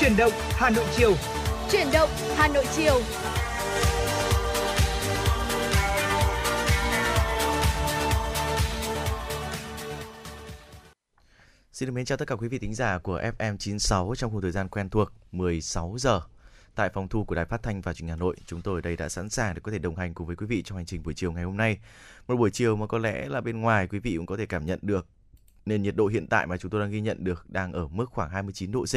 Chuyển động Hà Nội chiều. Chuyển động Hà Nội chiều. Xin được mến chào tất cả quý vị thính giả của FM 96 trong khung thời gian quen thuộc 16 giờ. Tại phòng thu của Đài Phát thanh và Truyền hình Hà Nội, chúng tôi ở đây đã sẵn sàng để có thể đồng hành cùng với quý vị trong hành trình buổi chiều ngày hôm nay. Một buổi chiều mà có lẽ là bên ngoài quý vị cũng có thể cảm nhận được nền nhiệt độ hiện tại mà chúng tôi đang ghi nhận được đang ở mức khoảng 29 độ C.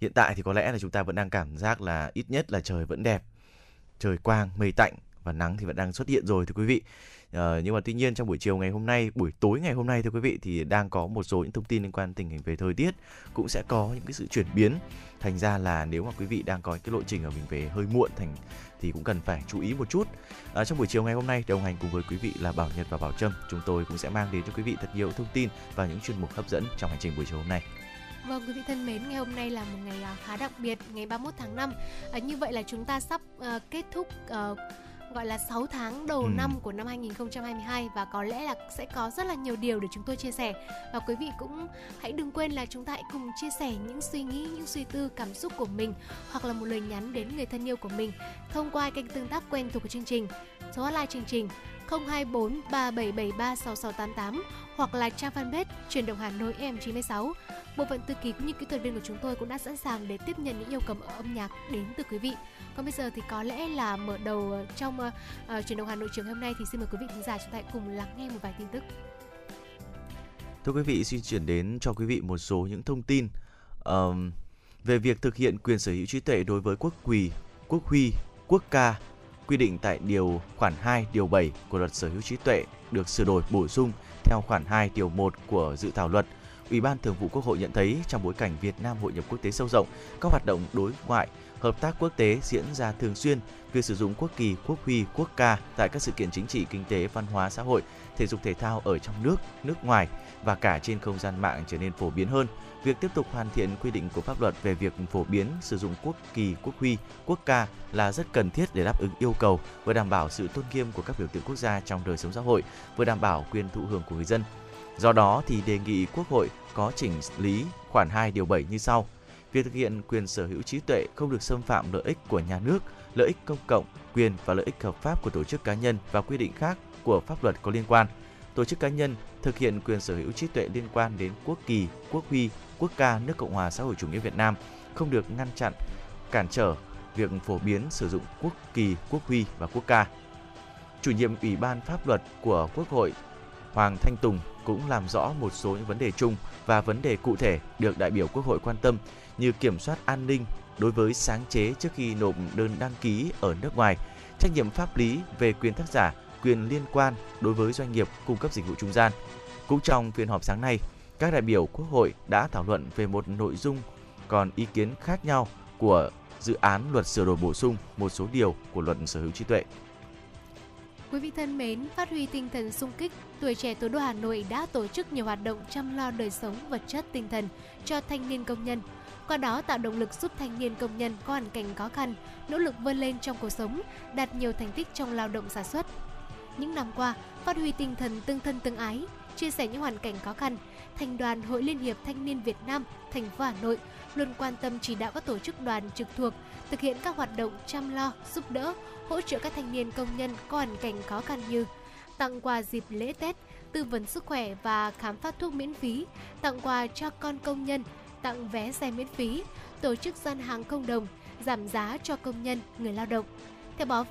Hiện tại thì có lẽ là chúng ta vẫn đang cảm giác là ít nhất là trời vẫn đẹp, trời quang, mây tạnh và nắng thì vẫn đang xuất hiện rồi thưa quý vị. À, nhưng mà tuy nhiên trong buổi chiều ngày hôm nay, buổi tối ngày hôm nay thưa quý vị thì đang có một số những thông tin liên quan tình hình về thời tiết cũng sẽ có những cái sự chuyển biến. Thành ra là nếu mà quý vị đang có những cái lộ trình ở mình về hơi muộn thành thì cũng cần phải chú ý một chút. À, trong buổi chiều ngày hôm nay đồng hành cùng với quý vị là Bảo Nhật và Bảo Trâm, chúng tôi cũng sẽ mang đến cho quý vị thật nhiều thông tin và những chuyên mục hấp dẫn trong hành trình buổi chiều hôm nay. Vâng quý vị thân mến, ngày hôm nay là một ngày à, khá đặc biệt, ngày 31 tháng 5. À, như vậy là chúng ta sắp uh, kết thúc uh, gọi là 6 tháng đầu ừ. năm của năm 2022 và có lẽ là sẽ có rất là nhiều điều để chúng tôi chia sẻ và quý vị cũng hãy đừng quên là chúng ta hãy cùng chia sẻ những suy nghĩ, những suy tư, cảm xúc của mình hoặc là một lời nhắn đến người thân yêu của mình thông qua kênh tương tác quen thuộc của chương trình. Số hotline chương trình 024 3773 6688 hoặc là trang fanpage truyền động Hà Nội M96. Bộ phận thư ký cũng như kỹ thuật viên của chúng tôi cũng đã sẵn sàng để tiếp nhận những yêu cầu âm nhạc đến từ quý vị. Còn bây giờ thì có lẽ là mở đầu ờ, trong ờ, ờ, uh, uh, truyền động Hà Nội trường hôm nay thì xin mời quý vị khán giả chúng ta hãy cùng lắng nghe một vài tin tức. Thưa quý vị, xin chuyển đến cho quý vị một số những thông tin um, về việc thực hiện quyền sở hữu trí tuệ đối với quốc quỳ, quốc huy, quốc ca quy định tại điều khoản 2 điều 7 của luật sở hữu trí tuệ được sửa đổi bổ sung theo khoản 2 điều 1 của dự thảo luật. Ủy ban Thường vụ Quốc hội nhận thấy trong bối cảnh Việt Nam hội nhập quốc tế sâu rộng, các hoạt động đối ngoại hợp tác quốc tế diễn ra thường xuyên, việc sử dụng quốc kỳ, quốc huy, quốc ca tại các sự kiện chính trị, kinh tế, văn hóa, xã hội, thể dục thể thao ở trong nước, nước ngoài và cả trên không gian mạng trở nên phổ biến hơn. Việc tiếp tục hoàn thiện quy định của pháp luật về việc phổ biến sử dụng quốc kỳ, quốc huy, quốc ca là rất cần thiết để đáp ứng yêu cầu vừa đảm bảo sự tôn nghiêm của các biểu tượng quốc gia trong đời sống xã hội, vừa đảm bảo quyền thụ hưởng của người dân. Do đó thì đề nghị Quốc hội có chỉnh lý khoản 2 điều 7 như sau việc thực hiện quyền sở hữu trí tuệ không được xâm phạm lợi ích của nhà nước, lợi ích công cộng, quyền và lợi ích hợp pháp của tổ chức cá nhân và quy định khác của pháp luật có liên quan. Tổ chức cá nhân thực hiện quyền sở hữu trí tuệ liên quan đến quốc kỳ, quốc huy, quốc ca nước Cộng hòa xã hội chủ nghĩa Việt Nam không được ngăn chặn, cản trở việc phổ biến sử dụng quốc kỳ, quốc huy và quốc ca. Chủ nhiệm Ủy ban pháp luật của Quốc hội Hoàng Thanh Tùng cũng làm rõ một số những vấn đề chung và vấn đề cụ thể được đại biểu Quốc hội quan tâm như kiểm soát an ninh đối với sáng chế trước khi nộp đơn đăng ký ở nước ngoài, trách nhiệm pháp lý về quyền tác giả, quyền liên quan đối với doanh nghiệp cung cấp dịch vụ trung gian. Cũng trong phiên họp sáng nay, các đại biểu Quốc hội đã thảo luận về một nội dung còn ý kiến khác nhau của dự án luật sửa đổi bổ sung một số điều của luật sở hữu trí tuệ. Quý vị thân mến, phát huy tinh thần sung kích, tuổi trẻ thủ đô Hà Nội đã tổ chức nhiều hoạt động chăm lo đời sống vật chất tinh thần cho thanh niên công nhân. Qua đó tạo động lực giúp thanh niên công nhân có hoàn cảnh khó khăn, nỗ lực vươn lên trong cuộc sống, đạt nhiều thành tích trong lao động sản xuất. Những năm qua, phát huy tinh thần tương thân tương ái, chia sẻ những hoàn cảnh khó khăn, Thành đoàn Hội Liên hiệp Thanh niên Việt Nam, thành phố Hà Nội luôn quan tâm chỉ đạo các tổ chức đoàn trực thuộc thực hiện các hoạt động chăm lo, giúp đỡ, hỗ trợ các thanh niên công nhân có hoàn cảnh khó khăn như tặng quà dịp lễ Tết, tư vấn sức khỏe và khám phát thuốc miễn phí, tặng quà cho con công nhân, tặng vé xe miễn phí, tổ chức gian hàng công đồng, giảm giá cho công nhân, người lao động. Theo báo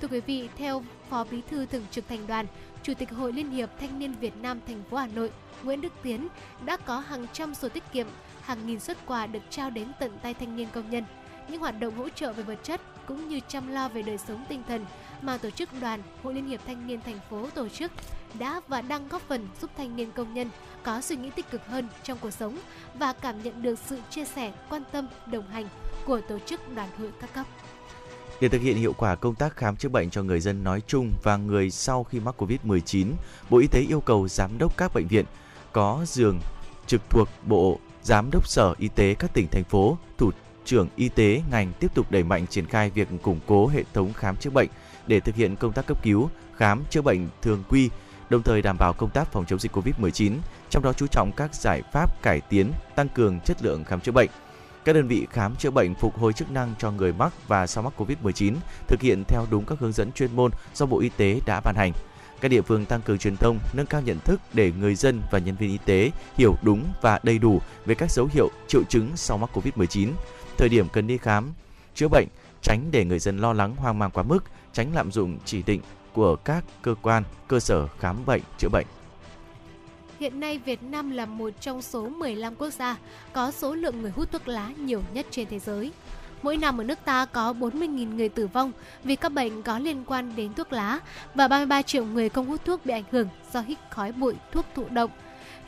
Thưa quý vị, theo Phó Bí thư Thường trực Thành đoàn, Chủ tịch Hội Liên hiệp Thanh niên Việt Nam thành phố Hà Nội Nguyễn Đức Tiến đã có hàng trăm sổ tiết kiệm, hàng nghìn xuất quà được trao đến tận tay thanh niên công nhân. Những hoạt động hỗ trợ về vật chất cũng như chăm lo về đời sống tinh thần mà tổ chức đoàn Hội Liên hiệp Thanh niên thành phố tổ chức đã và đang góp phần giúp thanh niên công nhân có suy nghĩ tích cực hơn trong cuộc sống và cảm nhận được sự chia sẻ, quan tâm, đồng hành của tổ chức đoàn hội các cấp. Để thực hiện hiệu quả công tác khám chữa bệnh cho người dân nói chung và người sau khi mắc Covid-19, Bộ Y tế yêu cầu giám đốc các bệnh viện có giường trực thuộc Bộ Giám đốc Sở Y tế các tỉnh thành phố, thủ trưởng y tế ngành tiếp tục đẩy mạnh triển khai việc củng cố hệ thống khám chữa bệnh để thực hiện công tác cấp cứu, khám chữa bệnh thường quy, đồng thời đảm bảo công tác phòng chống dịch Covid-19, trong đó chú trọng các giải pháp cải tiến, tăng cường chất lượng khám chữa bệnh. Các đơn vị khám chữa bệnh phục hồi chức năng cho người mắc và sau mắc COVID-19 thực hiện theo đúng các hướng dẫn chuyên môn do Bộ Y tế đã ban hành. Các địa phương tăng cường truyền thông, nâng cao nhận thức để người dân và nhân viên y tế hiểu đúng và đầy đủ về các dấu hiệu, triệu chứng sau mắc COVID-19, thời điểm cần đi khám, chữa bệnh, tránh để người dân lo lắng hoang mang quá mức, tránh lạm dụng chỉ định của các cơ quan, cơ sở khám bệnh, chữa bệnh. Hiện nay Việt Nam là một trong số 15 quốc gia có số lượng người hút thuốc lá nhiều nhất trên thế giới. Mỗi năm ở nước ta có 40.000 người tử vong vì các bệnh có liên quan đến thuốc lá và 33 triệu người không hút thuốc bị ảnh hưởng do hít khói bụi, thuốc thụ động.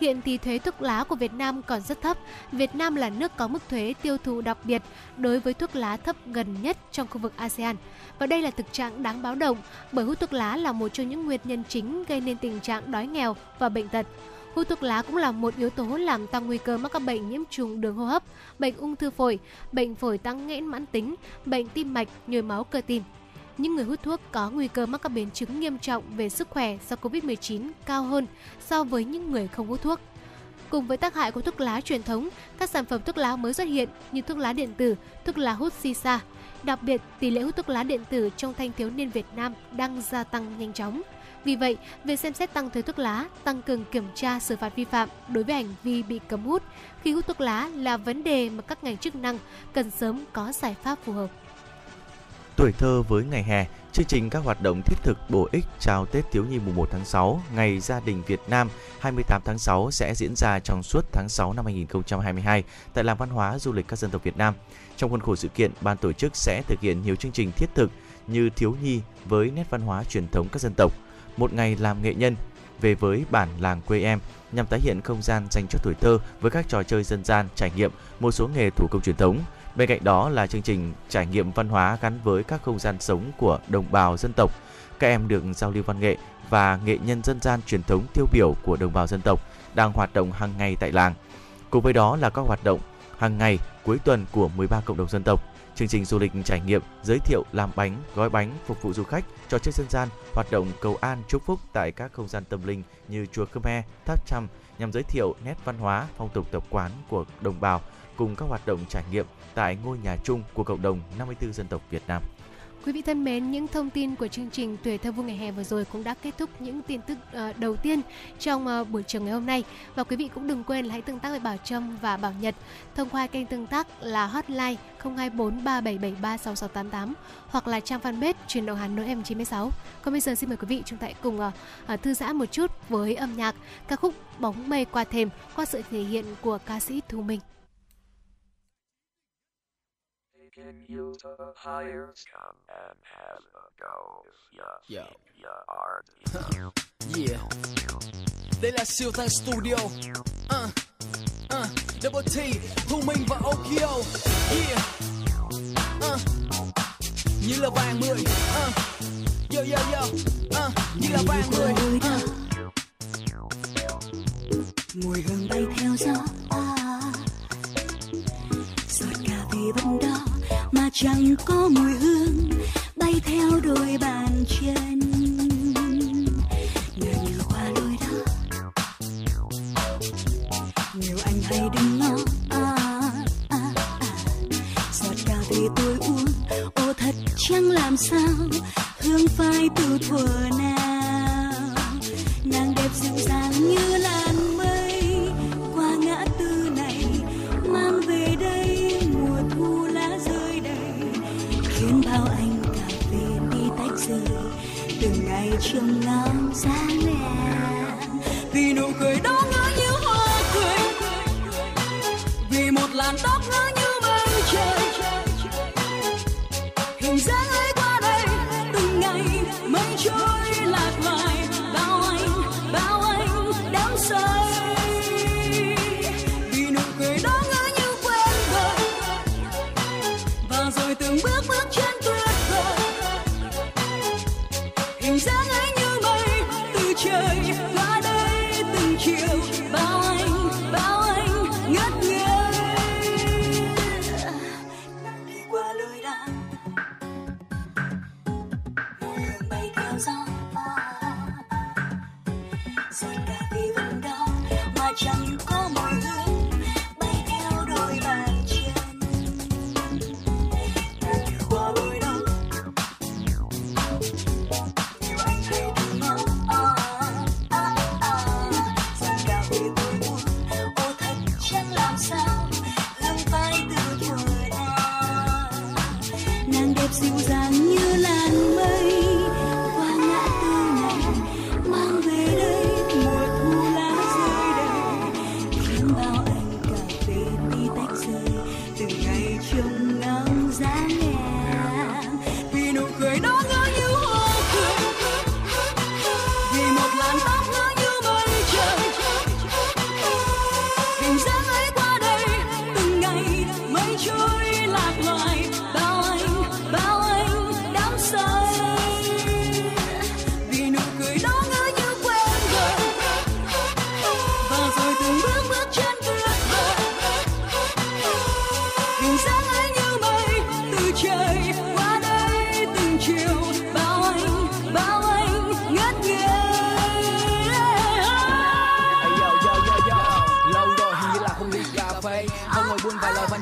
Hiện thì thuế thuốc lá của Việt Nam còn rất thấp. Việt Nam là nước có mức thuế tiêu thụ đặc biệt đối với thuốc lá thấp gần nhất trong khu vực ASEAN. Và đây là thực trạng đáng báo động bởi hút thuốc lá là một trong những nguyên nhân chính gây nên tình trạng đói nghèo và bệnh tật. Hút thuốc lá cũng là một yếu tố làm tăng nguy cơ mắc các bệnh nhiễm trùng đường hô hấp, bệnh ung thư phổi, bệnh phổi tăng nghẽn mãn tính, bệnh tim mạch, nhồi máu cơ tim. Những người hút thuốc có nguy cơ mắc các biến chứng nghiêm trọng về sức khỏe do Covid-19 cao hơn so với những người không hút thuốc. Cùng với tác hại của thuốc lá truyền thống, các sản phẩm thuốc lá mới xuất hiện như thuốc lá điện tử, thuốc lá hút shisha. Đặc biệt, tỷ lệ hút thuốc lá điện tử trong thanh thiếu niên Việt Nam đang gia tăng nhanh chóng. Vì vậy, việc xem xét tăng thuế thuốc lá, tăng cường kiểm tra xử phạt vi phạm đối với hành vi bị cấm hút khi hút thuốc lá là vấn đề mà các ngành chức năng cần sớm có giải pháp phù hợp. Tuổi thơ với ngày hè, chương trình các hoạt động thiết thực bổ ích chào Tết thiếu nhi mùng 1 tháng 6, Ngày Gia đình Việt Nam 28 tháng 6 sẽ diễn ra trong suốt tháng 6 năm 2022 tại Làng Văn hóa Du lịch các dân tộc Việt Nam. Trong khuôn khổ sự kiện, ban tổ chức sẽ thực hiện nhiều chương trình thiết thực như thiếu nhi với nét văn hóa truyền thống các dân tộc, một ngày làm nghệ nhân về với bản làng quê em nhằm tái hiện không gian dành cho tuổi thơ với các trò chơi dân gian, trải nghiệm một số nghề thủ công truyền thống. Bên cạnh đó là chương trình trải nghiệm văn hóa gắn với các không gian sống của đồng bào dân tộc. Các em được giao lưu văn nghệ và nghệ nhân dân gian truyền thống tiêu biểu của đồng bào dân tộc đang hoạt động hàng ngày tại làng. Cùng với đó là các hoạt động hàng ngày cuối tuần của 13 cộng đồng dân tộc Chương trình du lịch trải nghiệm giới thiệu làm bánh, gói bánh phục vụ du khách, trò chơi dân gian, hoạt động cầu an chúc phúc tại các không gian tâm linh như chùa Khmer, tháp Chăm nhằm giới thiệu nét văn hóa, phong tục tập quán của đồng bào cùng các hoạt động trải nghiệm tại ngôi nhà chung của cộng đồng 54 dân tộc Việt Nam. Quý vị thân mến, những thông tin của chương trình Tuổi thơ vui ngày hè vừa rồi cũng đã kết thúc những tin tức uh, đầu tiên trong uh, buổi chiều ngày hôm nay. Và quý vị cũng đừng quên là hãy tương tác với Bảo Trâm và Bảo Nhật thông qua kênh tương tác là hotline 024 3773 6688 hoặc là trang fanpage truyền động Hà Nội M96. Còn bây giờ xin mời quý vị chúng ta hãy cùng uh, thư giãn một chút với âm nhạc ca khúc Bóng mây qua thềm qua sự thể hiện của ca sĩ Thu Minh taking you the higher. Come and have a go. Yeah. Yo. Yeah. yeah. Đây là siêu thanh studio. Uh, uh, double T, Thu Minh và Okio. Yeah. Uh, như là vàng mười. Uh, yo yo yo. Uh, như là vàng mười. Uh. Mùi hương bay theo gió. À. Giọt cà phê vẫn đó mà chẳng có mùi hương bay theo đôi bàn chân. Nhờ nhờ qua đôi đó. Nhiều anh hay đứng ngó à, à, à. giọt cà phê tôi uống ô thật chẳng làm sao. Hương phai từ thuở nào nàng đẹp dịu dàng như là trường ngắm trông ngóng dáng vì nụ cười đó ngỡ như hoa cười. Vì một làn tóc ngỡ như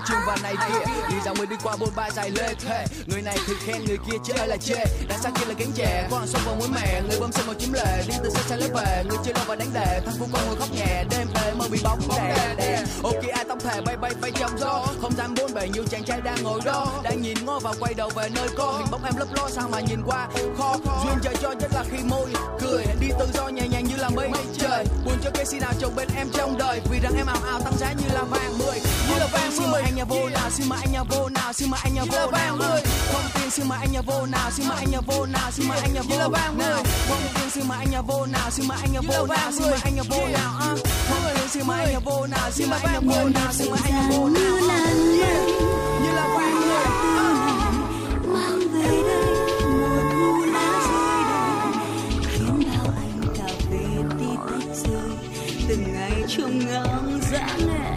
trường và này kia đi dạo người đi qua bôn ba dài lê thề người này thì khen người kia chứ ai là chê. Đằng sau kia là cánh chè. Con sông vào mũi mẹ người bơm sông vào chiếm lệ đi từ xa xa lấy về. Người chơi lâu và đánh đề thằng phu con ngồi khóc nhẹ đêm về mơ bị bóng đè đè. Ok ai tông thề bay bay bay trong gió. Không dám bốn bề nhiều chàng trai đang ngồi đó. Đang nhìn ngó và quay đầu về nơi có. Hình bóng em lấp ló sao mà nhìn qua? Khó duyên trời cho nhất là khi môi cười. Đi tự do nhẹ nhàng như là mây trời. buồn cho cái gì nào chồng bên em trong đời. Vì rằng em ảo ảo tăng giá như là vàng mười. Như là vàng xin mời anh nhà vô nào xin mời anh nhà vô nào xin mời anh nhà vô nào không tin xin mời anh nhà vô nào xin mời anh nhà vô nào xin mời anh nhà vô nào không tin xin mời anh nhà vô nào xin mời anh nhà vô nào xin mời anh nhà vô nào không tin xin mời anh nhà vô nào xin mời anh nhà vô nào xin mời anh nhà vô nào như là vàng người mang về đây từng ngày trông ngang dã ngang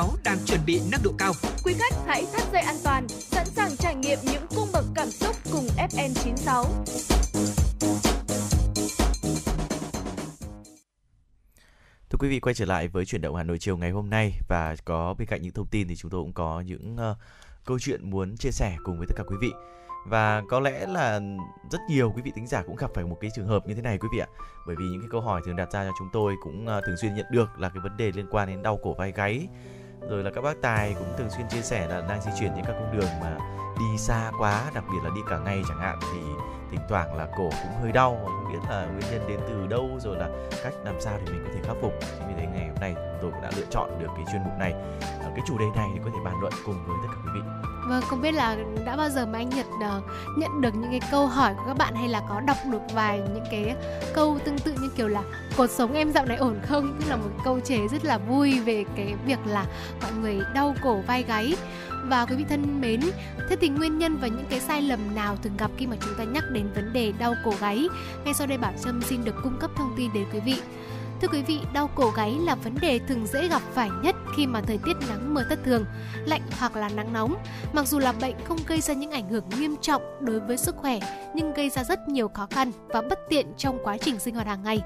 FM96 đang chuẩn bị nâng độ cao. Quý khách hãy thắt dây an toàn, sẵn sàng trải nghiệm những cung bậc cảm xúc cùng FN96. Thưa quý vị quay trở lại với chuyển động Hà Nội chiều ngày hôm nay và có bên cạnh những thông tin thì chúng tôi cũng có những uh, câu chuyện muốn chia sẻ cùng với tất cả quý vị. Và có lẽ là rất nhiều quý vị thính giả cũng gặp phải một cái trường hợp như thế này quý vị ạ. Bởi vì những cái câu hỏi thường đặt ra cho chúng tôi cũng uh, thường xuyên nhận được là cái vấn đề liên quan đến đau cổ vai gáy. Rồi là các bác tài cũng thường xuyên chia sẻ là đang di chuyển trên các cung đường mà đi xa quá, đặc biệt là đi cả ngày chẳng hạn thì thỉnh thoảng là cổ cũng hơi đau không biết là nguyên nhân đến từ đâu rồi là cách làm sao thì mình có thể khắc phục. Chính vì thế ngày hôm nay tôi cũng đã lựa chọn được cái chuyên mục này. Ờ, cái chủ đề này thì có thể bàn luận cùng với tất cả quý vị. Vâng, không biết là đã bao giờ mà anh Nhật uh, nhận được những cái câu hỏi của các bạn hay là có đọc được vài những cái câu tương tự như kiểu là cuộc sống em dạo này ổn không? Tức là một câu chế rất là vui về cái việc là mọi người đau cổ vai gáy. Và quý vị thân mến, thế thì nguyên nhân và những cái sai lầm nào thường gặp khi mà chúng ta nhắc đến vấn đề đau cổ gáy? Ngay sau đây Bảo Trâm xin được cung cấp thông tin đến quý vị. Thưa quý vị, đau cổ gáy là vấn đề thường dễ gặp phải nhất khi mà thời tiết nắng mưa thất thường, lạnh hoặc là nắng nóng. Mặc dù là bệnh không gây ra những ảnh hưởng nghiêm trọng đối với sức khỏe, nhưng gây ra rất nhiều khó khăn và bất tiện trong quá trình sinh hoạt hàng ngày.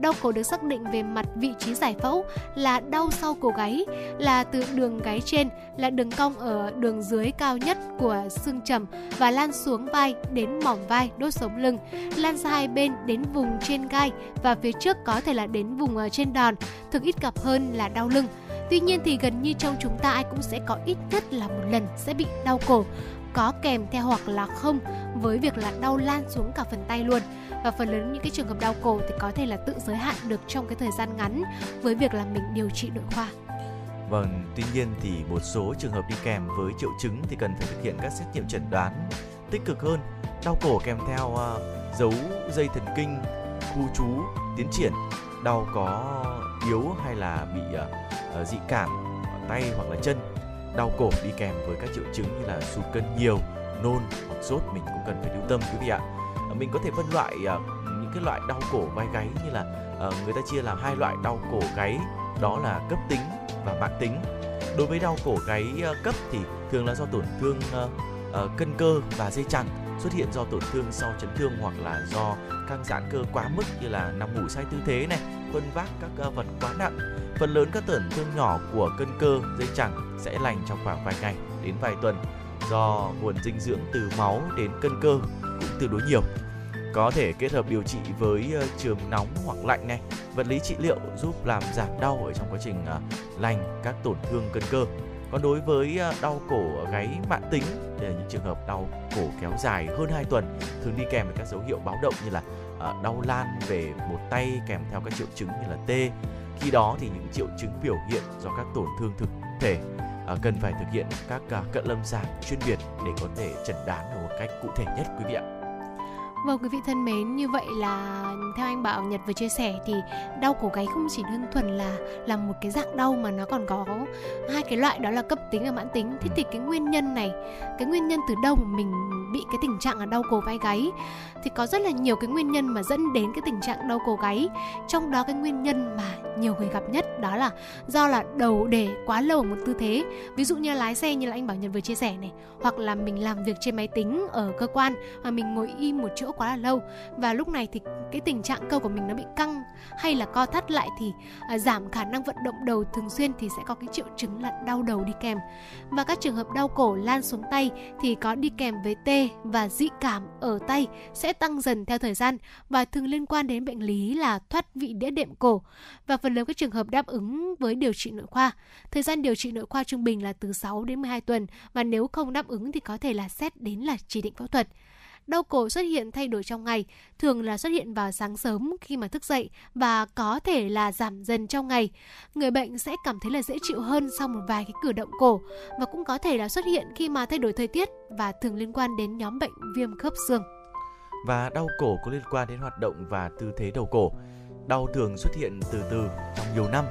Đau cổ được xác định về mặt vị trí giải phẫu là đau sau cổ gáy, là từ đường gáy trên là đường cong ở đường dưới cao nhất của xương trầm và lan xuống vai đến mỏm vai, đốt sống lưng, lan ra hai bên đến vùng trên gai và phía trước có thể là đến vùng ở trên đòn, thường ít gặp hơn là đau lưng. Tuy nhiên thì gần như trong chúng ta ai cũng sẽ có ít nhất là một lần sẽ bị đau cổ có kèm theo hoặc là không với việc là đau lan xuống cả phần tay luôn và phần lớn những cái trường hợp đau cổ thì có thể là tự giới hạn được trong cái thời gian ngắn với việc là mình điều trị nội khoa. Vâng, tuy nhiên thì một số trường hợp đi kèm với triệu chứng thì cần phải thực hiện các xét nghiệm chẩn đoán tích cực hơn. Đau cổ kèm theo uh, dấu dây thần kinh, khu trú, tiến triển, đau có yếu hay là bị uh, dị cảm ở tay hoặc là chân. Đau cổ đi kèm với các triệu chứng như là sụt cân nhiều, nôn hoặc sốt mình cũng cần phải lưu tâm quý vị ạ. Ờ, mình có thể phân loại ờ, những cái loại đau cổ vai gáy như là ờ, người ta chia làm hai loại đau cổ gáy đó là cấp tính và mãn tính. Đối với đau cổ gáy cấp thì thường là do tổn thương cân cơ và dây chằng xuất hiện do tổn thương sau chấn thương hoặc là do căng giãn cơ quá mức như là nằm ngủ sai tư thế này, khuân vác các vật quá nặng. Phần lớn các tổn thương nhỏ của cân cơ, dây chằng sẽ lành trong khoảng vài ngày đến vài tuần do nguồn dinh dưỡng từ máu đến cân cơ cũng tương đối nhiều. Có thể kết hợp điều trị với ờ, trường nóng hoặc lạnh này, vật lý trị liệu giúp làm giảm đau ở trong quá trình ờ, lành các tổn thương cân cơ. Còn đối với ờ, đau cổ gáy mãn tính, đây là những trường hợp đau cổ kéo dài hơn 2 tuần, thường đi kèm với các dấu hiệu báo động như là đau lan về một tay kèm theo các triệu chứng như là tê. Khi đó thì những triệu chứng biểu hiện do các tổn thương thực thể Ờ, cần phải thực hiện các à, cận lâm sàng, chuyên biệt để có thể chẩn đoán một cách cụ thể nhất, quý vị ạ. Vâng quý vị thân mến, như vậy là theo anh Bảo Nhật vừa chia sẻ thì đau cổ gáy không chỉ đơn thuần là là một cái dạng đau mà nó còn có hai cái loại đó là cấp tính và mãn tính. Thế thì cái nguyên nhân này, cái nguyên nhân từ đâu mà mình bị cái tình trạng là đau cổ vai gáy thì có rất là nhiều cái nguyên nhân mà dẫn đến cái tình trạng đau cổ gáy. Trong đó cái nguyên nhân mà nhiều người gặp nhất đó là do là đầu để quá lâu ở một tư thế. Ví dụ như lái xe như là anh Bảo Nhật vừa chia sẻ này, hoặc là mình làm việc trên máy tính ở cơ quan mà mình ngồi im một chỗ quá là lâu và lúc này thì cái tình trạng cơ của mình nó bị căng hay là co thắt lại thì à, giảm khả năng vận động đầu thường xuyên thì sẽ có cái triệu chứng là đau đầu đi kèm và các trường hợp đau cổ lan xuống tay thì có đi kèm với tê và dị cảm ở tay sẽ tăng dần theo thời gian và thường liên quan đến bệnh lý là thoát vị đĩa đệm cổ và phần lớn các trường hợp đáp ứng với điều trị nội khoa. Thời gian điều trị nội khoa trung bình là từ 6 đến 12 tuần và nếu không đáp ứng thì có thể là xét đến là chỉ định phẫu thuật. Đau cổ xuất hiện thay đổi trong ngày, thường là xuất hiện vào sáng sớm khi mà thức dậy và có thể là giảm dần trong ngày. Người bệnh sẽ cảm thấy là dễ chịu hơn sau một vài cái cử động cổ và cũng có thể là xuất hiện khi mà thay đổi thời tiết và thường liên quan đến nhóm bệnh viêm khớp xương. Và đau cổ có liên quan đến hoạt động và tư thế đầu cổ. Đau thường xuất hiện từ từ trong nhiều năm,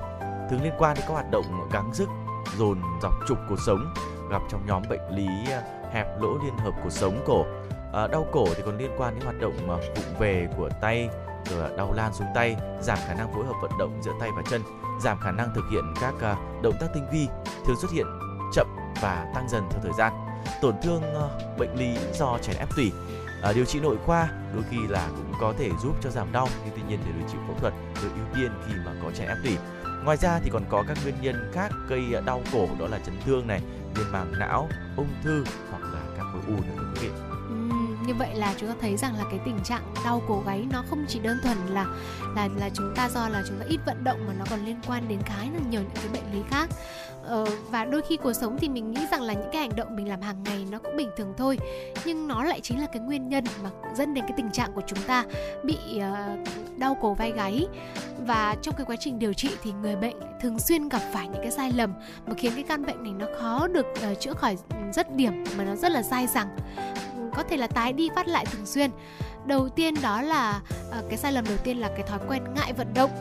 thường liên quan đến các hoạt động gắng sức, dồn dọc trục cuộc sống, gặp trong nhóm bệnh lý à, hẹp lỗ liên hợp cuộc sống cổ À, đau cổ thì còn liên quan đến hoạt động ờ, vụng về của tay, rồi đau lan xuống tay, giảm khả năng phối hợp vận động giữa tay và chân, giảm khả năng thực hiện các ờ, động tác tinh vi, thường xuất hiện chậm và tăng dần theo thời gian. Tổn thương bệnh lý do chèn ép tủy. À, điều trị nội khoa đôi khi là cũng có thể giúp cho giảm đau nhưng tuy nhiên để điều trị phẫu thuật được ưu tiên khi mà có chèn ép tủy. Ngoài ra thì còn có các nguyên nhân khác gây đau cổ đó là chấn thương này, viêm màng não, ung thư hoặc là các khối u nữa quý vị như vậy là chúng ta thấy rằng là cái tình trạng đau cổ gáy nó không chỉ đơn thuần là là là chúng ta do là chúng ta ít vận động mà nó còn liên quan đến khá là nhiều những cái bệnh lý khác ờ, và đôi khi cuộc sống thì mình nghĩ rằng là những cái hành động mình làm hàng ngày nó cũng bình thường thôi. Nhưng nó lại chính là cái nguyên nhân mà dẫn đến cái tình trạng của chúng ta bị uh, đau cổ vai gáy. Và trong cái quá trình điều trị thì người bệnh thường xuyên gặp phải những cái sai lầm mà khiến cái căn bệnh này nó khó được uh, chữa khỏi rất điểm mà nó rất là dai dẳng. Có thể là tái đi phát lại thường xuyên. Đầu tiên đó là uh, cái sai lầm đầu tiên là cái thói quen ngại vận động.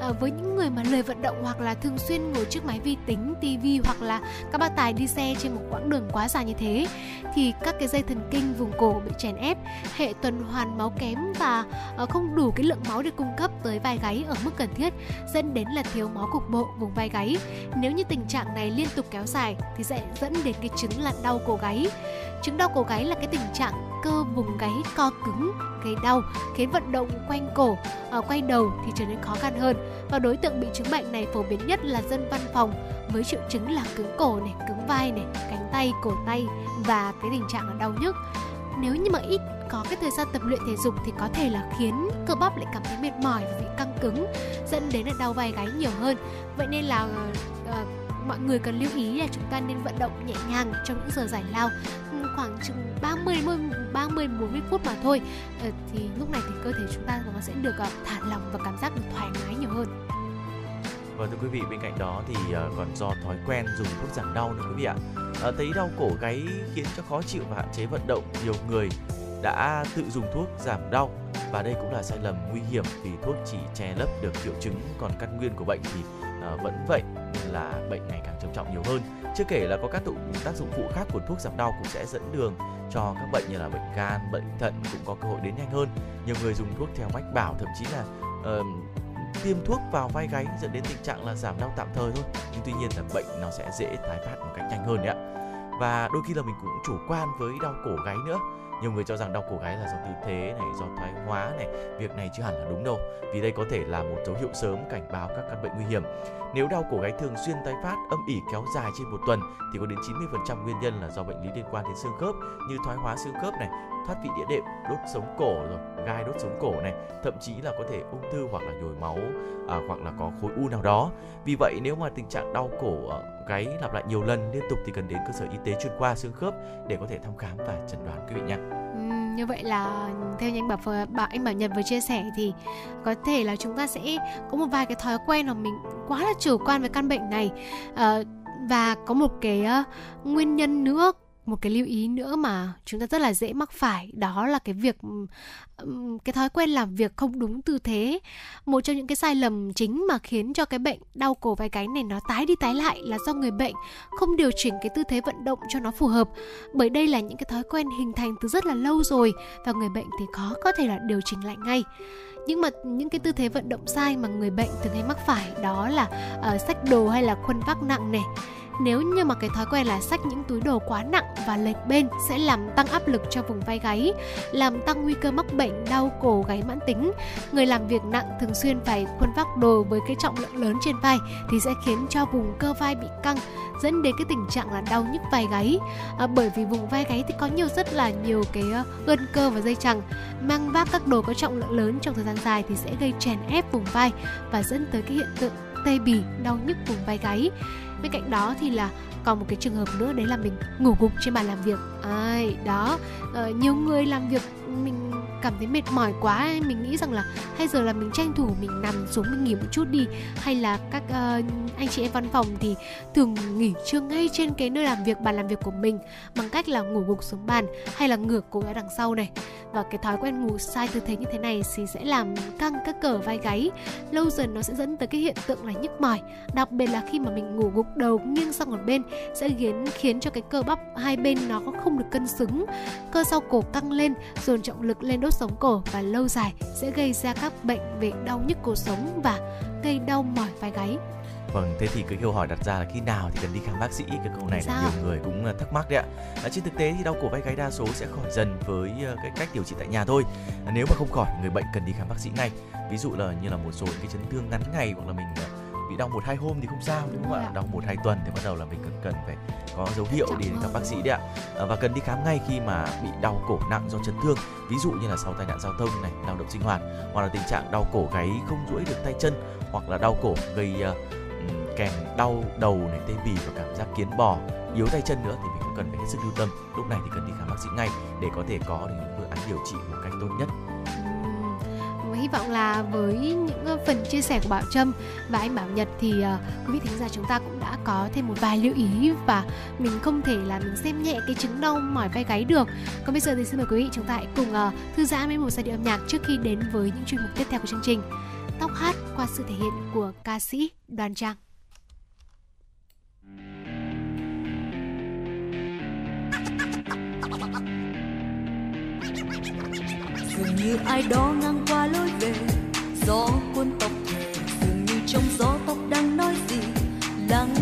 Ờ, với những người mà lười vận động hoặc là thường xuyên ngồi trước máy vi tính, tivi hoặc là các bác tài đi xe trên một quãng đường quá dài như thế thì các cái dây thần kinh vùng cổ bị chèn ép, hệ tuần hoàn máu kém và ờ, không đủ cái lượng máu để cung cấp tới vai gáy ở mức cần thiết dẫn đến là thiếu máu cục bộ vùng vai gáy. Nếu như tình trạng này liên tục kéo dài thì sẽ dẫn đến cái chứng là đau cổ gáy. Chứng đau cổ gáy là cái tình trạng cơ vùng gáy co cứng, gây đau, khiến vận động quanh cổ, uh, quay đầu thì trở nên khó khăn hơn. Và đối tượng bị chứng bệnh này phổ biến nhất là dân văn phòng với triệu chứng là cứng cổ này, cứng vai này, cánh tay, cổ tay và cái tình trạng là đau nhức. Nếu như mà ít có cái thời gian tập luyện thể dục thì có thể là khiến cơ bắp lại cảm thấy mệt mỏi và bị căng cứng dẫn đến là đau vai gáy nhiều hơn vậy nên là uh, mọi người cần lưu ý là chúng ta nên vận động nhẹ nhàng trong những giờ giải lao khoảng chừng 30 30 40 phút mà thôi ờ, thì lúc này thì cơ thể chúng ta nó sẽ được ờ, thả lỏng và cảm giác được thoải mái nhiều hơn. Vâng thưa quý vị, bên cạnh đó thì ờ, còn do thói quen dùng thuốc giảm đau nữa quý vị ạ. À, thấy đau cổ gáy khiến cho khó chịu và hạn chế vận động, nhiều người đã tự dùng thuốc giảm đau và đây cũng là sai lầm nguy hiểm vì thuốc chỉ che lấp được triệu chứng còn căn nguyên của bệnh thì uh, vẫn vậy nên là bệnh ngày càng trầm trọng nhiều hơn chưa kể là có các tác dụng phụ khác của thuốc giảm đau cũng sẽ dẫn đường cho các bệnh như là bệnh gan bệnh thận cũng có cơ hội đến nhanh hơn. Nhiều người dùng thuốc theo mách bảo thậm chí là uh, tiêm thuốc vào vai gáy dẫn đến tình trạng là giảm đau tạm thời thôi. Nhưng tuy nhiên là bệnh nó sẽ dễ tái phát một cách nhanh hơn đấy ạ. Và đôi khi là mình cũng chủ quan với đau cổ gáy nữa. Nhiều người cho rằng đau cổ gáy là do tư thế này do thoái hóa này việc này chưa hẳn là đúng đâu. Vì đây có thể là một dấu hiệu sớm cảnh báo các căn bệnh nguy hiểm nếu đau cổ gáy thường xuyên tái phát âm ỉ kéo dài trên một tuần thì có đến 90% nguyên nhân là do bệnh lý liên quan đến xương khớp như thoái hóa xương khớp này thoát vị đĩa đệm đốt sống cổ rồi gai đốt sống cổ này thậm chí là có thể ung thư hoặc là nhồi máu à, hoặc là có khối u nào đó vì vậy nếu mà tình trạng đau cổ ờ, gáy lặp lại nhiều lần liên tục thì cần đến cơ sở y tế chuyên khoa xương khớp để có thể thăm khám và chẩn đoán quý vị nhé. Như vậy là theo như anh bảo bảo anh bảo nhật vừa chia sẻ thì có thể là chúng ta sẽ có một vài cái thói quen mà mình quá là chủ quan với căn bệnh này. À, và có một cái uh, nguyên nhân nữa một cái lưu ý nữa mà chúng ta rất là dễ mắc phải đó là cái việc cái thói quen làm việc không đúng tư thế. Một trong những cái sai lầm chính mà khiến cho cái bệnh đau cổ vai gáy này nó tái đi tái lại là do người bệnh không điều chỉnh cái tư thế vận động cho nó phù hợp. Bởi đây là những cái thói quen hình thành từ rất là lâu rồi và người bệnh thì khó có thể là điều chỉnh lại ngay. Nhưng mà những cái tư thế vận động sai mà người bệnh thường hay mắc phải đó là ờ, uh, sách đồ hay là khuân vác nặng này nếu như mà cái thói quen là xách những túi đồ quá nặng và lệch bên sẽ làm tăng áp lực cho vùng vai gáy, làm tăng nguy cơ mắc bệnh đau cổ gáy mãn tính. Người làm việc nặng thường xuyên phải khuân vác đồ với cái trọng lượng lớn trên vai thì sẽ khiến cho vùng cơ vai bị căng dẫn đến cái tình trạng là đau nhức vai gáy à, bởi vì vùng vai gáy thì có nhiều rất là nhiều cái ờ, gân cơ và dây chằng mang vác các đồ có trọng lượng lớn trong thời gian dài thì sẽ gây chèn ép vùng vai và dẫn tới cái hiện tượng tê bì đau nhức vùng vai gáy bên cạnh đó thì là còn một cái trường hợp nữa đấy là mình ngủ gục trên bàn làm việc. Ai đó uh, nhiều người làm việc cảm thấy mệt mỏi quá mình nghĩ rằng là hay giờ là mình tranh thủ mình nằm xuống mình nghỉ một chút đi. Hay là các uh, anh chị em văn phòng thì thường nghỉ trưa ngay trên cái nơi làm việc bàn làm việc của mình bằng cách là ngủ gục xuống bàn hay là ngửa cổ ở đằng sau này. Và cái thói quen ngủ sai tư thế như thế này thì sẽ làm căng các cờ vai gáy. Lâu dần nó sẽ dẫn tới cái hiện tượng là nhức mỏi đặc biệt là khi mà mình ngủ gục đầu nghiêng sang một bên sẽ khiến khiến cho cái cơ bắp hai bên nó không được cân xứng. Cơ sau cổ căng lên dồn trọng lực lên đốt sống cổ và lâu dài sẽ gây ra các bệnh về đau nhức cổ sống và gây đau mỏi vai gáy Vâng, thế thì cái câu hỏi đặt ra là khi nào thì cần đi khám bác sĩ? Cái câu này là nhiều người cũng ờ, thắc mắc đấy ạ. À, trên thực tế thì đau cổ vai gáy đa số sẽ khỏi dần với ờ, cái cách điều trị tại nhà thôi. À, nếu mà không khỏi, người bệnh cần đi khám bác sĩ ngay. Ví dụ là như là một số cái chấn thương ngắn ngày hoặc là mình đau một hai hôm thì không sao đúng không ạ? Dạ. Đau một hai tuần thì bắt đầu là mình cần cần phải có dấu hiệu đi đến gặp bác sĩ đấy ạ. À, và cần đi khám ngay khi mà bị đau cổ nặng do chấn thương, ví dụ như là sau tai nạn giao thông này, lao động sinh hoạt hoặc là tình trạng đau cổ gáy không duỗi được tay chân hoặc là đau cổ gây uh, kèm đau đầu này tê bì và cảm giác kiến bò yếu tay chân nữa thì mình cũng cần phải hết sức lưu tâm lúc này thì cần đi khám bác sĩ ngay để có thể có được những phương án điều trị một cách tốt nhất hy vọng là với những ờ, phần chia sẻ của Bảo Trâm và anh Bảo Nhật thì ờ, quý vị thính giả chúng ta cũng đã có thêm một vài lưu ý và mình không thể là mình xem nhẹ cái chứng đau mỏi vai gáy được. Còn bây giờ thì xin mời quý vị chúng ta hãy cùng ờ, thư giãn với một giai điệu âm nhạc trước khi đến với những chuyên mục tiếp theo của chương trình. Tóc hát qua sự thể hiện của ca sĩ Đoàn Trang. Dường như ai đó ngang qua lối về. Gió cuốn tóc về, dường như trong gió tóc đang nói gì. Lắng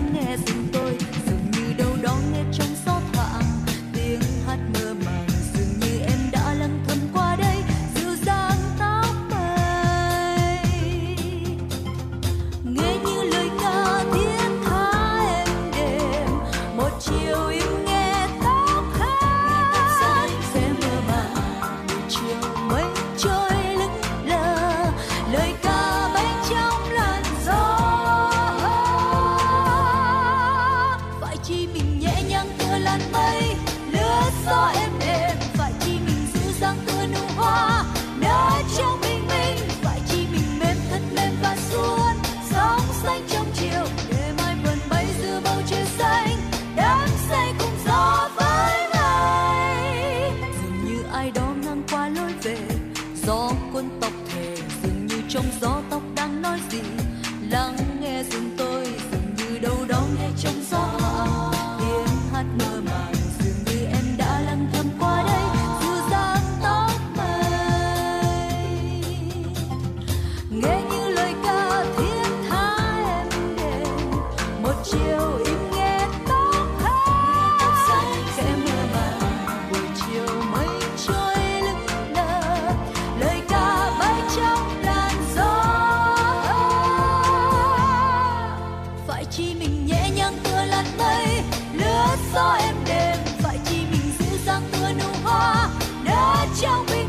đã trong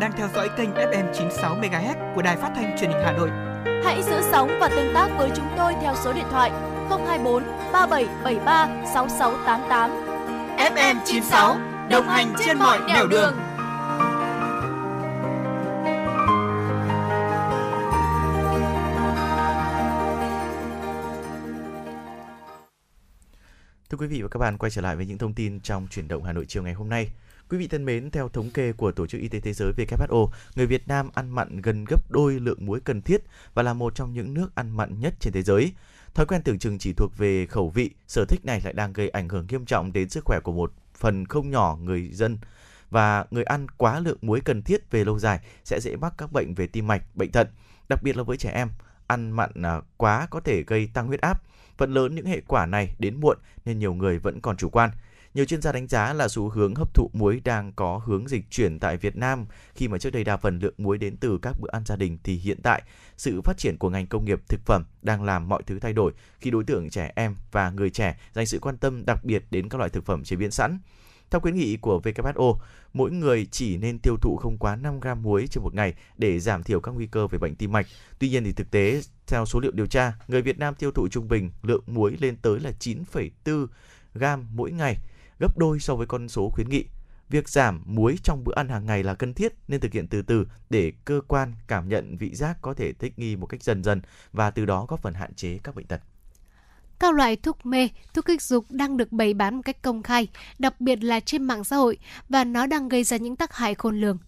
đang theo dõi kênh FM 96 MHz của đài phát thanh truyền hình Hà Nội. Hãy giữ sóng và tương tác với chúng tôi theo số điện thoại 024 3773 6688. FM 96 đồng hành trên mọi nẻo đường. Thưa quý vị và các bạn, quay trở lại với những thông tin trong chuyển động Hà Nội chiều ngày hôm nay. Quý vị thân mến, theo thống kê của Tổ chức Y tế Thế giới WHO, người Việt Nam ăn mặn gần gấp đôi lượng muối cần thiết và là một trong những nước ăn mặn nhất trên thế giới. Thói quen tưởng chừng chỉ thuộc về khẩu vị, sở thích này lại đang gây ảnh hưởng nghiêm trọng đến sức khỏe của một phần không nhỏ người dân và người ăn quá lượng muối cần thiết về lâu dài sẽ dễ mắc các bệnh về tim mạch, bệnh thận, đặc biệt là với trẻ em. Ăn mặn à, quá có thể gây tăng huyết áp. Phần lớn những hệ quả này đến muộn nên nhiều người vẫn còn chủ quan. Nhiều chuyên gia đánh giá là xu hướng hấp thụ muối đang có hướng dịch chuyển tại Việt Nam khi mà trước đây đa phần lượng muối đến từ các bữa ăn gia đình thì hiện tại sự phát triển của ngành công nghiệp thực phẩm đang làm mọi thứ thay đổi khi đối tượng trẻ em và người trẻ dành sự quan tâm đặc biệt đến các loại thực phẩm chế biến sẵn. Theo khuyến nghị của WHO, mỗi người chỉ nên tiêu thụ không quá 5 gram muối trên một ngày để giảm thiểu các nguy cơ về bệnh tim mạch. Tuy nhiên thì thực tế, theo số liệu điều tra, người Việt Nam tiêu thụ trung bình lượng muối lên tới là 9,4 gram mỗi ngày, gấp đôi so với con số khuyến nghị. Việc giảm muối trong bữa ăn hàng ngày là cần thiết nên thực hiện từ từ để cơ quan cảm nhận vị giác có thể thích nghi một cách dần dần và từ đó góp phần hạn chế các bệnh tật. Các loại thuốc mê, thuốc kích dục đang được bày bán một cách công khai, đặc biệt là trên mạng xã hội và nó đang gây ra những tác hại khôn lường.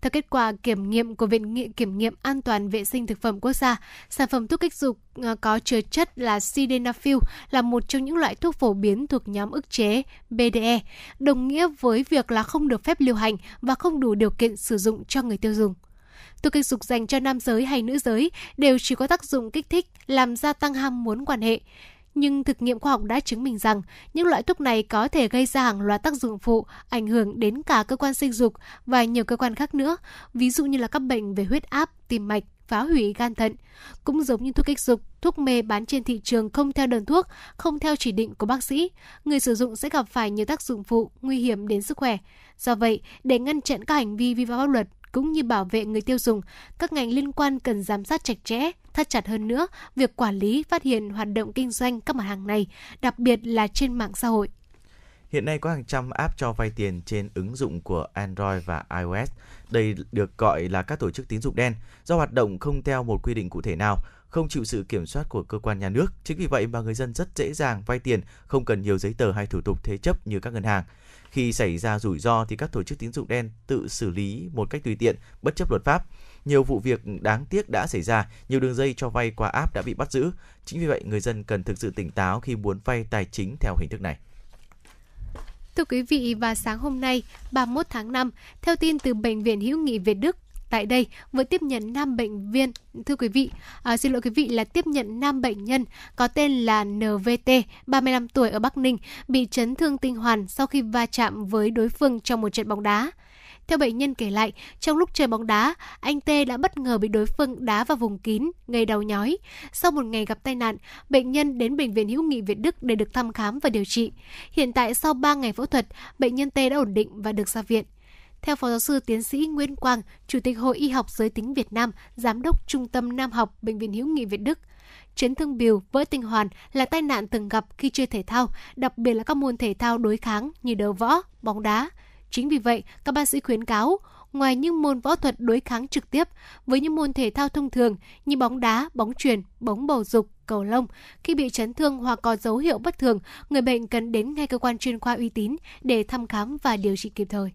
Theo kết quả kiểm nghiệm của Viện Nghị kiểm nghiệm an toàn vệ sinh thực phẩm quốc gia, sản phẩm thuốc kích dục ờ, có chứa chất là sildenafil là một trong những loại thuốc phổ biến thuộc nhóm ức chế BDE, đồng nghĩa với việc là không được phép lưu hành và không đủ điều kiện sử dụng cho người tiêu dùng. Thuốc kích dục dành cho nam giới hay nữ giới đều chỉ có tác dụng kích thích, làm gia tăng ham muốn quan hệ. Nhưng thực nghiệm khoa học đã chứng minh rằng những loại thuốc này có thể gây ra hàng loạt tác dụng phụ, ảnh hưởng đến cả cơ quan sinh dục và nhiều cơ quan khác nữa, ví dụ như là các bệnh về huyết áp, tim mạch, phá hủy gan thận. Cũng giống như thuốc kích dục, thuốc mê bán trên thị trường không theo đơn thuốc, không theo chỉ định của bác sĩ, người sử dụng sẽ gặp phải nhiều tác dụng phụ nguy hiểm đến sức khỏe. Do vậy, để ngăn chặn các hành vi vi phạm pháp luật cũng như bảo vệ người tiêu dùng, các ngành liên quan cần giám sát chặt chẽ, thắt chặt hơn nữa việc quản lý, phát hiện hoạt động kinh doanh các mặt hàng này, đặc biệt là trên mạng xã hội. Hiện nay có hàng trăm app cho vay tiền trên ứng dụng của Android và iOS. Đây được gọi là các tổ chức tín dụng đen do hoạt động không theo một quy định cụ thể nào, không chịu sự kiểm soát của cơ quan nhà nước. Chính vì vậy mà người dân rất dễ dàng vay tiền, không cần nhiều giấy tờ hay thủ tục thế chấp như các ngân hàng. Khi xảy ra rủi ro thì các tổ chức tín dụng đen tự xử lý một cách tùy tiện, bất chấp luật pháp. Nhiều vụ việc đáng tiếc đã xảy ra, nhiều đường dây cho vay qua app đã bị bắt giữ. Chính vì vậy, người dân cần thực sự tỉnh táo khi muốn vay tài chính theo hình thức này. Thưa quý vị, và sáng hôm nay, 31 tháng 5, theo tin từ Bệnh viện Hữu nghị Việt Đức, tại đây vừa tiếp nhận nam bệnh viên thưa quý vị à, xin lỗi quý vị là tiếp nhận nam bệnh nhân có tên là NVT 35 tuổi ở Bắc Ninh bị chấn thương tinh hoàn sau khi va chạm với đối phương trong một trận bóng đá. Theo bệnh nhân kể lại, trong lúc chơi bóng đá, anh T đã bất ngờ bị đối phương đá vào vùng kín, gây đau nhói. Sau một ngày gặp tai nạn, bệnh nhân đến Bệnh viện Hữu nghị Việt Đức để được thăm khám và điều trị. Hiện tại sau 3 ngày phẫu thuật, bệnh nhân T đã ổn định và được ra viện. Theo Phó giáo sư tiến sĩ Nguyễn Quang, Chủ tịch Hội Y học giới tính Việt Nam, Giám đốc Trung tâm Nam học Bệnh viện Hữu nghị Việt Đức, chấn thương bìu, vỡ tinh hoàn là tai nạn thường gặp khi chơi thể thao, đặc biệt là các môn thể thao đối kháng như đấu võ, bóng đá. Chính vì vậy, các bác sĩ khuyến cáo, ngoài những môn võ thuật đối kháng trực tiếp, với những môn thể thao thông thường như bóng đá, bóng chuyền, bóng bầu dục, cầu lông, khi bị chấn thương hoặc có dấu hiệu bất thường, người bệnh cần đến ngay cơ quan chuyên khoa uy tín để thăm khám và điều trị kịp thời.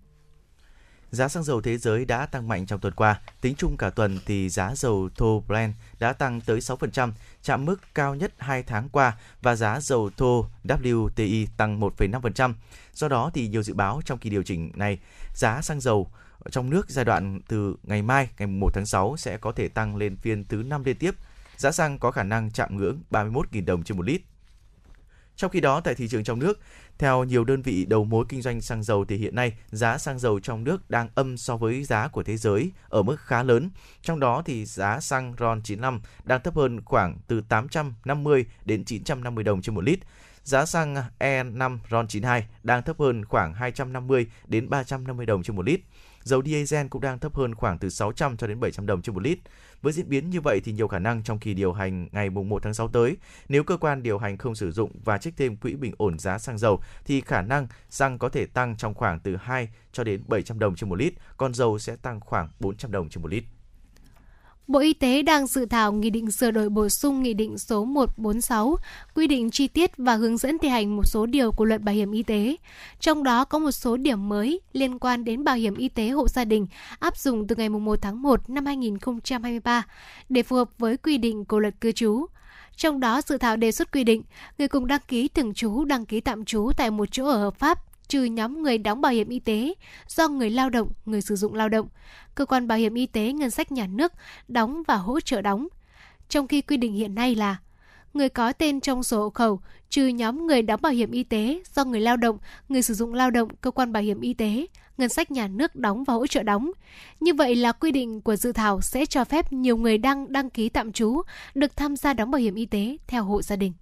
Giá xăng dầu thế giới đã tăng mạnh trong tuần qua. Tính chung cả tuần thì giá dầu thô Brent đã tăng tới 6%, chạm mức cao nhất 2 tháng qua và giá dầu thô WTI tăng 1,5%. Do đó thì nhiều dự báo trong kỳ điều chỉnh này, giá xăng dầu trong nước giai đoạn từ ngày mai, ngày 1 tháng 6 sẽ có thể tăng lên phiên thứ 5 liên tiếp. Giá xăng có khả năng chạm ngưỡng 31.000 đồng trên một lít. Trong khi đó, tại thị trường trong nước, theo nhiều đơn vị đầu mối kinh doanh xăng dầu thì hiện nay, giá xăng dầu trong nước đang âm so với giá của thế giới ở mức khá lớn. Trong đó thì giá xăng RON 95 đang thấp hơn khoảng từ 850 đến 950 đồng trên một lít. Giá xăng E5 RON 92 đang thấp hơn khoảng 250 đến 350 đồng trên một lít. Dầu diesel cũng đang thấp hơn khoảng từ 600 cho đến 700 đồng trên một lít. Với diễn biến như vậy thì nhiều khả năng trong kỳ điều hành ngày 1 tháng 6 tới, nếu cơ quan điều hành không sử dụng và trích thêm quỹ bình ổn giá xăng dầu thì khả năng xăng có thể tăng trong khoảng từ 2 cho đến 700 đồng trên một lít, còn dầu sẽ tăng khoảng 400 đồng trên một lít. Bộ Y tế đang dự thảo nghị định sửa đổi bổ sung nghị định số 146 quy định chi tiết và hướng dẫn thi hành một số điều của luật bảo hiểm y tế. Trong đó có một số điểm mới liên quan đến bảo hiểm y tế hộ gia đình áp dụng từ ngày 1 tháng 1 năm 2023 để phù hợp với quy định của luật cư trú. Trong đó, dự thảo đề xuất quy định, người cùng đăng ký thường trú, đăng ký tạm trú tại một chỗ ở hợp pháp trừ nhóm người đóng bảo hiểm y tế do người lao động, người sử dụng lao động, cơ quan bảo hiểm y tế ngân sách nhà nước đóng và hỗ trợ đóng. Trong khi quy định hiện nay là người có tên trong sổ hộ khẩu trừ nhóm người đóng bảo hiểm y tế do người lao động, người sử dụng lao động, cơ quan bảo hiểm y tế, ngân sách nhà nước đóng và hỗ trợ đóng. Như vậy là quy định của dự thảo sẽ cho phép nhiều người đang đăng ký tạm trú được tham gia đóng bảo hiểm y tế theo hộ gia đình.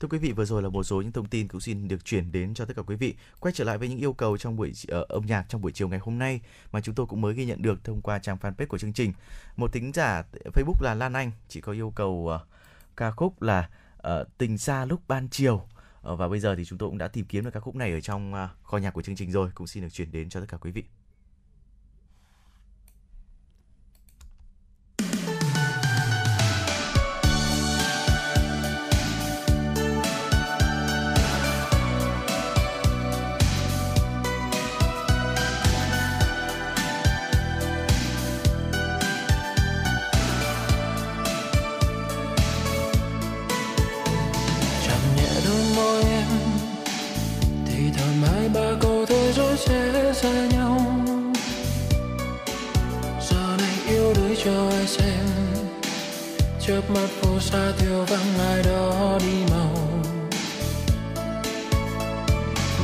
Thưa quý vị, vừa rồi là một số những thông tin cũng xin được chuyển đến cho tất cả quý vị. Quay trở lại với những yêu cầu trong buổi uh, âm nhạc trong buổi chiều ngày hôm nay mà chúng tôi cũng mới ghi nhận được thông qua trang fanpage của chương trình. Một tính giả Facebook là Lan Anh chỉ có yêu cầu uh, ca khúc là uh, Tình xa lúc ban chiều. Uh, và bây giờ thì chúng tôi cũng đã tìm kiếm được ca khúc này ở trong uh, kho nhạc của chương trình rồi, cũng xin được chuyển đến cho tất cả quý vị. Mắt phố xa thiếu vắng ai đó đi màu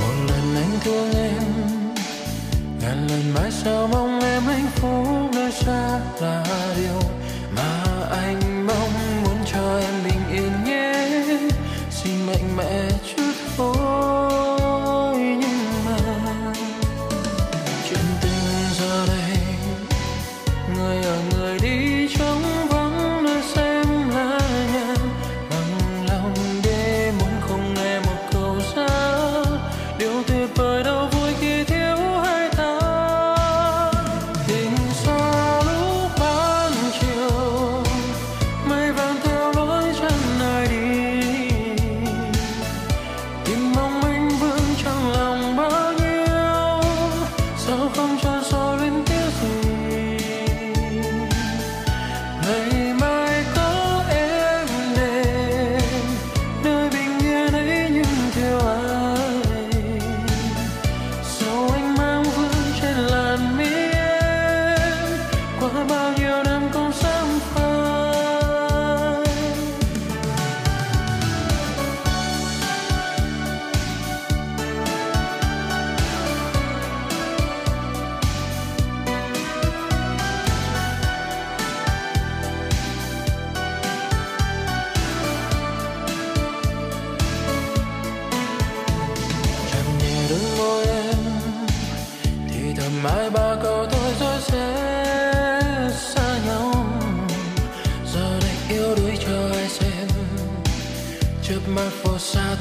một lần anh thương em, ngàn lần mãi sao mong em hạnh phúc nơi xa là điều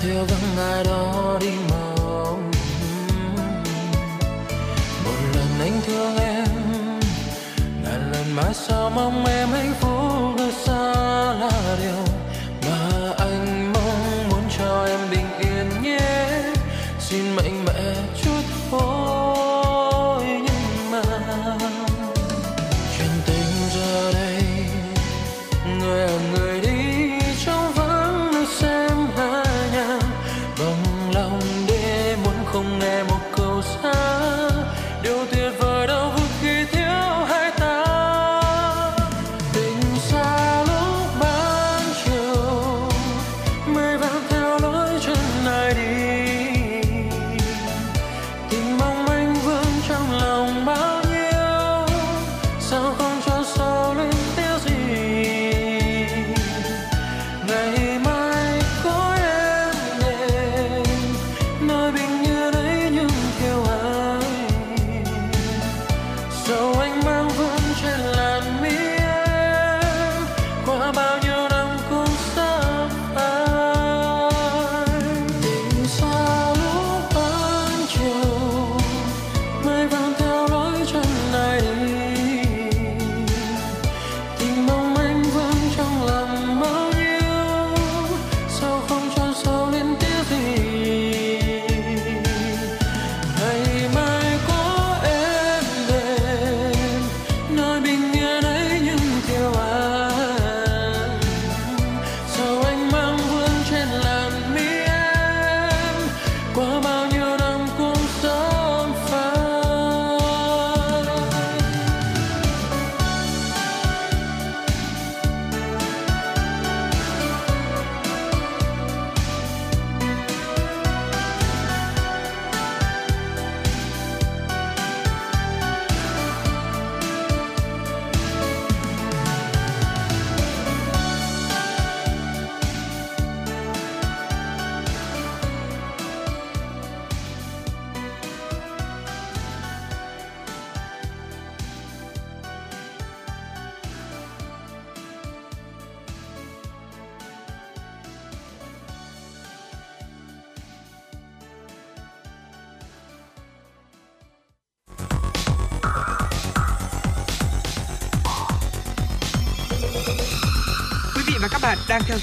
phố xa theo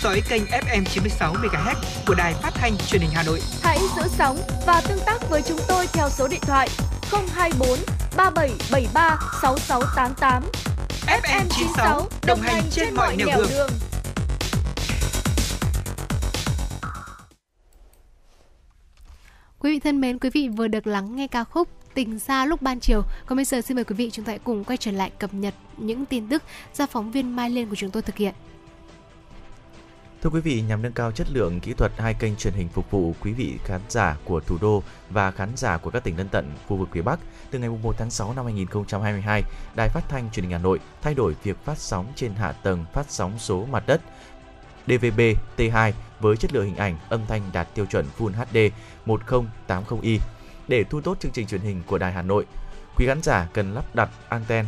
dõi kênh FM 96 MHz của đài phát thanh truyền hình Hà Nội. Hãy giữ sóng và tương tác với chúng tôi theo số điện thoại 024 3773 6688. FM 96 đồng hành trên mọi nẻo đường. Quý vị thân mến, quý vị vừa được lắng nghe ca khúc Tình xa lúc ban chiều. Còn bây giờ xin mời quý vị chúng ta hãy cùng quay trở lại cập nhật những tin tức do phóng viên Mai Liên của chúng tôi thực hiện. Thưa quý vị, nhằm nâng cao chất lượng kỹ thuật hai kênh truyền hình phục vụ quý vị khán giả của thủ đô và khán giả của các tỉnh lân cận khu vực phía Bắc, từ ngày 1 tháng 6 năm 2022, Đài Phát thanh Truyền hình Hà Nội thay đổi việc phát sóng trên hạ tầng phát sóng số mặt đất DVB T2 với chất lượng hình ảnh, âm thanh đạt tiêu chuẩn Full HD 1080i. Để thu tốt chương trình truyền hình của Đài Hà Nội, quý khán giả cần lắp đặt anten,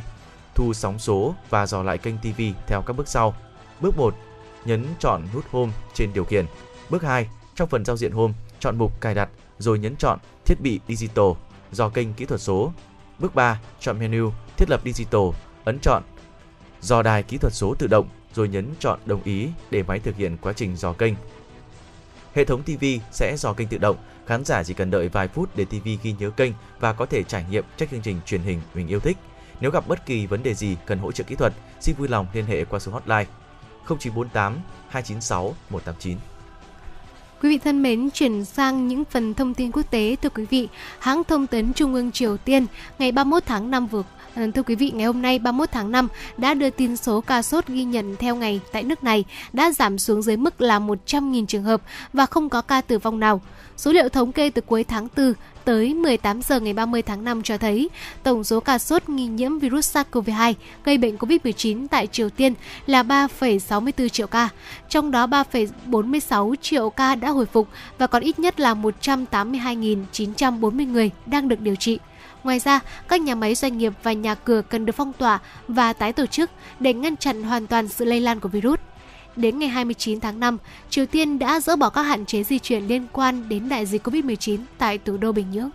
thu sóng số và dò lại kênh TV theo các bước sau. Bước 1, nhấn chọn nút Home trên điều khiển. Bước 2, trong phần giao diện Home, chọn mục cài đặt rồi nhấn chọn thiết bị digital, dò kênh kỹ thuật số. Bước 3, chọn menu thiết lập digital, ấn chọn dò đài kỹ thuật số tự động rồi nhấn chọn đồng ý để máy thực hiện quá trình dò kênh. Hệ thống TV sẽ dò kênh tự động, khán giả chỉ cần đợi vài phút để TV ghi nhớ kênh và có thể trải nghiệm các chương trình truyền hình mình yêu thích. Nếu gặp bất kỳ vấn đề gì cần hỗ trợ kỹ thuật, xin vui lòng liên hệ qua số hotline 0948 296 189. Quý vị thân mến, chuyển sang những phần thông tin quốc tế thưa quý vị. Hãng thông tấn Trung ương Triều Tiên ngày 31 tháng 5 vừa ờ, Thưa quý vị, ngày hôm nay 31 tháng 5 đã đưa tin số ca sốt ghi nhận theo ngày tại nước này đã giảm xuống dưới mức là 100.000 trường hợp và không có ca tử vong nào. Số liệu thống kê từ cuối tháng 4 tới 18 giờ ngày 30 tháng 5 cho thấy tổng số ca sốt nghi nhiễm virus SARS-CoV-2 gây bệnh COVID-19 tại Triều Tiên là 3,64 triệu ca, trong đó 3,46 triệu ca đã hồi phục và còn ít nhất là 182.940 người đang được điều trị. Ngoài ra, các nhà máy doanh nghiệp và nhà cửa cần được phong tỏa và tái tổ chức để ngăn chặn hoàn toàn sự lây lan của virus. Đến ngày 29 tháng 5, Triều Tiên đã dỡ bỏ các hạn chế di chuyển liên quan đến đại dịch COVID-19 tại thủ đô Bình Nhưỡng.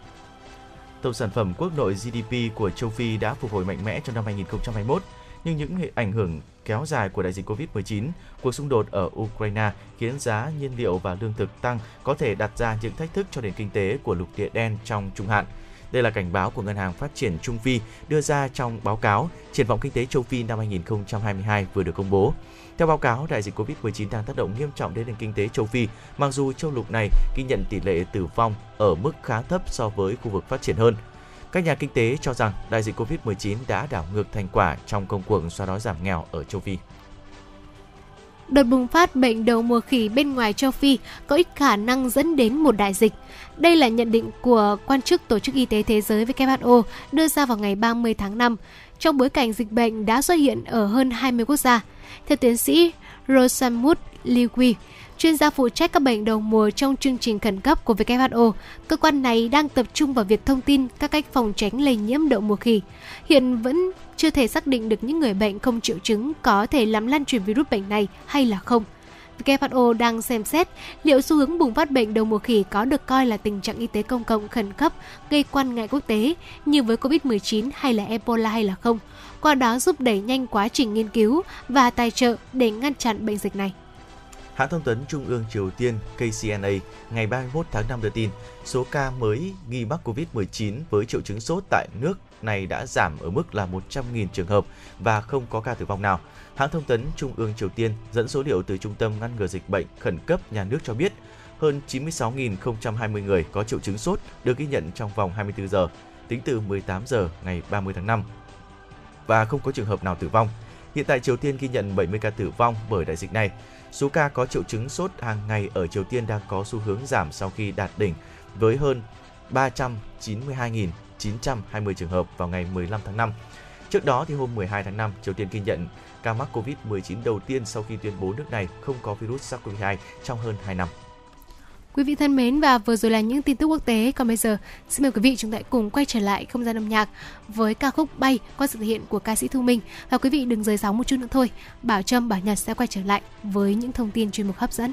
Tổng sản phẩm quốc nội GDP của châu Phi đã phục hồi mạnh mẽ trong năm 2021, nhưng những ảnh hưởng kéo dài của đại dịch COVID-19, cuộc xung đột ở Ukraine khiến giá nhiên liệu và lương thực tăng có thể đặt ra những thách thức cho nền kinh tế của lục địa đen trong trung hạn. Đây là cảnh báo của Ngân hàng Phát triển Trung Phi đưa ra trong báo cáo Triển vọng kinh tế châu Phi năm 2022 vừa được công bố. Theo báo cáo, đại dịch COVID-19 đang tác động nghiêm trọng đến nền kinh tế châu Phi, mặc dù châu lục này ghi nhận tỷ lệ tử vong ở mức khá thấp so với khu vực phát triển hơn. Các nhà kinh tế cho rằng đại dịch COVID-19 đã đảo ngược thành quả trong công cuộc xóa đói giảm nghèo ở châu Phi. Đợt bùng phát bệnh đầu mùa khỉ bên ngoài châu Phi có ít khả năng dẫn đến một đại dịch. Đây là nhận định của quan chức Tổ chức Y tế Thế giới WHO đưa ra vào ngày 30 tháng 5, trong bối cảnh dịch bệnh đã xuất hiện ở hơn 20 quốc gia. Theo tiến sĩ Rosamund Liwi, chuyên gia phụ trách các bệnh đầu mùa trong chương trình khẩn cấp của WHO, cơ quan này đang tập trung vào việc thông tin các cách phòng tránh lây nhiễm đậu mùa khỉ. Hiện vẫn chưa thể xác định được những người bệnh không triệu chứng có thể làm lan truyền virus bệnh này hay là không. WHO đang xem xét liệu xu hướng bùng phát bệnh đầu mùa khỉ có được coi là tình trạng y tế công cộng khẩn cấp gây quan ngại quốc tế như với COVID-19 hay là Ebola hay là không, qua đó giúp đẩy nhanh quá trình nghiên cứu và tài trợ để ngăn chặn bệnh dịch này. Hãng thông tấn Trung ương Triều Tiên KCNA ngày 31 tháng 5 đưa tin, số ca mới nghi mắc COVID-19 với triệu chứng sốt tại nước này đã giảm ở mức là 100.000 trường hợp và không có ca tử vong nào. Hãng thông tấn Trung ương Triều Tiên dẫn số liệu từ Trung tâm ngăn ngừa dịch bệnh khẩn cấp nhà nước cho biết, hơn 96.020 người có triệu chứng sốt được ghi nhận trong vòng 24 giờ, tính từ 18 giờ ngày 30 tháng 5 và không có trường hợp nào tử vong. Hiện tại Triều Tiên ghi nhận 70 ca tử vong bởi đại dịch này. Số ca có triệu chứng sốt hàng ngày ở Triều Tiên đang có xu hướng giảm sau khi đạt đỉnh với hơn 392.920 trường hợp vào ngày 15 tháng 5. Trước đó thì hôm 12 tháng 5, Triều Tiên ghi nhận ca mắc COVID-19 đầu tiên sau khi tuyên bố nước này không có virus SARS-CoV-2 trong hơn 2 năm. Quý vị thân mến và vừa rồi là những tin tức quốc tế. Còn bây giờ, xin mời quý vị chúng ta cùng quay trở lại không gian âm nhạc với ca khúc Bay qua sự thể hiện của ca sĩ Thu Minh. Và quý vị đừng rời sóng một chút nữa thôi. Bảo Trâm, Bảo Nhật sẽ quay trở lại với những thông tin chuyên mục hấp dẫn.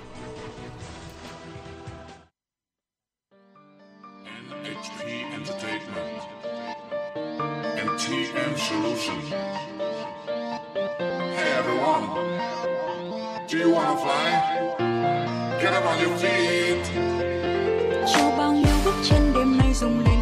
NHP Entertainment. MTM Solution. Hey do you wanna fly? Get up on your feet. cho bao nhiêu bước chân đêm nay rung lên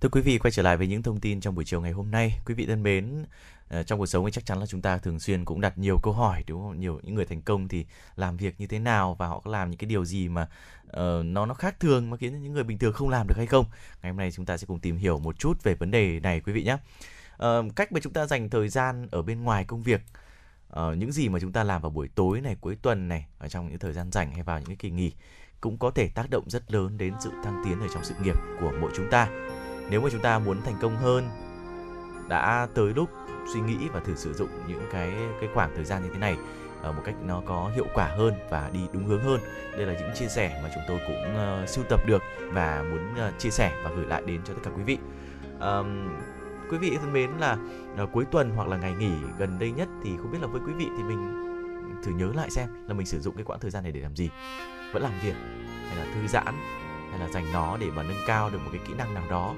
Thưa quý vị, quay trở lại với những thông tin trong buổi chiều ngày hôm nay. Quý vị thân mến, ờ, trong cuộc sống thì chắc chắn là chúng ta thường xuyên cũng đặt nhiều câu hỏi đúng không? Nhiều những người thành công thì làm việc như thế nào và họ có làm những cái điều gì mà uh, nó nó khác thường mà khiến những người bình thường không làm được hay không? Ngày hôm nay chúng ta sẽ cùng tìm hiểu một chút về vấn đề này quý vị nhé. Uh, cách mà chúng ta dành thời gian ở bên ngoài công việc uh, những gì mà chúng ta làm vào buổi tối này, cuối tuần này, ở trong những thời gian rảnh hay vào những cái kỳ nghỉ cũng có thể tác động rất lớn đến sự thăng tiến ở trong sự nghiệp của mỗi chúng ta nếu mà chúng ta muốn thành công hơn đã tới lúc suy nghĩ và thử sử dụng những cái cái khoảng thời gian như thế này ở một cách nó có hiệu quả hơn và đi đúng hướng hơn đây là những chia sẻ mà chúng tôi cũng uh, sưu tập được và muốn uh, chia sẻ và gửi lại đến cho tất cả quý vị. Um, quý vị thân mến là uh, cuối tuần hoặc là ngày nghỉ gần đây nhất thì không biết là với quý vị thì mình thử nhớ lại xem là mình sử dụng cái quãng thời gian này để làm gì. Vẫn làm việc hay là thư giãn hay là dành nó để mà nâng cao được một cái kỹ năng nào đó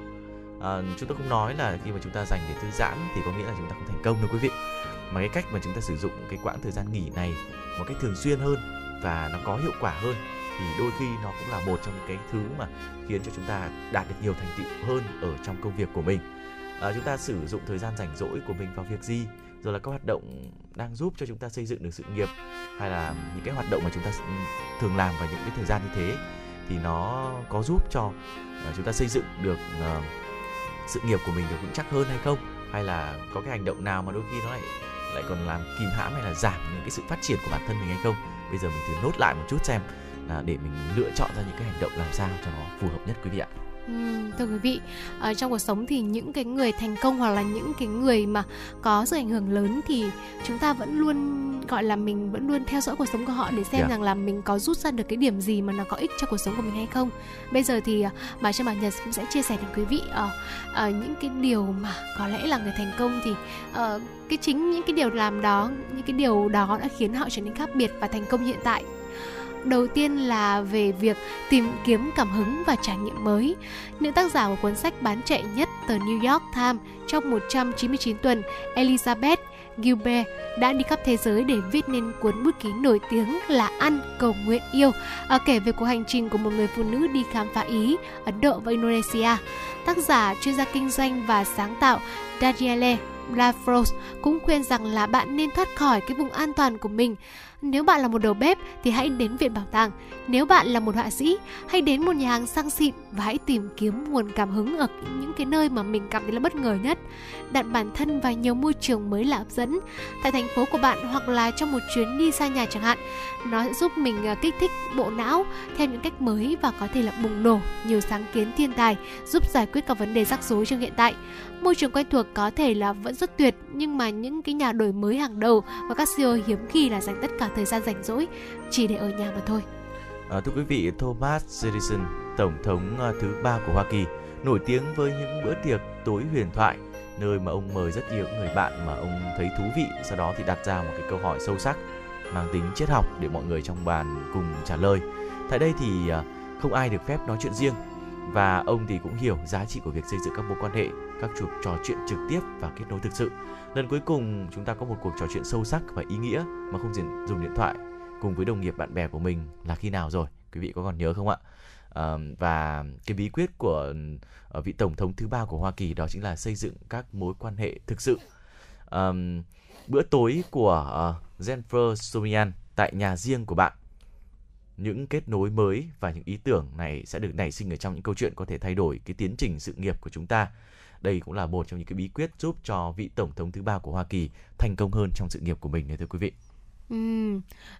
à, chúng tôi không nói là khi mà chúng ta dành để thư giãn thì có nghĩa là chúng ta không thành công đâu quý vị. Mà cái cách mà chúng ta sử dụng cái quãng thời gian nghỉ này một cách thường xuyên hơn và nó có hiệu quả hơn thì đôi khi nó cũng là một trong những cái thứ mà khiến cho chúng ta đạt được nhiều thành tựu hơn ở trong công việc của mình. À, chúng ta sử dụng thời gian rảnh rỗi của mình vào việc gì? Rồi là các hoạt động đang giúp cho chúng ta xây dựng được sự nghiệp hay là những cái hoạt động mà chúng ta ừ, thường làm vào những cái thời gian như thế thì nó có giúp cho uh, chúng ta xây dựng được uh, sự nghiệp của mình được vững chắc hơn hay không? Hay là có cái hành động nào mà đôi khi nó lại lại còn làm kìm hãm hay là giảm những cái sự phát triển của bản thân mình hay không? Bây giờ mình thử nốt lại một chút xem là để mình lựa chọn ra những cái hành động làm sao cho nó phù hợp nhất quý vị ạ thưa quý vị, ở trong cuộc sống thì những cái người thành công hoặc là những cái người mà có sự ảnh hưởng lớn thì chúng ta vẫn luôn gọi là mình vẫn luôn theo dõi cuộc sống của họ để xem yeah. Dạ. rằng là mình có rút ra được cái điểm gì mà nó có ích cho cuộc sống của mình hay không. Bây giờ thì bà Trâm Bảo Nhật cũng sẽ chia sẻ đến quý vị ở uh, uh, những cái điều mà có lẽ là người thành công thì uh, cái chính những cái điều làm đó, những cái điều đó đã khiến họ trở nên khác biệt và thành công hiện tại Đầu tiên là về việc tìm kiếm cảm hứng và trải nghiệm mới. Nữ tác giả của cuốn sách bán chạy nhất tờ New York Times trong 199 tuần, Elizabeth Gilbert đã đi khắp thế giới để viết nên cuốn bút ký nổi tiếng là Ăn, Cầu Nguyện, Yêu, à, kể về cuộc hành trình của một người phụ nữ đi khám phá Ý, Ấn Độ và Indonesia. Tác giả, chuyên gia kinh doanh và sáng tạo Daniele Lafros cũng khuyên rằng là bạn nên thoát khỏi cái vùng an toàn của mình nếu bạn là một đầu bếp thì hãy đến viện bảo tàng. Nếu bạn là một họa sĩ, hãy đến một nhà hàng sang xịn và hãy tìm kiếm nguồn cảm hứng ở những cái nơi mà mình cảm thấy là bất ngờ nhất. Đặt bản thân vào nhiều môi trường mới là hấp dẫn. Tại thành phố của bạn hoặc là trong một chuyến đi xa nhà chẳng hạn, nó sẽ giúp mình à, kích thích bộ não theo những cách mới và có thể là bùng nổ nhiều sáng kiến thiên tài, giúp giải quyết các vấn đề rắc rối trong hiện tại. Môi trường quen thuộc có thể là vẫn rất tuyệt nhưng mà những cái nhà đổi mới hàng đầu và các CEO hiếm khi là dành tất cả thời gian rảnh rỗi chỉ để ở nhà mà thôi. À, thưa quý vị, Thomas Edison, tổng thống ờ, thứ ba của Hoa Kỳ, nổi tiếng với những bữa tiệc tối huyền thoại, nơi mà ông mời rất nhiều người bạn mà ông thấy thú vị, sau đó thì đặt ra một cái câu hỏi sâu sắc mang tính triết học để mọi người trong bàn cùng trả lời. Tại đây thì ờ, không ai được phép nói chuyện riêng và ông thì cũng hiểu giá trị của việc xây dựng các mối quan hệ, các cuộc trò chuyện trực tiếp và kết nối thực sự. Lần cuối cùng chúng ta có một cuộc trò chuyện sâu sắc và ý nghĩa mà không dùng điện thoại cùng với đồng nghiệp bạn bè của mình là khi nào rồi? Quý vị có còn nhớ không ạ? À, và cái bí quyết của uh, vị tổng thống thứ ba của Hoa Kỳ đó chính là xây dựng các mối quan hệ thực sự. Um, bữa tối của uh, Jennifer Somian tại nhà riêng của bạn những kết nối mới và những ý tưởng này sẽ được nảy sinh ở trong những câu chuyện có thể thay đổi cái tiến trình sự nghiệp của chúng ta. Đây cũng là một trong những cái bí quyết giúp cho vị tổng thống thứ ba của Hoa Kỳ thành công hơn trong sự nghiệp của mình này thưa quý vị.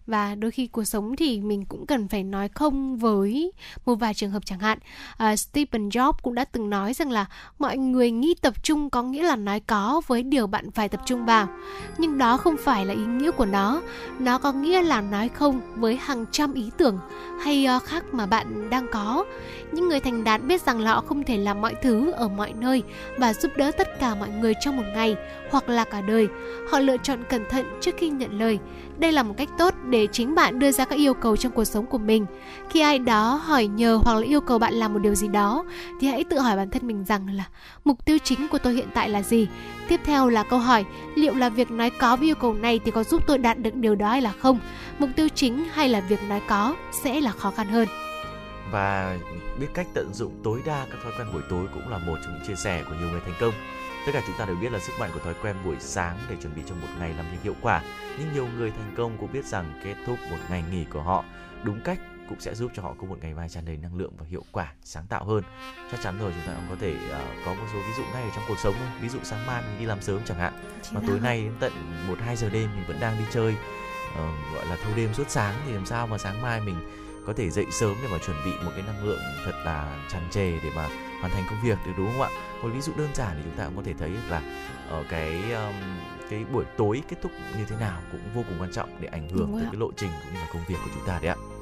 Và đôi khi cuộc sống thì mình cũng cần phải nói không với một vài trường hợp chẳng hạn. À, Stephen Jobs cũng đã từng nói rằng là mọi người nghĩ tập trung có nghĩa là nói có với điều bạn phải tập trung vào. Nhưng đó không phải là ý nghĩa của nó. Nó có nghĩa là nói không với hàng trăm ý tưởng hay uh, khác mà bạn đang có. Những người thành đạt biết rằng là họ không thể làm mọi thứ ở mọi nơi và giúp đỡ tất cả mọi người trong một ngày hoặc là cả đời. Họ lựa chọn cẩn thận trước khi nhận lời đây là một cách tốt để chính bạn đưa ra các yêu cầu trong cuộc sống của mình. Khi ai đó hỏi nhờ hoặc là yêu cầu bạn làm một điều gì đó, thì hãy tự hỏi bản thân mình rằng là mục tiêu chính của tôi hiện tại là gì. Tiếp theo là câu hỏi, liệu là việc nói có với yêu cầu này thì có giúp tôi đạt được điều đó hay là không. Mục tiêu chính hay là việc nói có sẽ là khó khăn hơn và biết cách tận dụng tối đa các thói quen buổi tối cũng là một trong những chia sẻ của nhiều người thành công Tất cả chúng ta đều biết là sức mạnh của thói quen buổi sáng để chuẩn bị cho một ngày làm việc hiệu quả. Nhưng nhiều người thành công cũng biết rằng kết thúc một ngày nghỉ của họ đúng cách cũng sẽ giúp cho họ có một ngày mai tràn đầy năng lượng và hiệu quả, sáng tạo hơn. Chắc chắn rồi chúng ta cũng có thể uh, có một số ví dụ ngay ở trong cuộc sống. Ví dụ sáng mai mình đi làm sớm chẳng hạn, mà tối nay đến tận 1 2 giờ đêm mình vẫn đang đi chơi uh, gọi là thâu đêm suốt sáng thì làm sao mà sáng mai mình có thể dậy sớm để mà chuẩn bị một cái năng lượng thật là tràn trề để mà hoàn thành công việc được đúng không ạ? Một ví dụ đơn giản thì chúng ta cũng có thể thấy là ở cái um, cái buổi tối kết thúc như thế nào cũng vô cùng quan trọng để ảnh hưởng tới cái lộ trình cũng như là công việc của chúng ta đấy ạ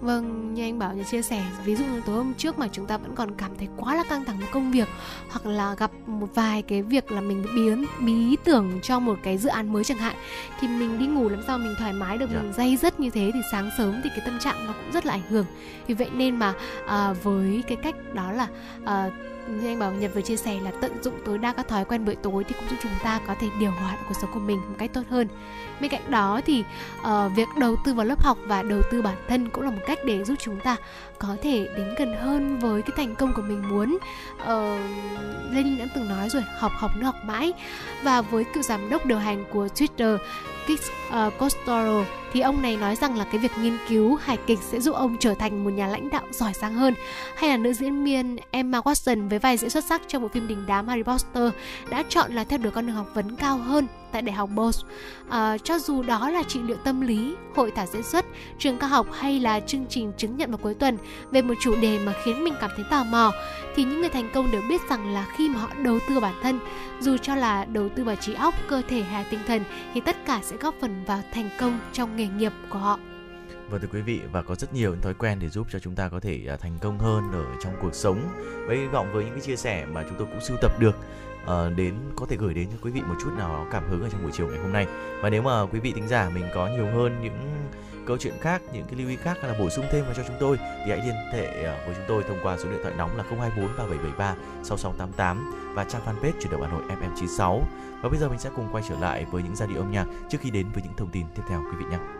Vâng, như anh Bảo như chia sẻ, ví dụ như tối hôm trước mà chúng ta vẫn còn cảm thấy quá là căng thẳng với công việc hoặc là gặp một vài cái việc là mình bị biến bí tưởng cho một cái dự án mới chẳng hạn thì mình đi ngủ làm sao mình thoải mái được yeah. mình dạ. dây dứt như thế thì sáng sớm thì cái tâm trạng nó cũng rất là ảnh hưởng. Vì vậy nên mà à, với cái cách đó là à, như anh bảo nhật vừa chia sẻ là tận dụng tối đa các thói quen buổi tối thì cũng giúp chúng ta có thể điều hòa cuộc sống của mình một cách tốt hơn. Bên cạnh đó thì uh, việc đầu tư vào lớp học và đầu tư bản thân cũng là một cách để giúp chúng ta có thể đến gần hơn với cái thành công của mình muốn ờ, uh, Lenin đã từng nói rồi học học nữa học mãi. Và với cựu giám đốc điều hành của Twitter Kix uh, ờ, Costoro thì ông này nói rằng là cái việc nghiên cứu hài kịch sẽ giúp ông trở thành một nhà lãnh đạo giỏi giang hơn hay là nữ diễn viên Emma Watson với vai diễn xuất sắc trong bộ phim đình đám Harry Potter đã chọn là theo đuổi con đường học vấn cao hơn tại Đại học Bose. À, cho dù đó là trị liệu tâm lý, hội thảo diễn xuất, trường cao học hay là chương trình chứng nhận vào cuối tuần về một chủ đề mà khiến mình cảm thấy tò mò, thì những người thành công đều biết rằng là khi mà họ đầu tư bản thân, dù cho là đầu tư vào trí óc, cơ thể hay tinh thần, thì tất cả sẽ góp phần vào thành công trong nghề nghiệp của họ. Vâng thưa quý vị và có rất nhiều những thói quen để giúp cho chúng ta có thể à, thành công hơn ở trong cuộc sống. Với hy vọng với những cái chia sẻ mà chúng tôi cũng sưu tập được uh, đến có thể gửi đến cho quý vị một chút nào cảm hứng ở trong buổi chiều ngày hôm nay. Và nếu mà quý vị thính giả mình có nhiều hơn những câu chuyện khác, những cái lưu ý khác hay là bổ sung thêm vào cho chúng tôi thì hãy liên hệ ờ, với chúng tôi thông qua số điện thoại nóng là 024 3773 6688 và trang fanpage chuyển động Hà Nội FM96. Và bây giờ mình sẽ cùng quay trở lại với những giai điệu âm nhạc trước khi đến với những thông tin tiếp theo quý vị nhé.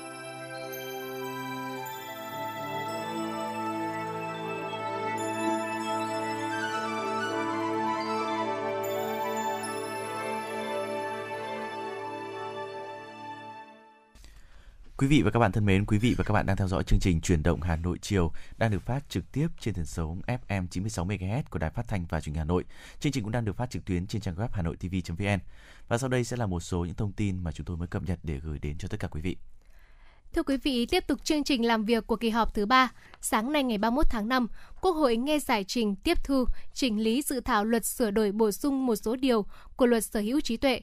Quý vị và các bạn thân mến, quý vị và các bạn đang theo dõi chương trình Chuyển động Hà Nội chiều đang được phát trực tiếp trên tần số FM 96 MHz của Đài Phát thanh và Truyền hình Hà Nội. Chương trình cũng đang được phát trực tuyến trên trang web hanoitv.vn. Và sau đây sẽ là một số những thông tin mà chúng tôi mới cập nhật để gửi đến cho tất cả quý vị. Thưa quý vị, tiếp tục chương trình làm việc của kỳ họp thứ ba, Sáng nay ngày 31 tháng 5, Quốc hội nghe giải trình tiếp thu, chỉnh lý dự thảo luật sửa đổi bổ sung một số điều của luật sở hữu trí tuệ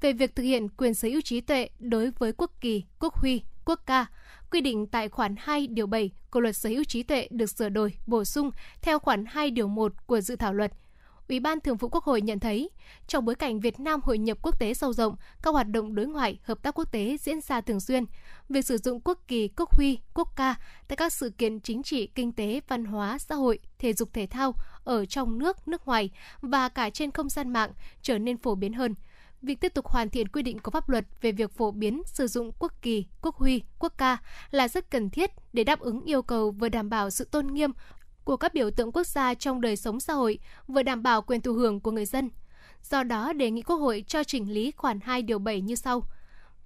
về việc thực hiện quyền sở hữu trí tuệ đối với quốc kỳ, quốc huy, quốc ca, quy định tại khoản 2 điều 7 của luật sở hữu trí tuệ được sửa đổi, bổ sung theo khoản 2 điều 1 của dự thảo luật. Ủy ban Thường vụ Quốc hội nhận thấy, trong bối cảnh Việt Nam hội nhập quốc tế sâu rộng, các hoạt động đối ngoại, hợp tác quốc tế diễn ra thường xuyên, việc sử dụng quốc kỳ, quốc huy, quốc ca tại các sự kiện chính trị, kinh tế, văn hóa, xã hội, thể dục thể thao ở trong nước, nước ngoài và cả trên không gian mạng trở nên phổ biến hơn – việc tiếp tục hoàn thiện quy định của pháp luật về việc phổ biến sử dụng quốc kỳ, quốc huy, quốc ca là rất cần thiết để đáp ứng yêu cầu vừa đảm bảo sự tôn nghiêm của các biểu tượng quốc gia trong đời sống xã hội, vừa đảm bảo quyền thụ hưởng của người dân. Do đó, đề nghị Quốc hội cho chỉnh lý khoản 2 điều 7 như sau.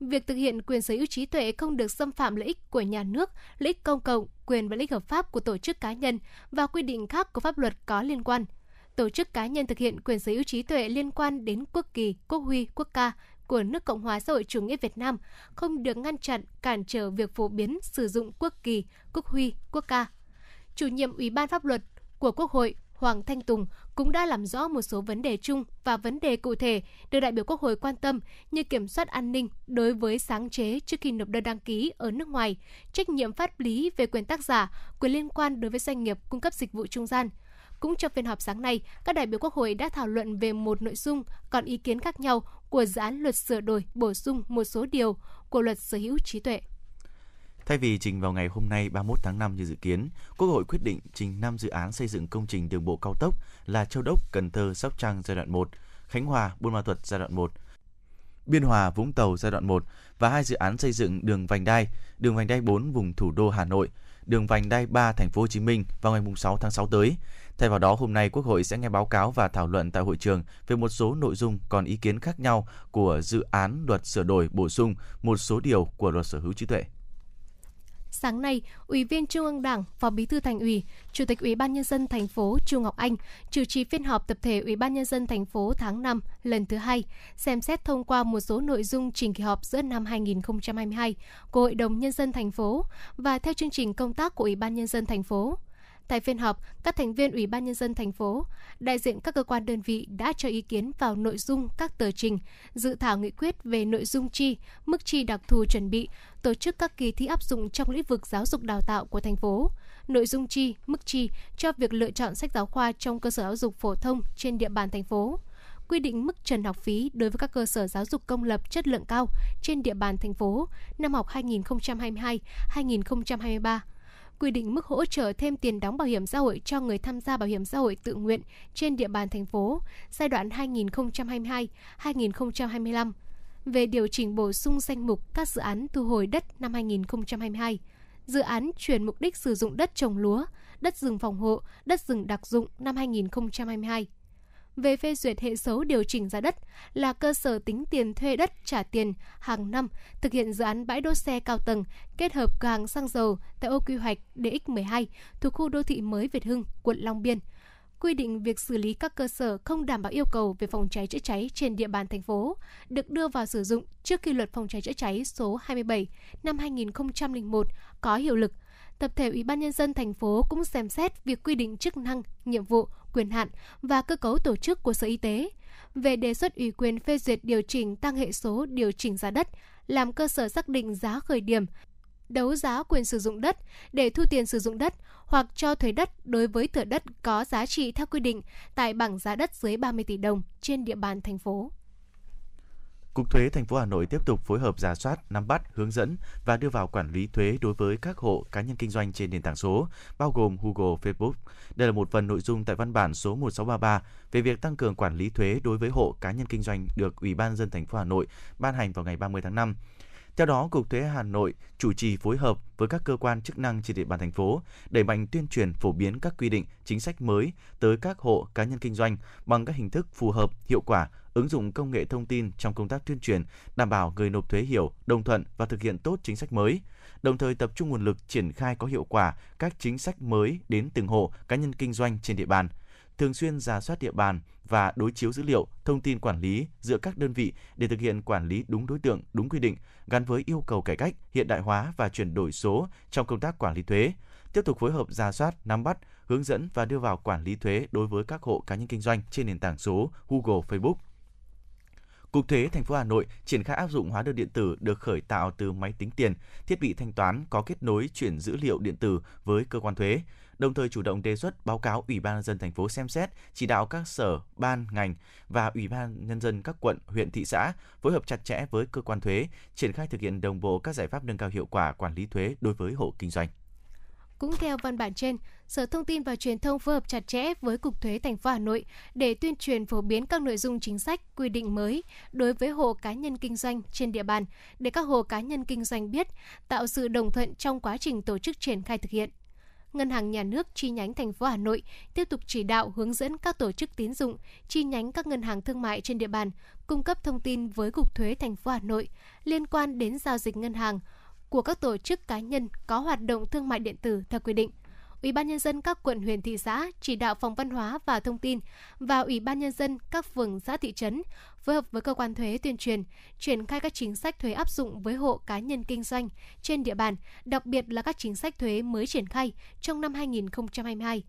Việc thực hiện quyền sở hữu trí tuệ không được xâm phạm lợi ích của nhà nước, lợi ích công cộng, quyền và lợi ích hợp pháp của tổ chức cá nhân và quy định khác của pháp luật có liên quan – tổ chức cá nhân thực hiện quyền sở hữu trí tuệ liên quan đến quốc kỳ, quốc huy, quốc ca của nước Cộng hòa xã hội chủ nghĩa Việt Nam không được ngăn chặn, cản trở việc phổ biến sử dụng quốc kỳ, quốc huy, quốc ca. Chủ nhiệm Ủy ban pháp luật của Quốc hội Hoàng Thanh Tùng cũng đã làm rõ một số vấn đề chung và vấn đề cụ thể được đại biểu Quốc hội quan tâm như kiểm soát an ninh đối với sáng chế trước khi nộp đơn đăng ký ở nước ngoài, trách nhiệm pháp lý về quyền tác giả, quyền liên quan đối với doanh nghiệp cung cấp dịch vụ trung gian – cũng trong phiên họp sáng nay, các đại biểu Quốc hội đã thảo luận về một nội dung còn ý kiến khác nhau của dự án luật sửa đổi bổ sung một số điều của luật sở hữu trí tuệ. Thay vì trình vào ngày hôm nay 31 tháng 5 như dự kiến, Quốc hội quyết định trình 5 dự án xây dựng công trình đường bộ cao tốc là Châu Đốc, Cần Thơ, Sóc Trăng giai đoạn 1, Khánh Hòa, Buôn Ma Thuột giai đoạn 1, Biên Hòa, Vũng Tàu giai đoạn 1 và hai dự án xây dựng đường vành đai, đường vành đai 4 vùng thủ đô Hà Nội, đường vành đai 3 thành phố Hồ Chí Minh vào ngày 6 tháng 6 tới. Thay vào đó, hôm nay Quốc hội sẽ nghe báo cáo và thảo luận tại hội trường về một số nội dung còn ý kiến khác nhau của dự án luật sửa đổi bổ sung một số điều của luật sở hữu trí tuệ. Sáng nay, Ủy viên Trung ương Đảng, Phó Bí thư Thành ủy, Chủ tịch Ủy ban nhân dân thành phố Chu Ngọc Anh chủ trì phiên họp tập thể Ủy ban nhân dân thành phố tháng 5 lần thứ hai, xem xét thông qua một số nội dung trình kỳ họp giữa năm 2022 của Hội đồng nhân dân thành phố và theo chương trình công tác của Ủy ban nhân dân thành phố. Tại phiên họp, các thành viên Ủy ban nhân dân thành phố, đại diện các cơ quan đơn vị đã cho ý kiến vào nội dung các tờ trình, dự thảo nghị quyết về nội dung chi, mức chi đặc thù chuẩn bị, tổ chức các kỳ thi áp dụng trong lĩnh vực giáo dục đào tạo của thành phố, nội dung chi, mức chi cho việc lựa chọn sách giáo khoa trong cơ sở giáo dục phổ thông trên địa bàn thành phố. Quy định mức trần học phí đối với các cơ sở giáo dục công lập chất lượng cao trên địa bàn thành phố năm học 2022-2023 quy định mức hỗ trợ thêm tiền đóng bảo hiểm xã hội cho người tham gia bảo hiểm xã hội tự nguyện trên địa bàn thành phố giai đoạn 2022-2025 về điều chỉnh bổ sung danh mục các dự án thu hồi đất năm 2022, dự án chuyển mục đích sử dụng đất trồng lúa, đất rừng phòng hộ, đất rừng đặc dụng năm 2022 về phê duyệt hệ số điều chỉnh giá đất là cơ sở tính tiền thuê đất trả tiền hàng năm thực hiện dự án bãi đỗ xe cao tầng kết hợp cửa hàng xăng dầu tại ô quy hoạch DX12 thuộc khu đô thị mới Việt Hưng, quận Long Biên. Quy định việc xử lý các cơ sở không đảm bảo yêu cầu về phòng cháy chữa cháy trên địa bàn thành phố được đưa vào sử dụng trước khi luật phòng cháy chữa cháy số 27 năm 2001 có hiệu lực. Tập thể Ủy ban nhân dân thành phố cũng xem xét việc quy định chức năng, nhiệm vụ, quyền hạn và cơ cấu tổ chức của Sở Y tế về đề xuất ủy quyền phê duyệt điều chỉnh tăng hệ số điều chỉnh giá đất, làm cơ sở xác định giá khởi điểm, đấu giá quyền sử dụng đất để thu tiền sử dụng đất hoặc cho thuế đất đối với thửa đất có giá trị theo quy định tại bảng giá đất dưới 30 tỷ đồng trên địa bàn thành phố. Cục Thuế thành phố Hà Nội tiếp tục phối hợp giả soát, nắm bắt, hướng dẫn và đưa vào quản lý thuế đối với các hộ cá nhân kinh doanh trên nền tảng số, bao gồm Google, Facebook. Đây là một phần nội dung tại văn bản số 1633 về việc tăng cường quản lý thuế đối với hộ cá nhân kinh doanh được Ủy ban dân thành phố Hà Nội ban hành vào ngày 30 tháng 5. Theo đó, Cục Thuế Hà Nội chủ trì phối hợp với các cơ quan chức năng trên địa bàn thành phố đẩy mạnh tuyên truyền phổ biến các quy định, chính sách mới tới các hộ cá nhân kinh doanh bằng các hình thức phù hợp, hiệu quả, ứng dụng công nghệ thông tin trong công tác tuyên truyền, đảm bảo người nộp thuế hiểu, đồng thuận và thực hiện tốt chính sách mới. Đồng thời tập trung nguồn lực triển khai có hiệu quả các chính sách mới đến từng hộ cá nhân kinh doanh trên địa bàn thường xuyên giả soát địa bàn và đối chiếu dữ liệu, thông tin quản lý giữa các đơn vị để thực hiện quản lý đúng đối tượng, đúng quy định, gắn với yêu cầu cải cách, hiện đại hóa và chuyển đổi số trong công tác quản lý thuế. Tiếp tục phối hợp giả soát, nắm bắt, hướng dẫn và đưa vào quản lý thuế đối với các hộ cá nhân kinh doanh trên nền tảng số Google, Facebook. Cục Thuế thành phố Hà Nội triển khai áp dụng hóa đơn điện tử được khởi tạo từ máy tính tiền, thiết bị thanh toán có kết nối chuyển dữ liệu điện tử với cơ quan thuế đồng thời chủ động đề xuất báo cáo Ủy ban nhân dân thành phố xem xét, chỉ đạo các sở, ban, ngành và Ủy ban nhân dân các quận, huyện, thị xã phối hợp chặt chẽ với cơ quan thuế, triển khai thực hiện đồng bộ các giải pháp nâng cao hiệu quả quản lý thuế đối với hộ kinh doanh. Cũng theo văn bản trên, Sở Thông tin và Truyền thông phối hợp chặt chẽ với Cục Thuế thành phố Hà Nội để tuyên truyền phổ biến các nội dung chính sách, quy định mới đối với hộ cá nhân kinh doanh trên địa bàn để các hộ cá nhân kinh doanh biết, tạo sự đồng thuận trong quá trình tổ chức triển khai thực hiện. Ngân hàng Nhà nước chi nhánh thành phố Hà Nội tiếp tục chỉ đạo hướng dẫn các tổ chức tín dụng, chi nhánh các ngân hàng thương mại trên địa bàn cung cấp thông tin với Cục Thuế thành phố Hà Nội liên quan đến giao dịch ngân hàng của các tổ chức cá nhân có hoạt động thương mại điện tử theo quy định. Ủy ban nhân dân các quận huyện thị xã chỉ đạo phòng văn hóa và thông tin và Ủy ban nhân dân các phường xã thị trấn phối hợp với cơ quan thuế tuyên truyền, triển khai các chính sách thuế áp dụng với hộ cá nhân kinh doanh trên địa bàn, đặc biệt là các chính sách thuế mới triển khai trong năm 2022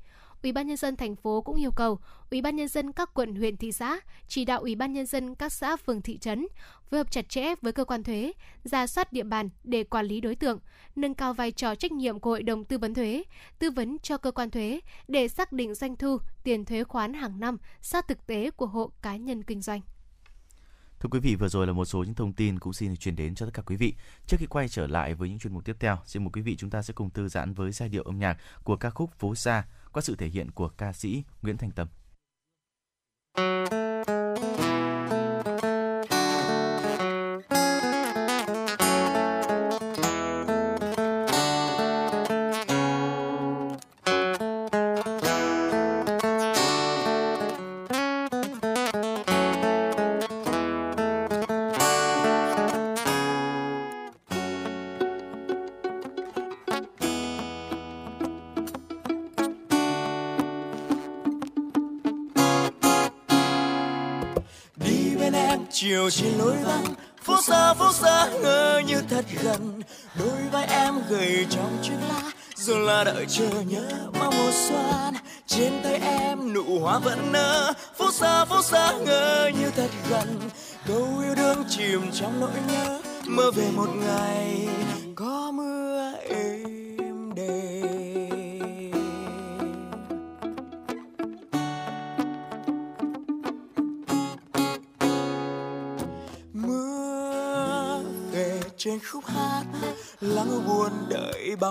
Ủy ban nhân dân thành phố cũng yêu cầu Ủy ban nhân dân các quận huyện thị xã chỉ đạo Ủy ban nhân dân các xã phường thị trấn phối hợp chặt chẽ với cơ quan thuế, ra soát địa bàn để quản lý đối tượng, nâng cao vai trò trách nhiệm của hội đồng tư vấn thuế, tư vấn cho cơ quan thuế để xác định doanh thu, tiền thuế khoán hàng năm sát thực tế của hộ cá nhân kinh doanh. Thưa quý vị, vừa rồi là một số những thông tin cũng xin được truyền đến cho tất cả quý vị. Trước khi quay trở lại với những chuyên mục tiếp theo, xin mời quý vị chúng ta sẽ cùng thư giãn với giai điệu âm nhạc của ca khúc Phố xa qua sự thể hiện của ca sĩ Nguyễn Thanh Tâm.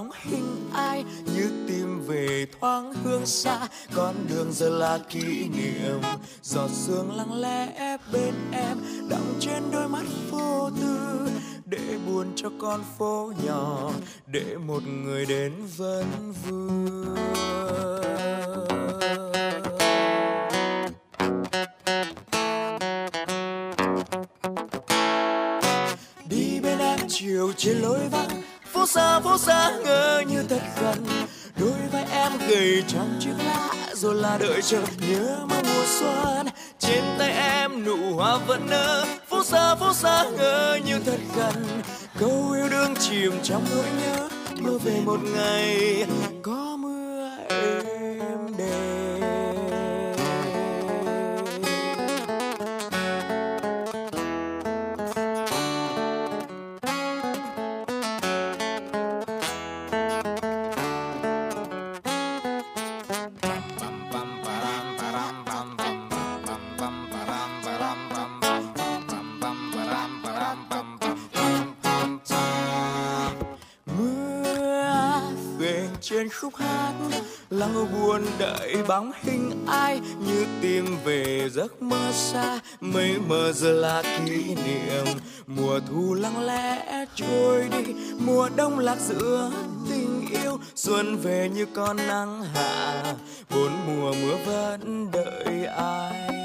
Bóng hình ai như tìm về thoáng hương xa. Con đường giờ là kỷ niệm, giọt sương lặng lẽ bên em, đọng trên đôi mắt vô tư. Để buồn cho con phố nhỏ, để một người đến vẫn vương chiều trên lối vắng phố xa phố xa, ngỡ như thật gần. Đôi vai em gầy trong chiếc lá, rồi là đợi chờ nhớ mong mùa xuân. Trên tay em nụ hoa vẫn nở, phố xa phố xa, ngỡ như thật gần. Câu yêu đương chìm trong nỗi nhớ mơ về một ngày, có lắng buồn đợi bóng hình ai như tìm về giấc mơ xa, mây mờ giờ là kỷ niệm. Mùa thu lặng lẽ trôi đi, mùa đông lạc giữa tình yêu, xuân về như con nắng hạ. Bốn mùa mưa vẫn đợi ai?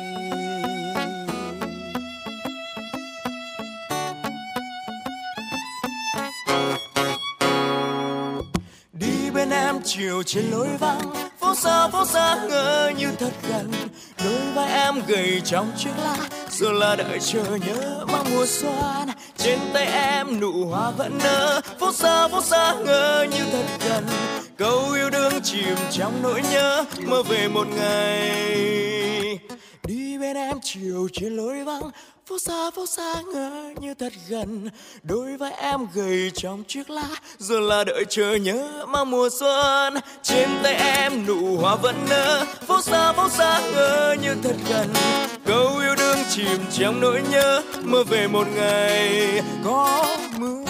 Nắng chiều trên lối vắng, phố xa phố xa ngỡ như thật gần. Đôi vai em gầy trong chiếc lá, giờ là đợi chờ nhớ mang mùa xuân. Trên tay em nụ hoa vẫn nở, phố xa phố xa ngỡ như thật gần. Câu yêu đương chìm trong nỗi nhớ, mơ về một ngày. Đi bên em chiều trên lối vắng phố xa phố xa ngỡ như thật gần. Đôi vai em gầy trong chiếc lá, giờ là đợi chờ nhớ mang mùa xuân. Trên tay em nụ hoa vẫn nở, phố xa phố xa ngỡ như thật gần. Câu yêu đương chìm trong nỗi nhớ, mơ về một ngày có mưa.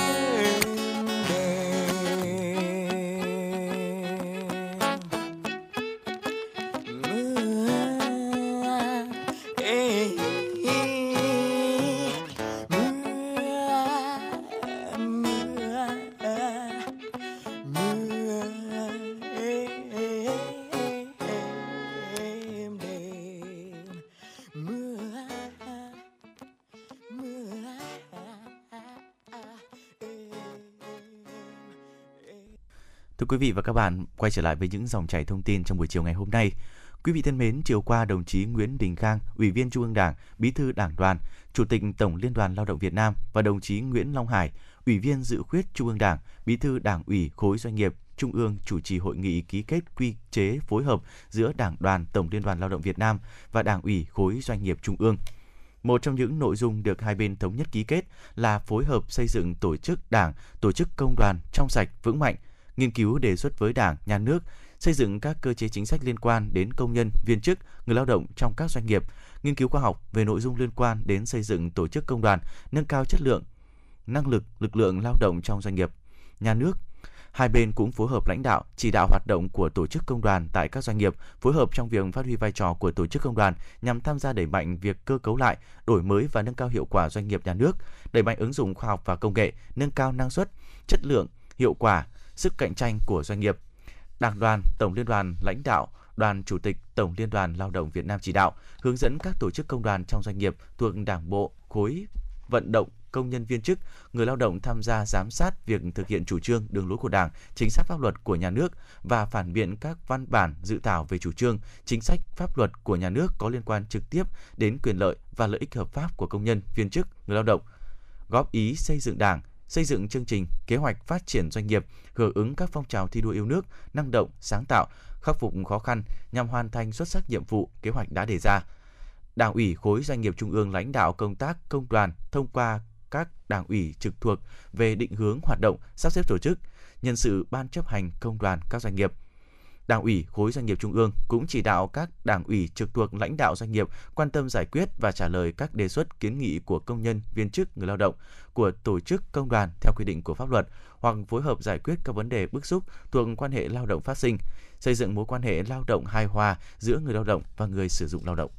Quý vị và các bạn, quay trở lại với những dòng chảy thông tin trong buổi chiều ngày hôm nay. Quý vị thân mến, chiều qua đồng chí Nguyễn Đình Khang, Ủy viên Trung ương Đảng, Bí thư Đảng đoàn, Chủ tịch Tổng Liên đoàn Lao động Việt Nam và đồng chí Nguyễn Long Hải, Ủy viên Dự khuyết Trung ương Đảng, Bí thư Đảng ủy khối doanh nghiệp Trung ương chủ trì hội nghị ký kết quy chế phối hợp giữa Đảng đoàn Tổng Liên đoàn Lao động Việt Nam và Đảng ủy khối doanh nghiệp Trung ương. Một trong những nội dung được hai bên thống nhất ký kết là phối hợp xây dựng tổ chức đảng, tổ chức công đoàn trong sạch, vững mạnh, nghiên cứu đề xuất với Đảng, Nhà nước xây dựng các cơ chế chính sách liên quan đến công nhân, viên chức, người lao động trong các doanh nghiệp, nghiên cứu khoa học về nội dung liên quan đến xây dựng tổ chức công đoàn, nâng cao chất lượng, năng lực lực lượng lao động trong doanh nghiệp. Nhà nước Hai bên cũng phối hợp lãnh đạo, chỉ đạo hoạt động của tổ chức công đoàn tại các doanh nghiệp, phối hợp trong việc phát huy vai trò của tổ chức công đoàn nhằm tham gia đẩy mạnh việc cơ cấu lại, đổi mới và nâng cao hiệu quả doanh nghiệp nhà nước, đẩy mạnh ứng dụng khoa học và công nghệ, nâng cao năng suất, chất lượng, hiệu quả, sức cạnh tranh của doanh nghiệp. Đảng đoàn, Tổng Liên đoàn, lãnh đạo, Đoàn Chủ tịch Tổng Liên đoàn Lao động Việt Nam chỉ đạo, hướng dẫn các tổ chức công đoàn trong doanh nghiệp thuộc Đảng bộ, khối vận động công nhân viên chức, người lao động tham gia giám sát việc thực hiện chủ trương, đường lối của Đảng, chính sách pháp luật của nhà nước và phản biện các văn bản dự thảo về chủ trương, chính sách pháp luật của nhà nước có liên quan trực tiếp đến quyền lợi và lợi ích hợp pháp của công nhân, viên chức, người lao động. Góp ý xây dựng Đảng, xây dựng chương trình, kế hoạch phát triển doanh nghiệp, hưởng ứng các phong trào thi đua yêu nước, năng động, sáng tạo, khắc phục khó khăn nhằm hoàn thành xuất sắc nhiệm vụ kế hoạch đã đề ra. Đảng ủy khối doanh nghiệp trung ương lãnh đạo công tác công đoàn thông qua các đảng ủy trực thuộc về định hướng hoạt động, sắp xếp tổ chức, nhân sự ban chấp hành công đoàn các doanh nghiệp. Đảng ủy khối doanh nghiệp trung ương cũng chỉ đạo các đảng ủy trực thuộc lãnh đạo doanh nghiệp quan tâm giải quyết và trả lời các đề xuất kiến nghị của công nhân, viên chức, người lao động của tổ chức công đoàn theo quy định của pháp luật hoặc phối hợp giải quyết các vấn đề bức xúc thuộc quan hệ lao động phát sinh, xây dựng mối quan hệ lao động hài hòa giữa người lao động và người sử dụng lao động.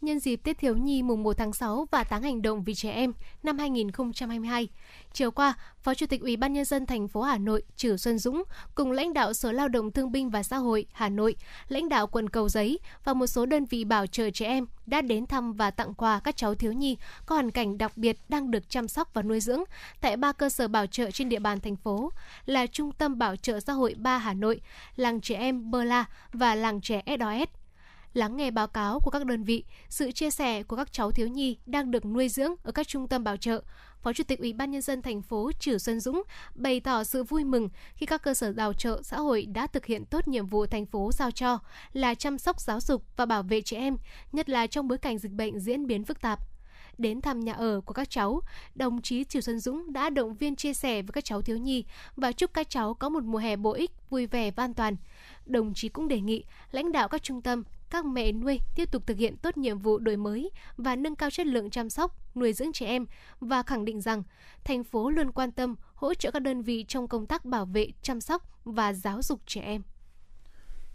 Nhân dịp Tết Thiếu Nhi mùng 1 tháng 6 và tháng hành động vì trẻ em năm 2022, chiều qua, Phó Chủ tịch Ủy ban nhân dân thành phố Hà Nội Trử Xuân Dũng cùng lãnh đạo Sở Lao động Thương binh và Xã hội Hà Nội, lãnh đạo quận Cầu Giấy và một số đơn vị bảo trợ trẻ em đã đến thăm và tặng quà các cháu thiếu nhi có hoàn cảnh đặc biệt đang được chăm sóc và nuôi dưỡng tại ba cơ sở bảo trợ trên địa bàn thành phố là Trung tâm Bảo trợ Xã hội 3 Hà Nội, Làng Trẻ Em Bơ La và Làng Trẻ SOS lắng nghe báo cáo của các đơn vị, sự chia sẻ của các cháu thiếu nhi đang được nuôi dưỡng ở các trung tâm bảo trợ. Phó Chủ tịch Ủy ban nhân dân thành phố Trử Xuân Dũng bày tỏ sự vui mừng khi các cơ sở bảo trợ xã hội đã thực hiện tốt nhiệm vụ thành phố giao cho là chăm sóc giáo dục và bảo vệ trẻ em, nhất là trong bối cảnh dịch bệnh diễn biến phức tạp đến thăm nhà ở của các cháu, đồng chí Triều Xuân Dũng đã động viên chia sẻ với các cháu thiếu nhi và chúc các cháu có một mùa hè bổ ích, vui vẻ và an toàn. Đồng chí cũng đề nghị lãnh đạo các trung tâm các mẹ nuôi tiếp tục thực hiện tốt nhiệm vụ đổi mới và nâng cao chất lượng chăm sóc, nuôi dưỡng trẻ em và khẳng định rằng thành phố luôn quan tâm hỗ trợ các đơn vị trong công tác bảo vệ, chăm sóc và giáo dục trẻ em.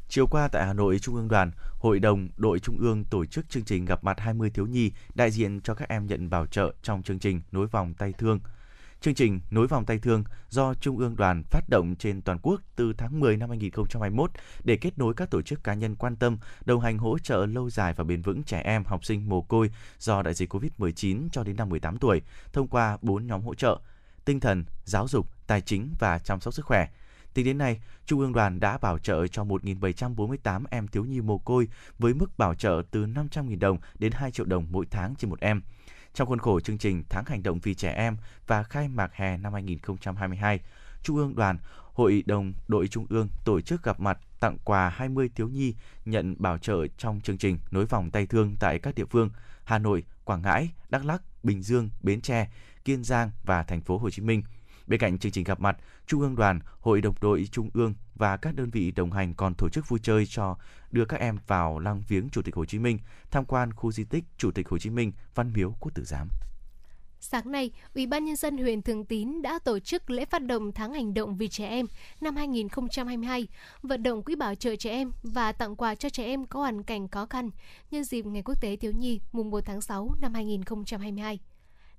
Chiều qua tại Hà Nội, Trung ương Đoàn, Hội đồng đội Trung ương tổ chức chương trình gặp mặt 20 thiếu nhi đại diện cho các em nhận bảo trợ trong chương trình Nối vòng tay thương. Chương trình Nối vòng tay thương do Trung ương Đoàn phát động trên toàn quốc từ tháng 10 năm 2021 để kết nối các tổ chức cá nhân quan tâm, đồng hành hỗ trợ lâu dài và bền vững trẻ em, học sinh mồ côi do đại dịch COVID-19 cho đến năm 18 tuổi thông qua 4 nhóm hỗ trợ: tinh thần, giáo dục, tài chính và chăm sóc sức khỏe – Tính đến nay, Trung ương đoàn đã bảo trợ cho 1.748 em thiếu nhi mồ côi với mức bảo trợ từ 500.000 đồng đến 2 triệu đồng mỗi tháng trên một em. Trong khuôn khổ chương trình Tháng hành động vì trẻ em và khai mạc hè năm 2022, Trung ương đoàn, Hội đồng đội Trung ương tổ chức gặp mặt tặng quà 20 thiếu nhi nhận bảo trợ trong chương trình nối vòng tay thương tại các địa phương Hà Nội, Quảng Ngãi, Đắk Lắk, Bình Dương, Bến Tre, Kiên Giang và thành phố Hồ Chí Minh – Bên cạnh chương trình gặp mặt, Trung ương đoàn, Hội đồng đội Trung ương và các đơn vị đồng hành còn tổ chức vui chơi cho đưa các em vào lăng viếng Chủ tịch Hồ Chí Minh, tham quan khu di tích Chủ tịch Hồ Chí Minh, Văn Miếu Quốc Tử Giám. Sáng nay, Ủy ban nhân dân huyện Thường Tín đã tổ chức lễ phát động tháng hành động vì trẻ em năm 2022, vận động quỹ bảo trợ trẻ em và tặng quà cho trẻ em có hoàn cảnh khó khăn nhân dịp Ngày Quốc tế Thiếu nhi mùng 1 tháng 6 năm 2022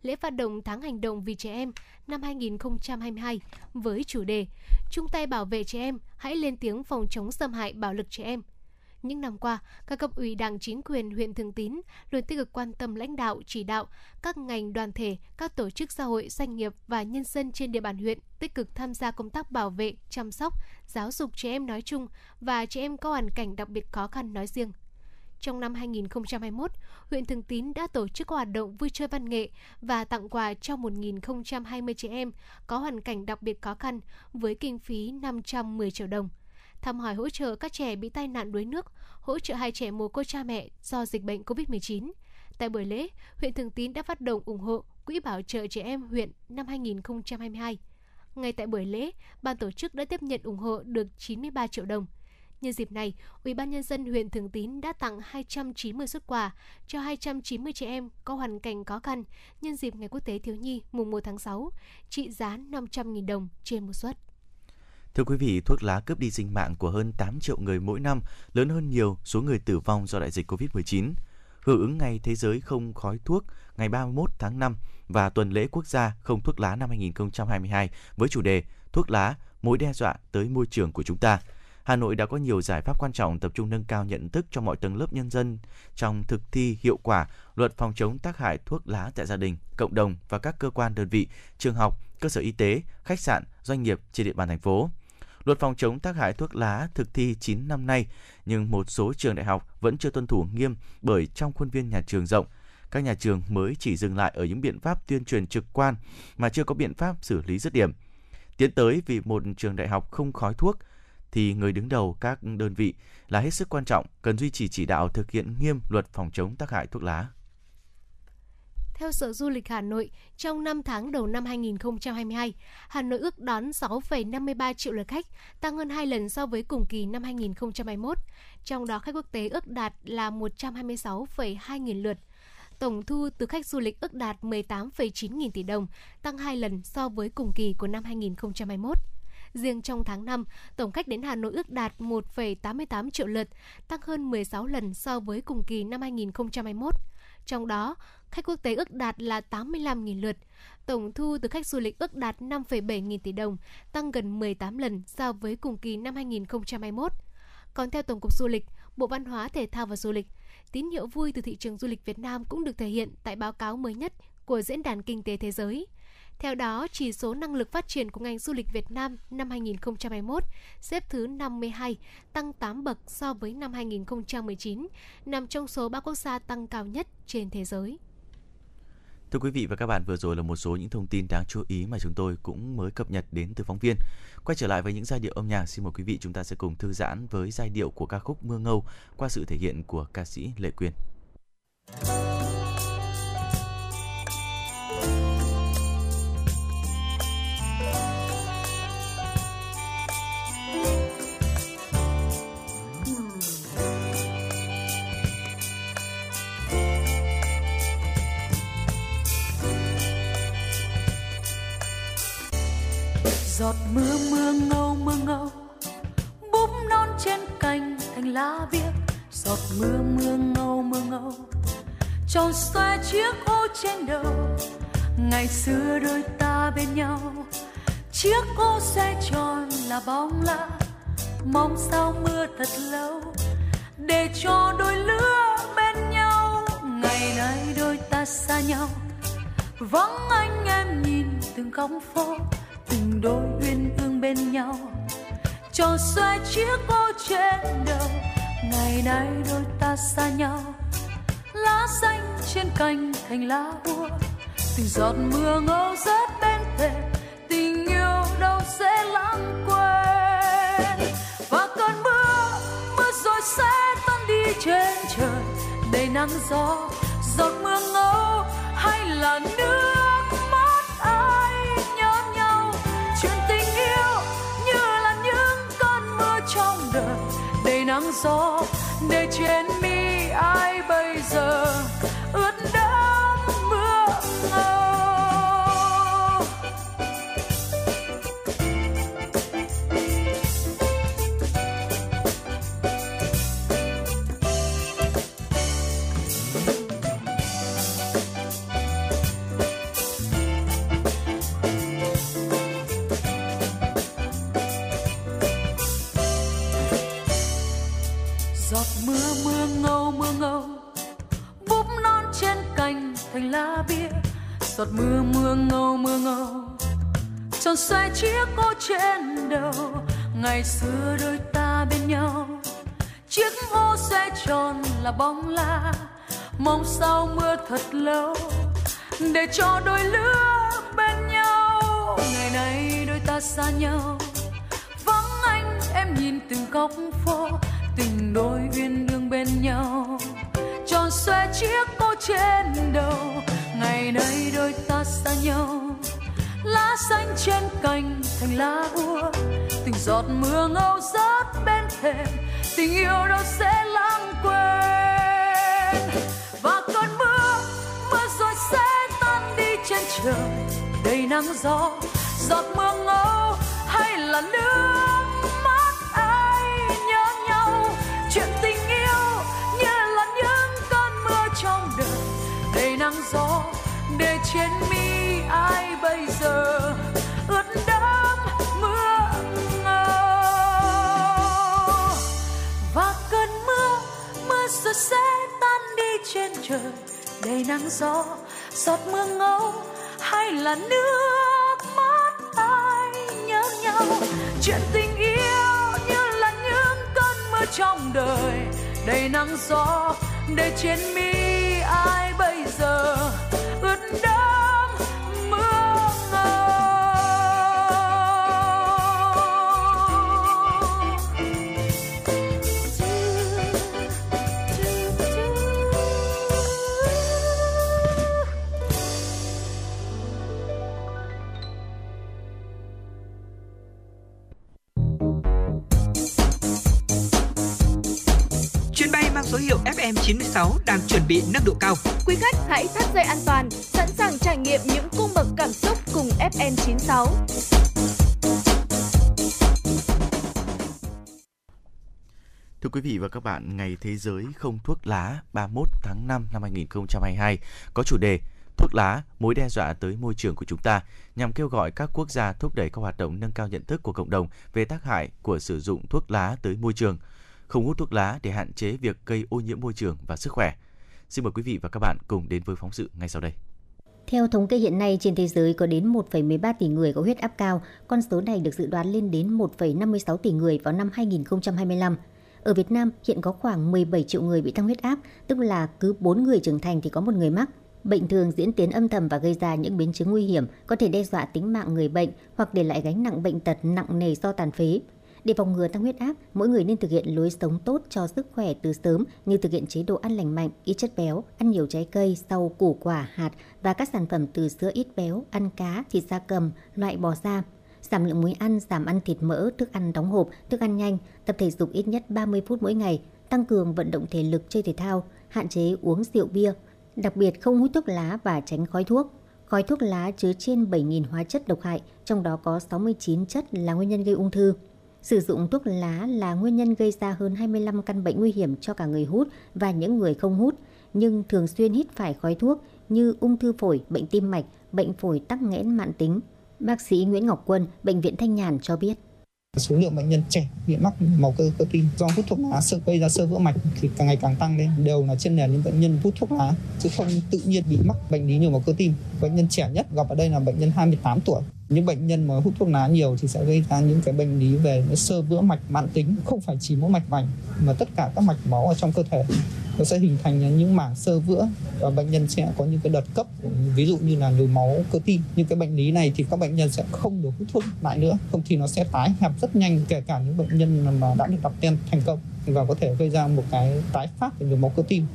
lễ phát động tháng hành động vì trẻ em năm 2022 với chủ đề Chung tay bảo vệ trẻ em, hãy lên tiếng phòng chống xâm hại bạo lực trẻ em. Những năm qua, các cấp ủy đảng chính quyền huyện Thường Tín luôn tích cực quan tâm lãnh đạo, chỉ đạo các ngành đoàn thể, các tổ chức xã hội, doanh nghiệp và nhân dân trên địa bàn huyện tích cực tham gia công tác bảo vệ, chăm sóc, giáo dục trẻ em nói chung và trẻ em có hoàn cảnh đặc biệt khó khăn nói riêng. Trong năm 2021, huyện Thường Tín đã tổ chức hoạt động vui chơi văn nghệ và tặng quà cho 1.020 trẻ em có hoàn cảnh đặc biệt khó khăn với kinh phí 510 triệu đồng. Thăm hỏi hỗ trợ các trẻ bị tai nạn đuối nước, hỗ trợ hai trẻ mồ côi cha mẹ do dịch bệnh COVID-19. Tại buổi lễ, huyện Thường Tín đã phát động ủng hộ Quỹ bảo trợ trẻ em huyện năm 2022. Ngay tại buổi lễ, ban tổ chức đã tiếp nhận ủng hộ được 93 triệu đồng – Nhân dịp này, Ủy ban nhân dân huyện Thường Tín đã tặng 290 xuất quà cho 290 trẻ em có hoàn cảnh khó khăn nhân dịp Ngày Quốc tế Thiếu nhi mùng 1 tháng 6, trị giá 500.000 đồng trên một suất. Thưa quý vị, thuốc lá cướp đi sinh mạng của hơn 8 triệu người mỗi năm, lớn hơn nhiều số người tử vong do đại dịch COVID-19. Hưởng ứng Ngày Thế giới không khói thuốc ngày 31 tháng 5 và tuần lễ quốc gia không thuốc lá năm 2022 với chủ đề Thuốc lá, mối đe dọa tới môi trường của chúng ta – Hà Nội đã có nhiều giải pháp quan trọng tập trung nâng cao nhận thức cho mọi tầng lớp nhân dân trong thực thi hiệu quả luật phòng chống tác hại thuốc lá tại gia đình, cộng đồng và các cơ quan đơn vị, trường học, cơ sở y tế, khách sạn, doanh nghiệp trên địa bàn thành phố. Luật phòng chống tác hại thuốc lá thực thi 9 năm nay, nhưng một số trường đại học vẫn chưa tuân thủ nghiêm bởi trong khuôn viên nhà trường rộng, các nhà trường mới chỉ dừng lại ở những biện pháp tuyên truyền trực quan mà chưa có biện pháp xử lý dứt điểm. Tiến tới vì một trường đại học không khói thuốc, thì người đứng đầu các đơn vị là hết sức quan trọng, cần duy trì chỉ đạo thực hiện nghiêm luật phòng chống tác hại thuốc lá. Theo Sở Du lịch Hà Nội, trong 5 tháng đầu năm 2022, Hà Nội ước đón 6,53 triệu lượt khách, tăng hơn 2 lần so với cùng kỳ năm 2021. Trong đó khách quốc tế ước đạt là 126,2 nghìn lượt. Tổng thu từ khách du lịch ước đạt 18,9 nghìn tỷ đồng, tăng 2 lần so với cùng kỳ của năm 2021. Riêng trong tháng 5, tổng khách đến Hà Nội ước đạt 1,88 triệu lượt, tăng hơn 16 lần so với cùng kỳ năm 2021. Trong đó, khách quốc tế ước đạt là 85.000 lượt. Tổng thu từ khách du lịch ước đạt 5,7 nghìn tỷ đồng, tăng gần 18 lần so với cùng kỳ năm 2021. Còn theo Tổng cục Du lịch, Bộ Văn hóa, Thể thao và Du lịch, tín hiệu vui từ thị trường du lịch Việt Nam cũng được thể hiện tại báo cáo mới nhất của Diễn đàn Kinh tế Thế giới. Theo đó, chỉ số năng lực phát triển của ngành du lịch Việt Nam năm 2021 xếp thứ 52, tăng 8 bậc so với năm 2019, nằm trong số 3 quốc gia tăng cao nhất trên thế giới. Thưa quý vị và các bạn, vừa rồi là một số những thông tin đáng chú ý mà chúng tôi cũng mới cập nhật đến từ phóng viên. Quay trở lại với những giai điệu âm nhạc, xin mời quý vị chúng ta sẽ cùng thư giãn với giai điệu của ca khúc Mưa Ngâu qua sự thể hiện của ca sĩ Lệ Quyên. giọt mưa mưa ngâu mưa ngâu. Búp non trên cành thành lá biếc giọt mưa mưa ngâu mưa ngâu. Tròn xoe chiếc ô trên đầu, ngày xưa đôi ta bên nhau. Chiếc ô xe tròn là bóng lạ, mong sao mưa thật lâu. Để cho đôi lứa bên nhau, ngày nay đôi ta xa nhau. Vắng anh em nhìn từng góc phố từng đôi uyên ương bên nhau. Cho xoay chiếc ô trên đầu, ngày nay đôi ta xa nhau. Lá xanh trên cành thành lá úa từng giọt mưa ngâu rớt bên thềm. Tình yêu đâu sẽ lãng quên. Và cơn mưa mưa rồi sẽ tan đi trên trời. Đầy nắng gió, giọt mưa ngâu hay là nước? Gió để trên mi ai bây giờ? Thành lá bia, giọt mưa mưa ngâu mưa ngâu. Tròn xoay chiếc ô trên đầu, ngày xưa đôi ta bên nhau. Chiếc ô xoay tròn là bóng la, mong sao mưa thật lâu. Để cho đôi lứa bên nhau, ngày nay đôi ta xa nhau. Vắng anh, em nhìn từng góc phố, tình đôi uyên ương bên nhau xòe chiếc ô trên đầu, ngày nay đôi ta xa nhau. Lá xanh trên cành thành lá úa từng giọt mưa ngâu rớt bên thềm. Tình yêu đâu sẽ lãng quên. Và cơn mưa mưa rồi sẽ tan đi trên trời. Đầy nắng gió, giọt mưa ngâu, hay là nước mắt ai nhớ nhau. Chuyện tình nắng gió, để trên mi ai bây giờ ướt đẫm mưa ngâu và cơn mưa mưa rồi sẽ tan đi trên trời, đầy nắng gió, giọt mưa ngâu, hay là nước mắt ai nhớ nhau. Chuyện tình yêu như là những cơn mưa trong đời, đầy nắng gió, để trên mi ai bây giờ, ướt đẫm mưa Chuyến bay mang số hiệu FM96 đang chuẩn bị nâng độ cao. Hãy thắt dây an toàn, sẵn sàng trải nghiệm những cung bậc cảm xúc cùng FN96. Thưa quý vị và các bạn, Ngày Thế giới không thuốc lá 31 tháng 5 năm 2022 có chủ đề Thuốc lá, mối đe dọa tới môi trường của chúng ta nhằm kêu gọi các quốc gia thúc đẩy các hoạt động nâng cao nhận thức của cộng đồng về tác hại của sử dụng thuốc lá tới môi trường, không hút thuốc lá để hạn chế việc gây ô nhiễm môi trường và sức khỏe. Xin mời quý vị và các bạn cùng đến với phóng sự ngay sau đây. Theo thống kê hiện nay trên thế giới có đến 1,13 tỷ người có huyết áp cao, con số này được dự đoán lên đến 1,56 tỷ người vào năm 2025. Ở Việt Nam hiện có khoảng 17 triệu người bị tăng huyết áp, tức là cứ 4 người trưởng thành thì có một người mắc. Bệnh thường diễn tiến âm thầm và gây ra những biến chứng nguy hiểm, có thể đe dọa tính mạng người bệnh hoặc để lại gánh nặng bệnh tật nặng nề do tàn phế. Để phòng ngừa tăng huyết áp, mỗi người nên thực hiện lối sống tốt cho sức khỏe từ sớm như thực hiện chế độ ăn lành mạnh, ít chất béo, ăn nhiều trái cây, rau, củ quả, hạt và các sản phẩm từ sữa ít béo, ăn cá, thịt da cầm, loại bò da. Giảm lượng muối ăn, giảm ăn thịt mỡ, thức ăn đóng hộp, thức ăn nhanh, tập thể dục ít nhất 30 phút mỗi ngày, tăng cường vận động thể lực chơi thể thao, hạn chế uống rượu bia, đặc biệt không hút thuốc lá và tránh khói thuốc. Khói thuốc lá chứa trên 7.000 hóa chất độc hại, trong đó có 69 chất là nguyên nhân gây ung thư. Sử dụng thuốc lá là nguyên nhân gây ra hơn 25 căn bệnh nguy hiểm cho cả người hút và những người không hút, nhưng thường xuyên hít phải khói thuốc như ung thư phổi, bệnh tim mạch, bệnh phổi tắc nghẽn mạn tính. Bác sĩ Nguyễn Ngọc Quân, Bệnh viện Thanh Nhàn cho biết. Số lượng bệnh nhân trẻ bị mắc màu cơ cơ tim do hút thuốc lá sợ gây ra sơ vỡ mạch thì càng ngày càng tăng lên đều là trên nền những bệnh nhân hút thuốc lá chứ không tự nhiên bị mắc bệnh lý nhồi máu cơ tim. Bệnh nhân trẻ nhất gặp ở đây là bệnh nhân 28 tuổi. Những bệnh nhân mà hút thuốc lá nhiều thì sẽ gây ra những cái bệnh lý về sơ vữa mạch mãn tính, không phải chỉ mỗi mạch vành mà tất cả các mạch máu ở trong cơ thể. Nó sẽ hình thành những mảng sơ vữa và bệnh nhân sẽ có những cái đợt cấp ví dụ như là nhồi máu cơ tim. Những cái bệnh lý này thì các bệnh nhân sẽ không được hút thuốc lại nữa không thì nó sẽ tái hẹp rất nhanh kể cả những bệnh nhân mà đã được đặt tên thành công và có thể gây ra một cái tái phát của nhồi máu cơ tim.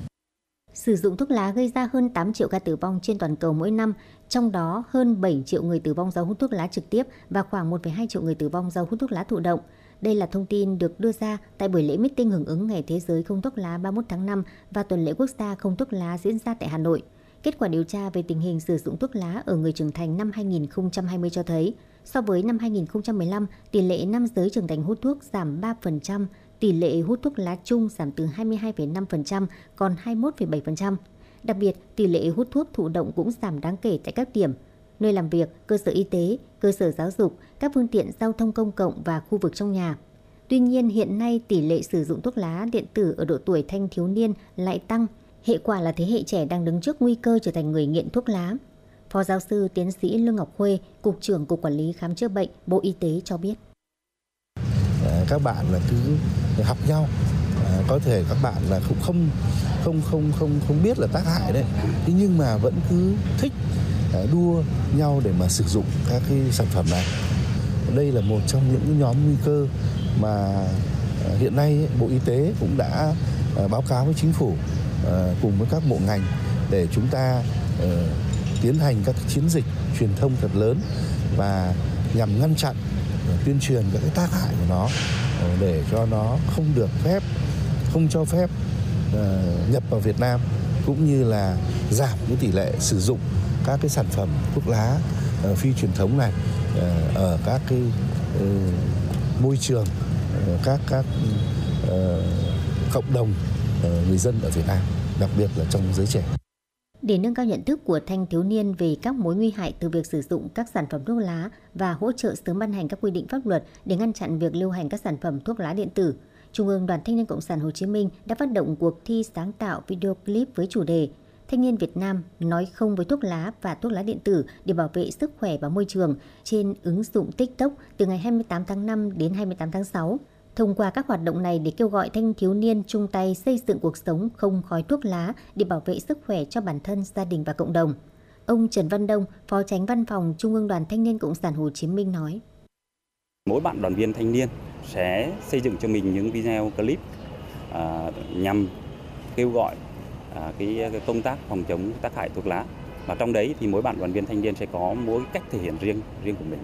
Sử dụng thuốc lá gây ra hơn 8 triệu ca tử vong trên toàn cầu mỗi năm, trong đó hơn 7 triệu người tử vong do hút thuốc lá trực tiếp và khoảng 1,2 triệu người tử vong do hút thuốc lá thụ động. Đây là thông tin được đưa ra tại buổi lễ meeting hưởng ứng Ngày Thế giới không thuốc lá 31 tháng 5 và tuần lễ quốc gia không thuốc lá diễn ra tại Hà Nội. Kết quả điều tra về tình hình sử dụng thuốc lá ở người trưởng thành năm 2020 cho thấy, so với năm 2015, tỷ lệ nam giới trưởng thành hút thuốc giảm 3%, tỷ lệ hút thuốc lá chung giảm từ 22,5% còn 21,7%. Đặc biệt, tỷ lệ hút thuốc thụ động cũng giảm đáng kể tại các điểm nơi làm việc, cơ sở y tế, cơ sở giáo dục, các phương tiện giao thông công cộng và khu vực trong nhà. Tuy nhiên, hiện nay tỷ lệ sử dụng thuốc lá điện tử ở độ tuổi thanh thiếu niên lại tăng. Hệ quả là thế hệ trẻ đang đứng trước nguy cơ trở thành người nghiện thuốc lá. Phó giáo sư tiến sĩ Lương Ngọc Khuê, Cục trưởng Cục Quản lý Khám chữa bệnh, Bộ Y tế cho biết. Các bạn là cứ học nhau. À, có thể các bạn là cũng không không không không không biết là tác hại đấy. Thế nhưng mà vẫn cứ thích à, đua nhau để mà sử dụng các cái sản phẩm này. Đây là một trong những nhóm nguy cơ mà à, hiện nay bộ y tế cũng đã à, báo cáo với chính phủ à, cùng với các bộ ngành để chúng ta ờ, tiến hành các chiến dịch truyền thông thật lớn và nhằm ngăn chặn tuyên truyền các cái tác hại của nó. Ờ, để cho nó không được phép, không cho phép ờ, nhập vào Việt Nam, cũng như là giảm cái tỷ lệ sử dụng các cái sản phẩm thuốc lá ờ, phi truyền thống này ở các cái ừ, môi trường các các cộng đồng người dân ở Việt Nam, đặc biệt là trong giới trẻ. Để nâng cao nhận thức của thanh thiếu niên về các mối nguy hại từ việc sử dụng các sản phẩm thuốc lá và hỗ trợ sớm ban hành các quy định pháp luật để ngăn chặn việc lưu hành các sản phẩm thuốc lá điện tử, Trung ương Đoàn Thanh niên Cộng sản Hồ Chí Minh đã phát động cuộc thi sáng tạo video clip với chủ đề Thanh niên Việt Nam nói không với thuốc lá và thuốc lá điện tử để bảo vệ sức khỏe và môi trường trên ứng dụng TikTok từ ngày 28 tháng 5 đến 28 tháng 6. Thông qua các hoạt động này để kêu gọi thanh thiếu niên chung tay xây dựng cuộc sống không khói thuốc lá để bảo vệ sức khỏe cho bản thân, gia đình và cộng đồng. Ông Trần Văn Đông, Phó Tránh Văn phòng Trung ương Đoàn Thanh niên Cộng sản Hồ Chí Minh nói. Mỗi bạn đoàn viên thanh niên sẽ xây dựng cho mình những video clip à, nhằm kêu gọi à, cái, cái công tác phòng chống tác hại thuốc lá và trong đấy thì mỗi bạn đoàn viên thanh niên sẽ có mỗi cách thể hiện riêng riêng của mình.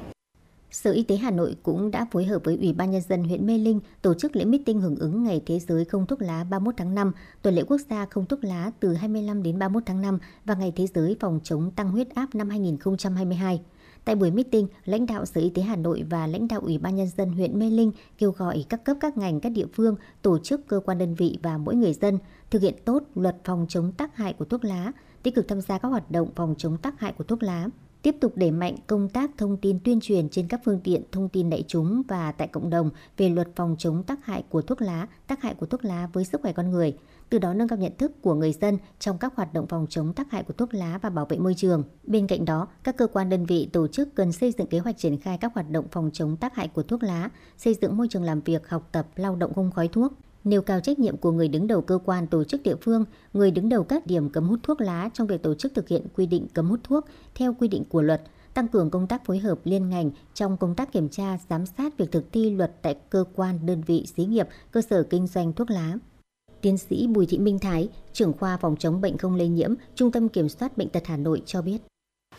Sở Y tế Hà Nội cũng đã phối hợp với Ủy ban Nhân dân huyện Mê Linh tổ chức lễ meeting hưởng ứng Ngày Thế giới không thuốc lá 31 tháng 5, tuần lễ quốc gia không thuốc lá từ 25 đến 31 tháng 5 và Ngày Thế giới phòng chống tăng huyết áp năm 2022. Tại buổi meeting, lãnh đạo Sở Y tế Hà Nội và lãnh đạo Ủy ban Nhân dân huyện Mê Linh kêu gọi các cấp các ngành, các địa phương, tổ chức cơ quan đơn vị và mỗi người dân thực hiện tốt luật phòng chống tác hại của thuốc lá, tích cực tham gia các hoạt động phòng chống tác hại của thuốc lá tiếp tục đẩy mạnh công tác thông tin tuyên truyền trên các phương tiện thông tin đại chúng và tại cộng đồng về luật phòng chống tác hại của thuốc lá, tác hại của thuốc lá với sức khỏe con người, từ đó nâng cao nhận thức của người dân trong các hoạt động phòng chống tác hại của thuốc lá và bảo vệ môi trường. Bên cạnh đó, các cơ quan đơn vị tổ chức cần xây dựng kế hoạch triển khai các hoạt động phòng chống tác hại của thuốc lá, xây dựng môi trường làm việc, học tập, lao động không khói thuốc, nêu cao trách nhiệm của người đứng đầu cơ quan tổ chức địa phương, người đứng đầu các điểm cấm hút thuốc lá trong việc tổ chức thực hiện quy định cấm hút thuốc theo quy định của luật, tăng cường công tác phối hợp liên ngành trong công tác kiểm tra, giám sát việc thực thi luật tại cơ quan, đơn vị, xí nghiệp, cơ sở kinh doanh thuốc lá. Tiến sĩ Bùi Thị Minh Thái, trưởng khoa phòng chống bệnh không lây nhiễm, Trung tâm Kiểm soát Bệnh tật Hà Nội cho biết.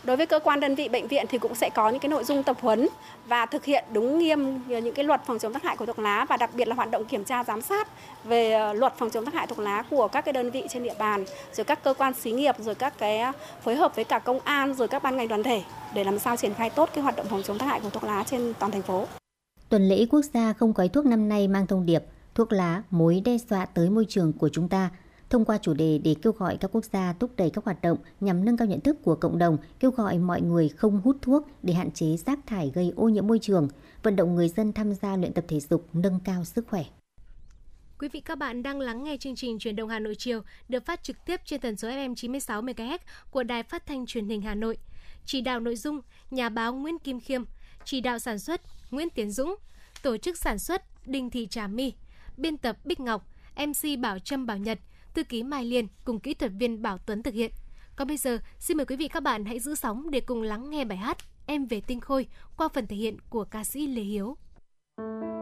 Đối với cơ quan đơn vị bệnh viện thì cũng sẽ có những cái nội dung tập huấn và thực hiện đúng nghiêm ờ, những cái luật phòng chống tác hại của thuốc lá và đặc biệt là hoạt động kiểm tra giám sát về ờ, luật phòng chống tác hại thuốc lá của các cái đơn vị trên địa bàn, rồi các cơ quan xí nghiệp, rồi các cái ờ, phối hợp với cả công an, rồi các ban ngành đoàn thể để làm sao triển khai tốt cái hoạt động phòng chống tác hại của thuốc lá trên toàn thành phố. Tuần lễ quốc gia không khói thuốc năm nay mang thông điệp thuốc lá mối đe dọa tới môi trường của chúng ta – thông qua chủ đề để kêu gọi các quốc gia thúc đẩy các hoạt động nhằm nâng cao nhận thức của cộng đồng, kêu gọi mọi người không hút thuốc để hạn chế rác thải gây ô nhiễm môi trường, vận động người dân tham gia luyện tập thể dục nâng cao sức khỏe. Quý vị các bạn đang lắng nghe chương trình Truyền động Hà Nội chiều được phát trực tiếp trên tần số FM 96 MHz của Đài Phát thanh Truyền hình Hà Nội. Chỉ đạo nội dung nhà báo Nguyễn Kim Khiêm, chỉ đạo sản xuất Nguyễn Tiến Dũng, tổ chức sản xuất Đinh Thị Trà My, biên tập Bích Ngọc, MC Bảo Trâm Bảo Nhật, thư ký Mai Liên cùng kỹ thuật viên Bảo Tuấn thực hiện. Còn bây giờ, xin mời quý vị các bạn hãy giữ sóng để cùng lắng nghe bài hát Em về tinh khôi qua phần thể hiện của ca sĩ Lê Hiếu. rơi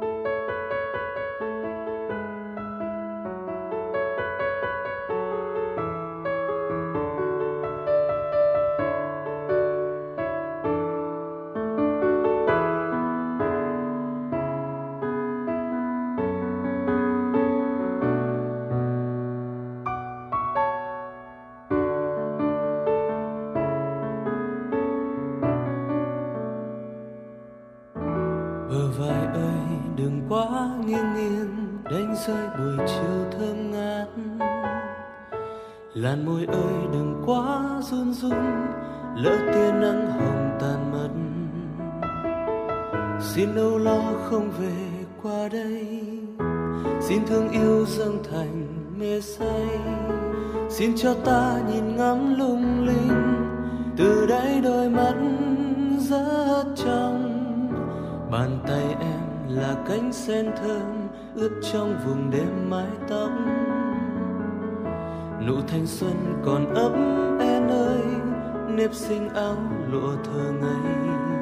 xin âu lo không về qua đây. Xin thương yêu dâng thành mê say. Xin cho ta nhìn ngắm lung linh từ đáy đôi mắt rất trong. Bàn tay em là cánh sen thơm ướt trong vùng đêm mái tóc. Nụ thanh xuân còn ấm em ơi, nếp sinh áo lụa thơ ngây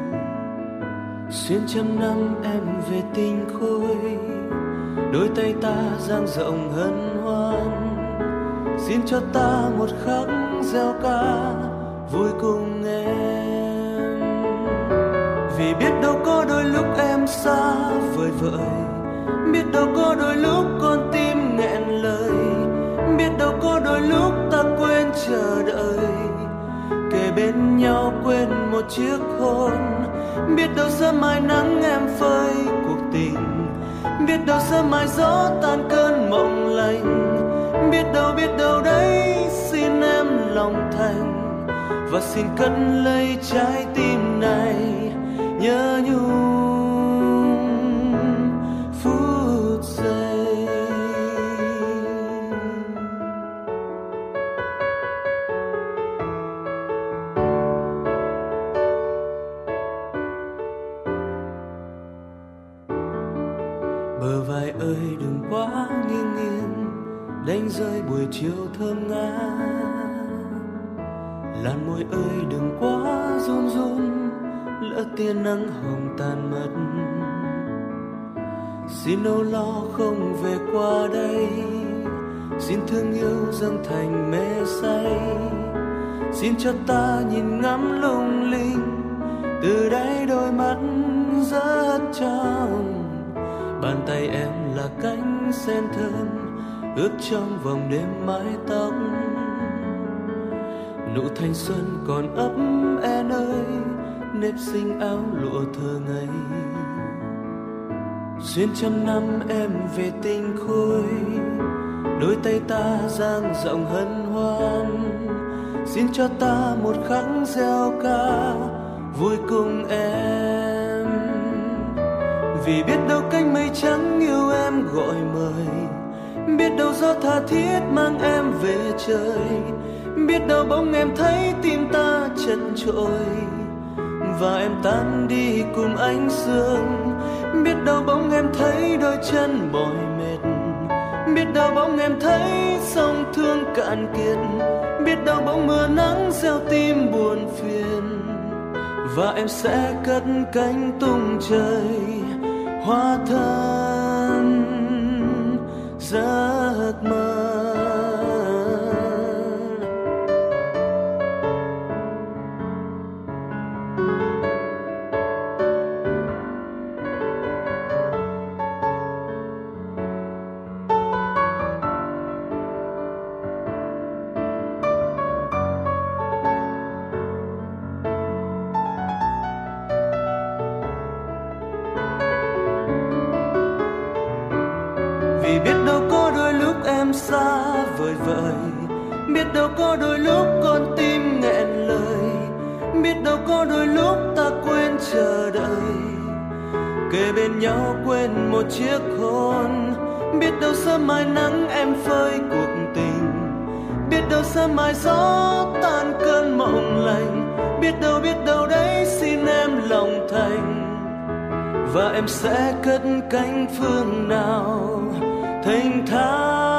xuyên trăm năm em về tình khôi. Đôi tay ta dang rộng hân hoan. Xin cho ta một khắc gieo ca vui cùng em. Vì biết đâu có đôi lúc em xa vời vợi. Biết đâu có đôi lúc con tim nghẹn lời. Biết đâu có đôi lúc ta quên chờ đợi. Kề bên nhau quên một chiếc hôn biết đâu sớm mai nắng em phơi cuộc tình. Biết đâu sớm mai gió tan cơn mộng lành. Biết đâu biết đâu đấy, xin em lòng thành. Và xin cất lấy trái tim này, nhớ nhung. Xin âu lo không về qua đây. Xin thương yêu dâng thành mê say. Xin cho ta nhìn ngắm lung linh. Từ đây đôi mắt rất trong. Bàn tay em là cánh sen thơm ướp trong vòng đêm mái tóc. Nụ thanh xuân còn ấp en ơi, nếp sinh áo lụa thơ ngây xuyên trăm năm em về tinh khôi, đôi tay ta dang rộng hân hoan. Xin cho ta một khắc gieo ca, vui cùng em. Vì biết đâu cánh mây trắng yêu em gọi mời, biết đâu gió tha thiết mang em về trời. Biết đâu bóng em thấy tim ta chật trội và em tan đi cùng ánh sương biết đâu bóng em thấy đôi chân mỏi mệt. Biết đâu bóng em thấy sông thương cạn kiệt. Biết đâu bóng mưa nắng gieo tim buồn phiền. Và em sẽ cất cánh tung trời hoa thân giấc mơ. Có đôi lúc con tim nghẹn lời. Biết đâu có đôi lúc ta quên chờ đợi. Kề bên nhau quên một chiếc hôn. Biết đâu sớm mai nắng em phơi cuộc tình. Biết đâu sớm mai gió tan cơn mộng lành. Biết đâu biết đâu đấy xin em lòng thành. Và em sẽ cất cánh phương nào? Thành thang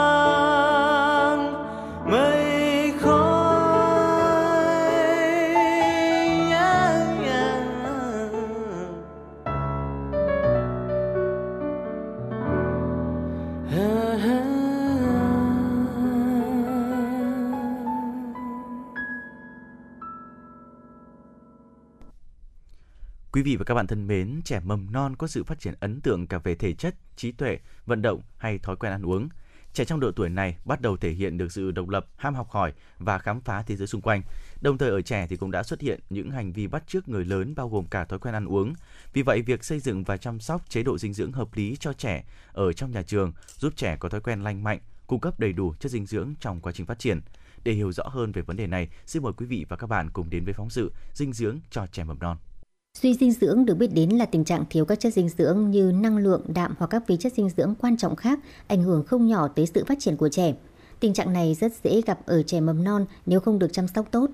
Quý vị và các bạn thân mến, trẻ mầm non có sự phát triển ấn tượng cả về thể chất, trí tuệ, vận động hay thói quen ăn uống. Trẻ trong độ tuổi này bắt đầu thể hiện được sự độc lập, ham học hỏi và khám phá thế giới xung quanh. Đồng thời ở trẻ thì cũng đã xuất hiện những hành vi bắt chước người lớn bao gồm cả thói quen ăn uống. Vì vậy, việc xây dựng và chăm sóc chế độ dinh dưỡng hợp lý cho trẻ ở trong nhà trường giúp trẻ có thói quen lành mạnh, cung cấp đầy đủ chất dinh dưỡng trong quá trình phát triển. Để hiểu rõ hơn về vấn đề này, xin mời quý vị và các bạn cùng đến với phóng sự Dinh dưỡng cho trẻ mầm non. Suy dinh dưỡng được biết đến là tình trạng thiếu các chất dinh dưỡng như năng lượng, đạm hoặc các vi chất dinh dưỡng quan trọng khác ảnh hưởng không nhỏ tới sự phát triển của trẻ. Tình trạng này rất dễ gặp ở trẻ mầm non nếu không được chăm sóc tốt.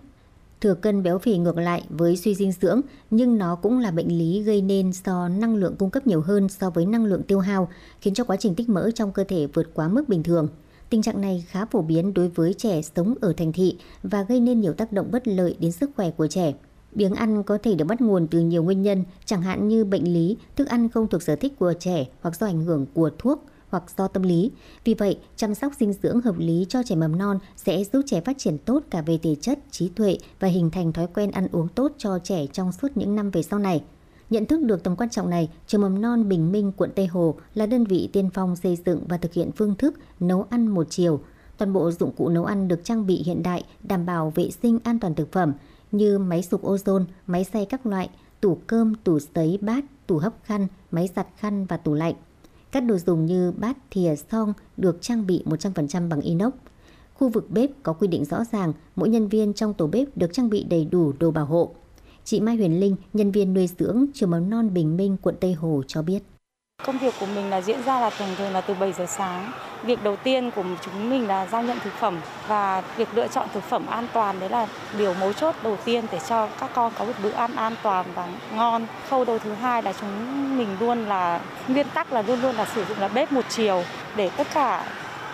Thừa cân béo phì ngược lại với suy dinh dưỡng nhưng nó cũng là bệnh lý gây nên do năng lượng cung cấp nhiều hơn so với năng lượng tiêu hao, khiến cho quá trình tích mỡ trong cơ thể vượt quá mức bình thường. Tình trạng này khá phổ biến đối với trẻ sống ở thành thị và gây nên nhiều tác động bất lợi đến sức khỏe của trẻ. Biếng ăn có thể được bắt nguồn từ nhiều nguyên nhân, chẳng hạn như bệnh lý, thức ăn không thuộc sở thích của trẻ hoặc do ảnh hưởng của thuốc hoặc do tâm lý. Vì vậy, chăm sóc dinh dưỡng hợp lý cho trẻ mầm non sẽ giúp trẻ phát triển tốt cả về thể chất, trí tuệ và hình thành thói quen ăn uống tốt cho trẻ trong suốt những năm về sau này. Nhận thức được tầm quan trọng này, trường mầm non Bình Minh, quận Tây Hồ là đơn vị tiên phong xây dựng và thực hiện phương thức nấu ăn một chiều. Toàn bộ dụng cụ nấu ăn được trang bị hiện đại, đảm bảo vệ sinh an toàn thực phẩm như máy sụp ozone, máy xay các loại, tủ cơm, tủ sấy, bát, tủ hấp khăn, máy giặt khăn và tủ lạnh. Các đồ dùng như bát, thìa, song được trang bị 100% bằng inox. Khu vực bếp có quy định rõ ràng, mỗi nhân viên trong tổ bếp được trang bị đầy đủ đồ bảo hộ. Chị Mai Huyền Linh, nhân viên nuôi dưỡng trường mầm non Bình Minh, quận Tây Hồ cho biết. Công việc của mình là diễn ra là thường thường là từ 7 giờ sáng. Việc đầu tiên của chúng mình là giao nhận thực phẩm và việc lựa chọn thực phẩm an toàn, đấy là điều mấu chốt đầu tiên để cho các con có một bữa ăn an toàn và ngon. Khâu đầu thứ hai là chúng mình luôn là, nguyên tắc là luôn luôn là sử dụng là bếp một chiều để tất cả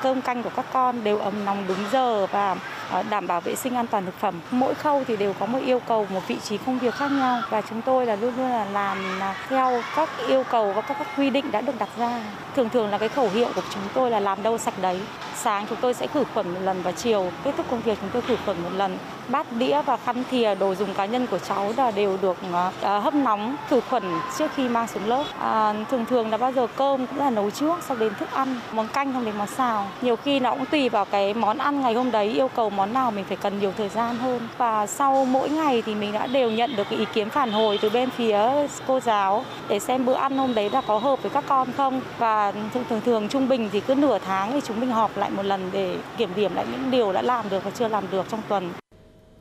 cơm canh của các con đều ấm nóng đúng giờ và Ờ, đảm bảo vệ sinh an toàn thực phẩm. Mỗi khâu thì đều có một yêu cầu, một vị trí công việc khác nhau và chúng tôi là luôn luôn là làm à, theo các yêu cầu và các, các quy định đã được đặt ra. Thường thường là cái khẩu hiệu của chúng tôi là làm đâu sạch đấy. Sáng chúng tôi sẽ khử khuẩn một lần và chiều kết thúc công việc chúng tôi khử khuẩn một lần. Bát đĩa và khăn thìa đồ dùng cá nhân của cháu là đều được à, à, hấp nóng khử khuẩn trước khi mang xuống lớp. À, thường thường là bao giờ cơm cũng là nấu trước sau đến thức ăn, món canh không đến món xào. Nhiều khi nó cũng tùy vào cái món ăn ngày hôm đấy yêu cầu món nào mình phải cần nhiều thời gian hơn. Và sau mỗi ngày thì mình đã đều nhận được cái ý kiến phản hồi từ bên phía cô giáo để xem bữa ăn hôm đấy là có hợp với các con không. Và thường thường, thường trung bình thì cứ nửa tháng thì chúng mình họp lại một lần để kiểm điểm lại những điều đã làm được và chưa làm được trong tuần.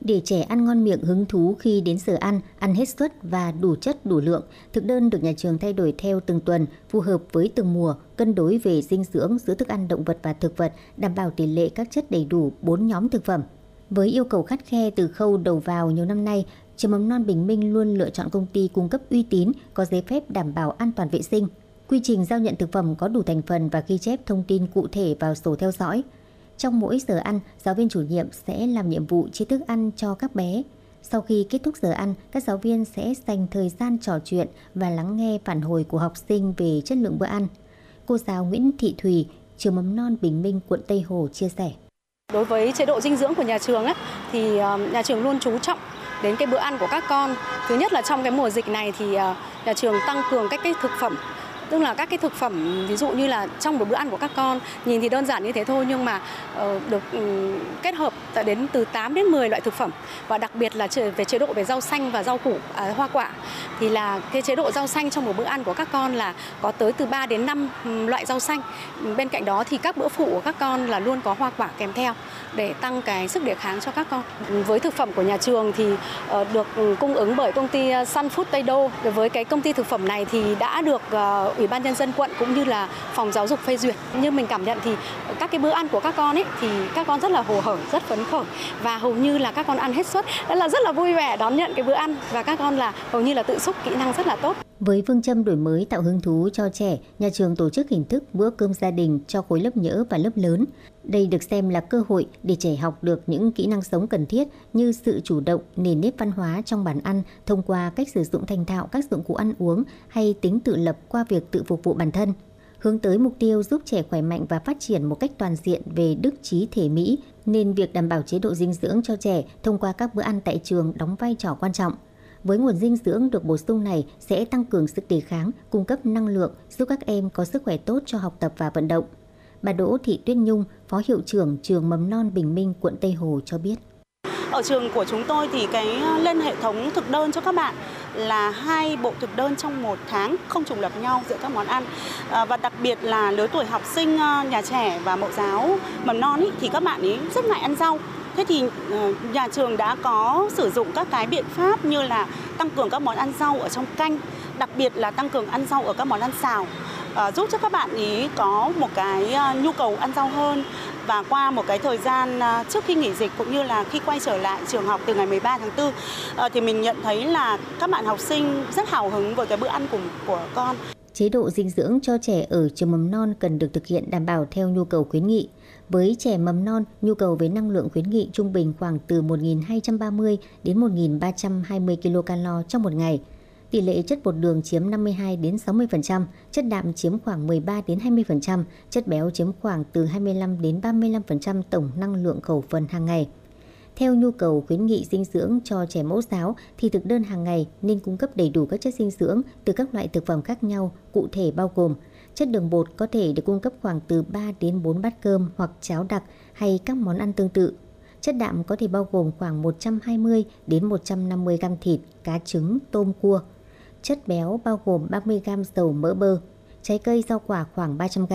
Để trẻ ăn ngon miệng hứng thú khi đến giờ ăn, ăn hết suất và đủ chất đủ lượng, thực đơn được nhà trường thay đổi theo từng tuần, phù hợp với từng mùa, cân đối về dinh dưỡng giữa thức ăn động vật và thực vật, đảm bảo tỷ lệ các chất đầy đủ 4 nhóm thực phẩm. Với yêu cầu khắt khe từ khâu đầu vào nhiều năm nay, trường mầm non Bình Minh luôn lựa chọn công ty cung cấp uy tín, có giấy phép đảm bảo an toàn vệ sinh. Quy trình giao nhận thực phẩm có đủ thành phần và ghi chép thông tin cụ thể vào sổ theo dõi. Trong mỗi giờ ăn, giáo viên chủ nhiệm sẽ làm nhiệm vụ chia thức ăn cho các bé. Sau khi kết thúc giờ ăn, các giáo viên sẽ dành thời gian trò chuyện và lắng nghe phản hồi của học sinh về chất lượng bữa ăn. Cô giáo Nguyễn Thị Thùy, trường mầm non Bình Minh, quận Tây Hồ chia sẻ. Đối với chế độ dinh dưỡng của nhà trường ấy, thì ờ, nhà trường luôn chú trọng đến cái bữa ăn của các con. Thứ nhất là trong cái mùa dịch này thì ờ, nhà trường tăng cường các cái thực phẩm tức là các cái thực phẩm ví dụ như là trong một bữa ăn của các con nhìn thì đơn giản như thế thôi nhưng mà uh, được um, kết hợp đến từ 8 đến 10 loại thực phẩm và đặc biệt là về chế độ về rau xanh và rau củ à, hoa quả thì là cái chế độ rau xanh trong một bữa ăn của các con là có tới từ 3 đến 5 ừ, loại rau xanh. Bên cạnh đó thì các bữa phụ của các con là luôn có hoa quả kèm theo để tăng cái sức đề kháng cho các con. Với thực phẩm của nhà trường thì uh, được ừ, cung ứng bởi công ty ờ, Sun Food Tây Đô. Với cái công ty thực phẩm này thì đã được uh, Ủy ban nhân dân quận cũng như là phòng giáo dục phê duyệt. Như mình cảm nhận thì các cái bữa ăn của các con ấy thì các con rất là hồ hởi, rất phấn khởi và hầu như là các con ăn hết suất. Đó là rất là vui vẻ đón nhận cái bữa ăn và các con là hầu như là tự xúc kỹ năng rất là tốt. Với phương châm đổi mới tạo hứng thú cho trẻ, nhà trường tổ chức hình thức bữa cơm gia đình cho khối lớp nhỡ và lớp lớn. Đây được xem là cơ hội để trẻ học được những kỹ năng sống cần thiết như sự chủ động, nền nếp văn hóa trong bàn ăn thông qua cách sử dụng thành thạo các dụng cụ ăn uống hay tính tự lập qua việc tự phục vụ bản thân. Hướng tới mục tiêu giúp trẻ khỏe mạnh và phát triển một cách toàn diện về đức trí thể mỹ, nên việc đảm bảo chế độ dinh dưỡng cho trẻ thông qua các bữa ăn tại trường đóng vai trò quan trọng. Với nguồn dinh dưỡng được bổ sung này sẽ tăng cường sức đề kháng, cung cấp năng lượng, giúp các em có sức khỏe tốt cho học tập và vận động. Bà Đỗ Thị Tuyết Nhung, Phó Hiệu trưởng trường Mầm non Bình Minh, quận Tây Hồ cho biết. Ở trường của chúng tôi thì cái lên hệ thống thực đơn cho các bạn là hai bộ thực đơn trong một tháng không trùng lập nhau giữa các món ăn. À, và đặc biệt là lứa tuổi học sinh à, nhà trẻ và mẫu giáo mầm non ý, thì các bạn ấy rất ngại ăn rau. Thế thì à, nhà trường đã có sử dụng các cái biện pháp như là tăng cường các món ăn rau ở trong canh, đặc biệt là tăng cường ăn rau ở các món ăn xào, Ờ, giúp cho các bạn ý có một cái ờ, nhu cầu ăn rau hơn và qua một cái thời gian ờ, trước khi nghỉ dịch cũng như là khi quay trở lại trường học từ ngày 13 tháng 4 thì mình nhận thấy là các bạn học sinh rất hào hứng với cái bữa ăn của của con. Chế độ dinh dưỡng cho trẻ ở trường mầm non cần được thực hiện đảm bảo theo nhu cầu khuyến nghị. Với trẻ mầm non, nhu cầu về năng lượng khuyến nghị trung bình khoảng từ 1.230 đến 1.320 kcal trong một ngày. Tỷ lệ chất bột đường chiếm 52 đến 60%, chất đạm chiếm khoảng 13 đến 20%, chất béo chiếm khoảng từ 25 đến 35% tổng năng lượng khẩu phần hàng ngày. Theo nhu cầu khuyến nghị dinh dưỡng cho trẻ mẫu giáo thì thực đơn hàng ngày nên cung cấp đầy đủ các chất dinh dưỡng từ các loại thực phẩm khác nhau, cụ thể bao gồm Chất đường bột có thể được cung cấp khoảng từ 3 đến 4 bát cơm hoặc cháo đặc hay các món ăn tương tự. Chất đạm có thể bao gồm khoảng 120 đến 150 g thịt, cá trứng, tôm cua. Chất béo bao gồm 30 g dầu mỡ bơ, trái cây rau quả khoảng 300 g.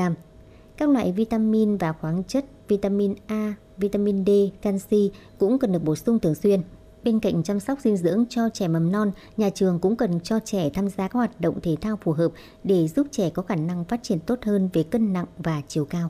Các loại vitamin và khoáng chất vitamin A, vitamin D, canxi cũng cần được bổ sung thường xuyên. Bên cạnh chăm sóc dinh dưỡng cho trẻ mầm non, nhà trường cũng cần cho trẻ tham gia các hoạt động thể thao phù hợp để giúp trẻ có khả năng phát triển tốt hơn về cân nặng và chiều cao.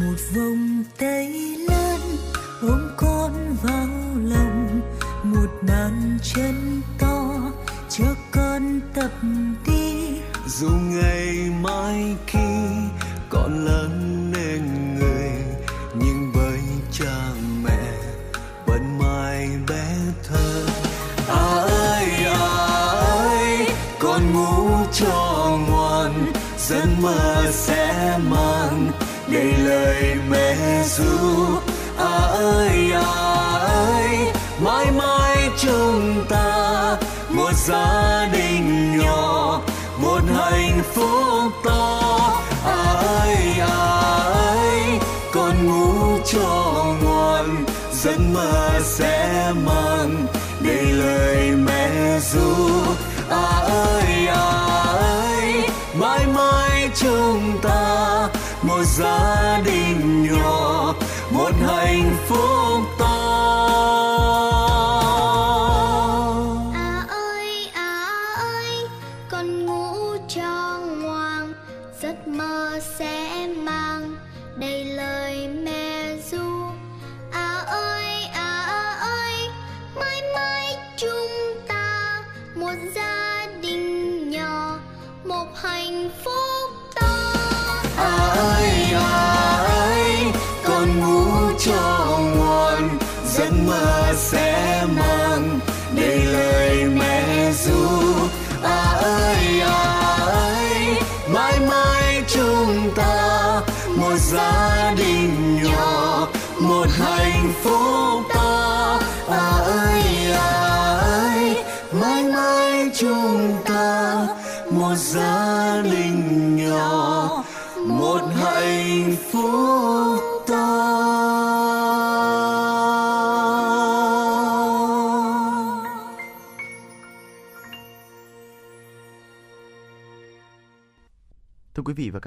Một vòng tay.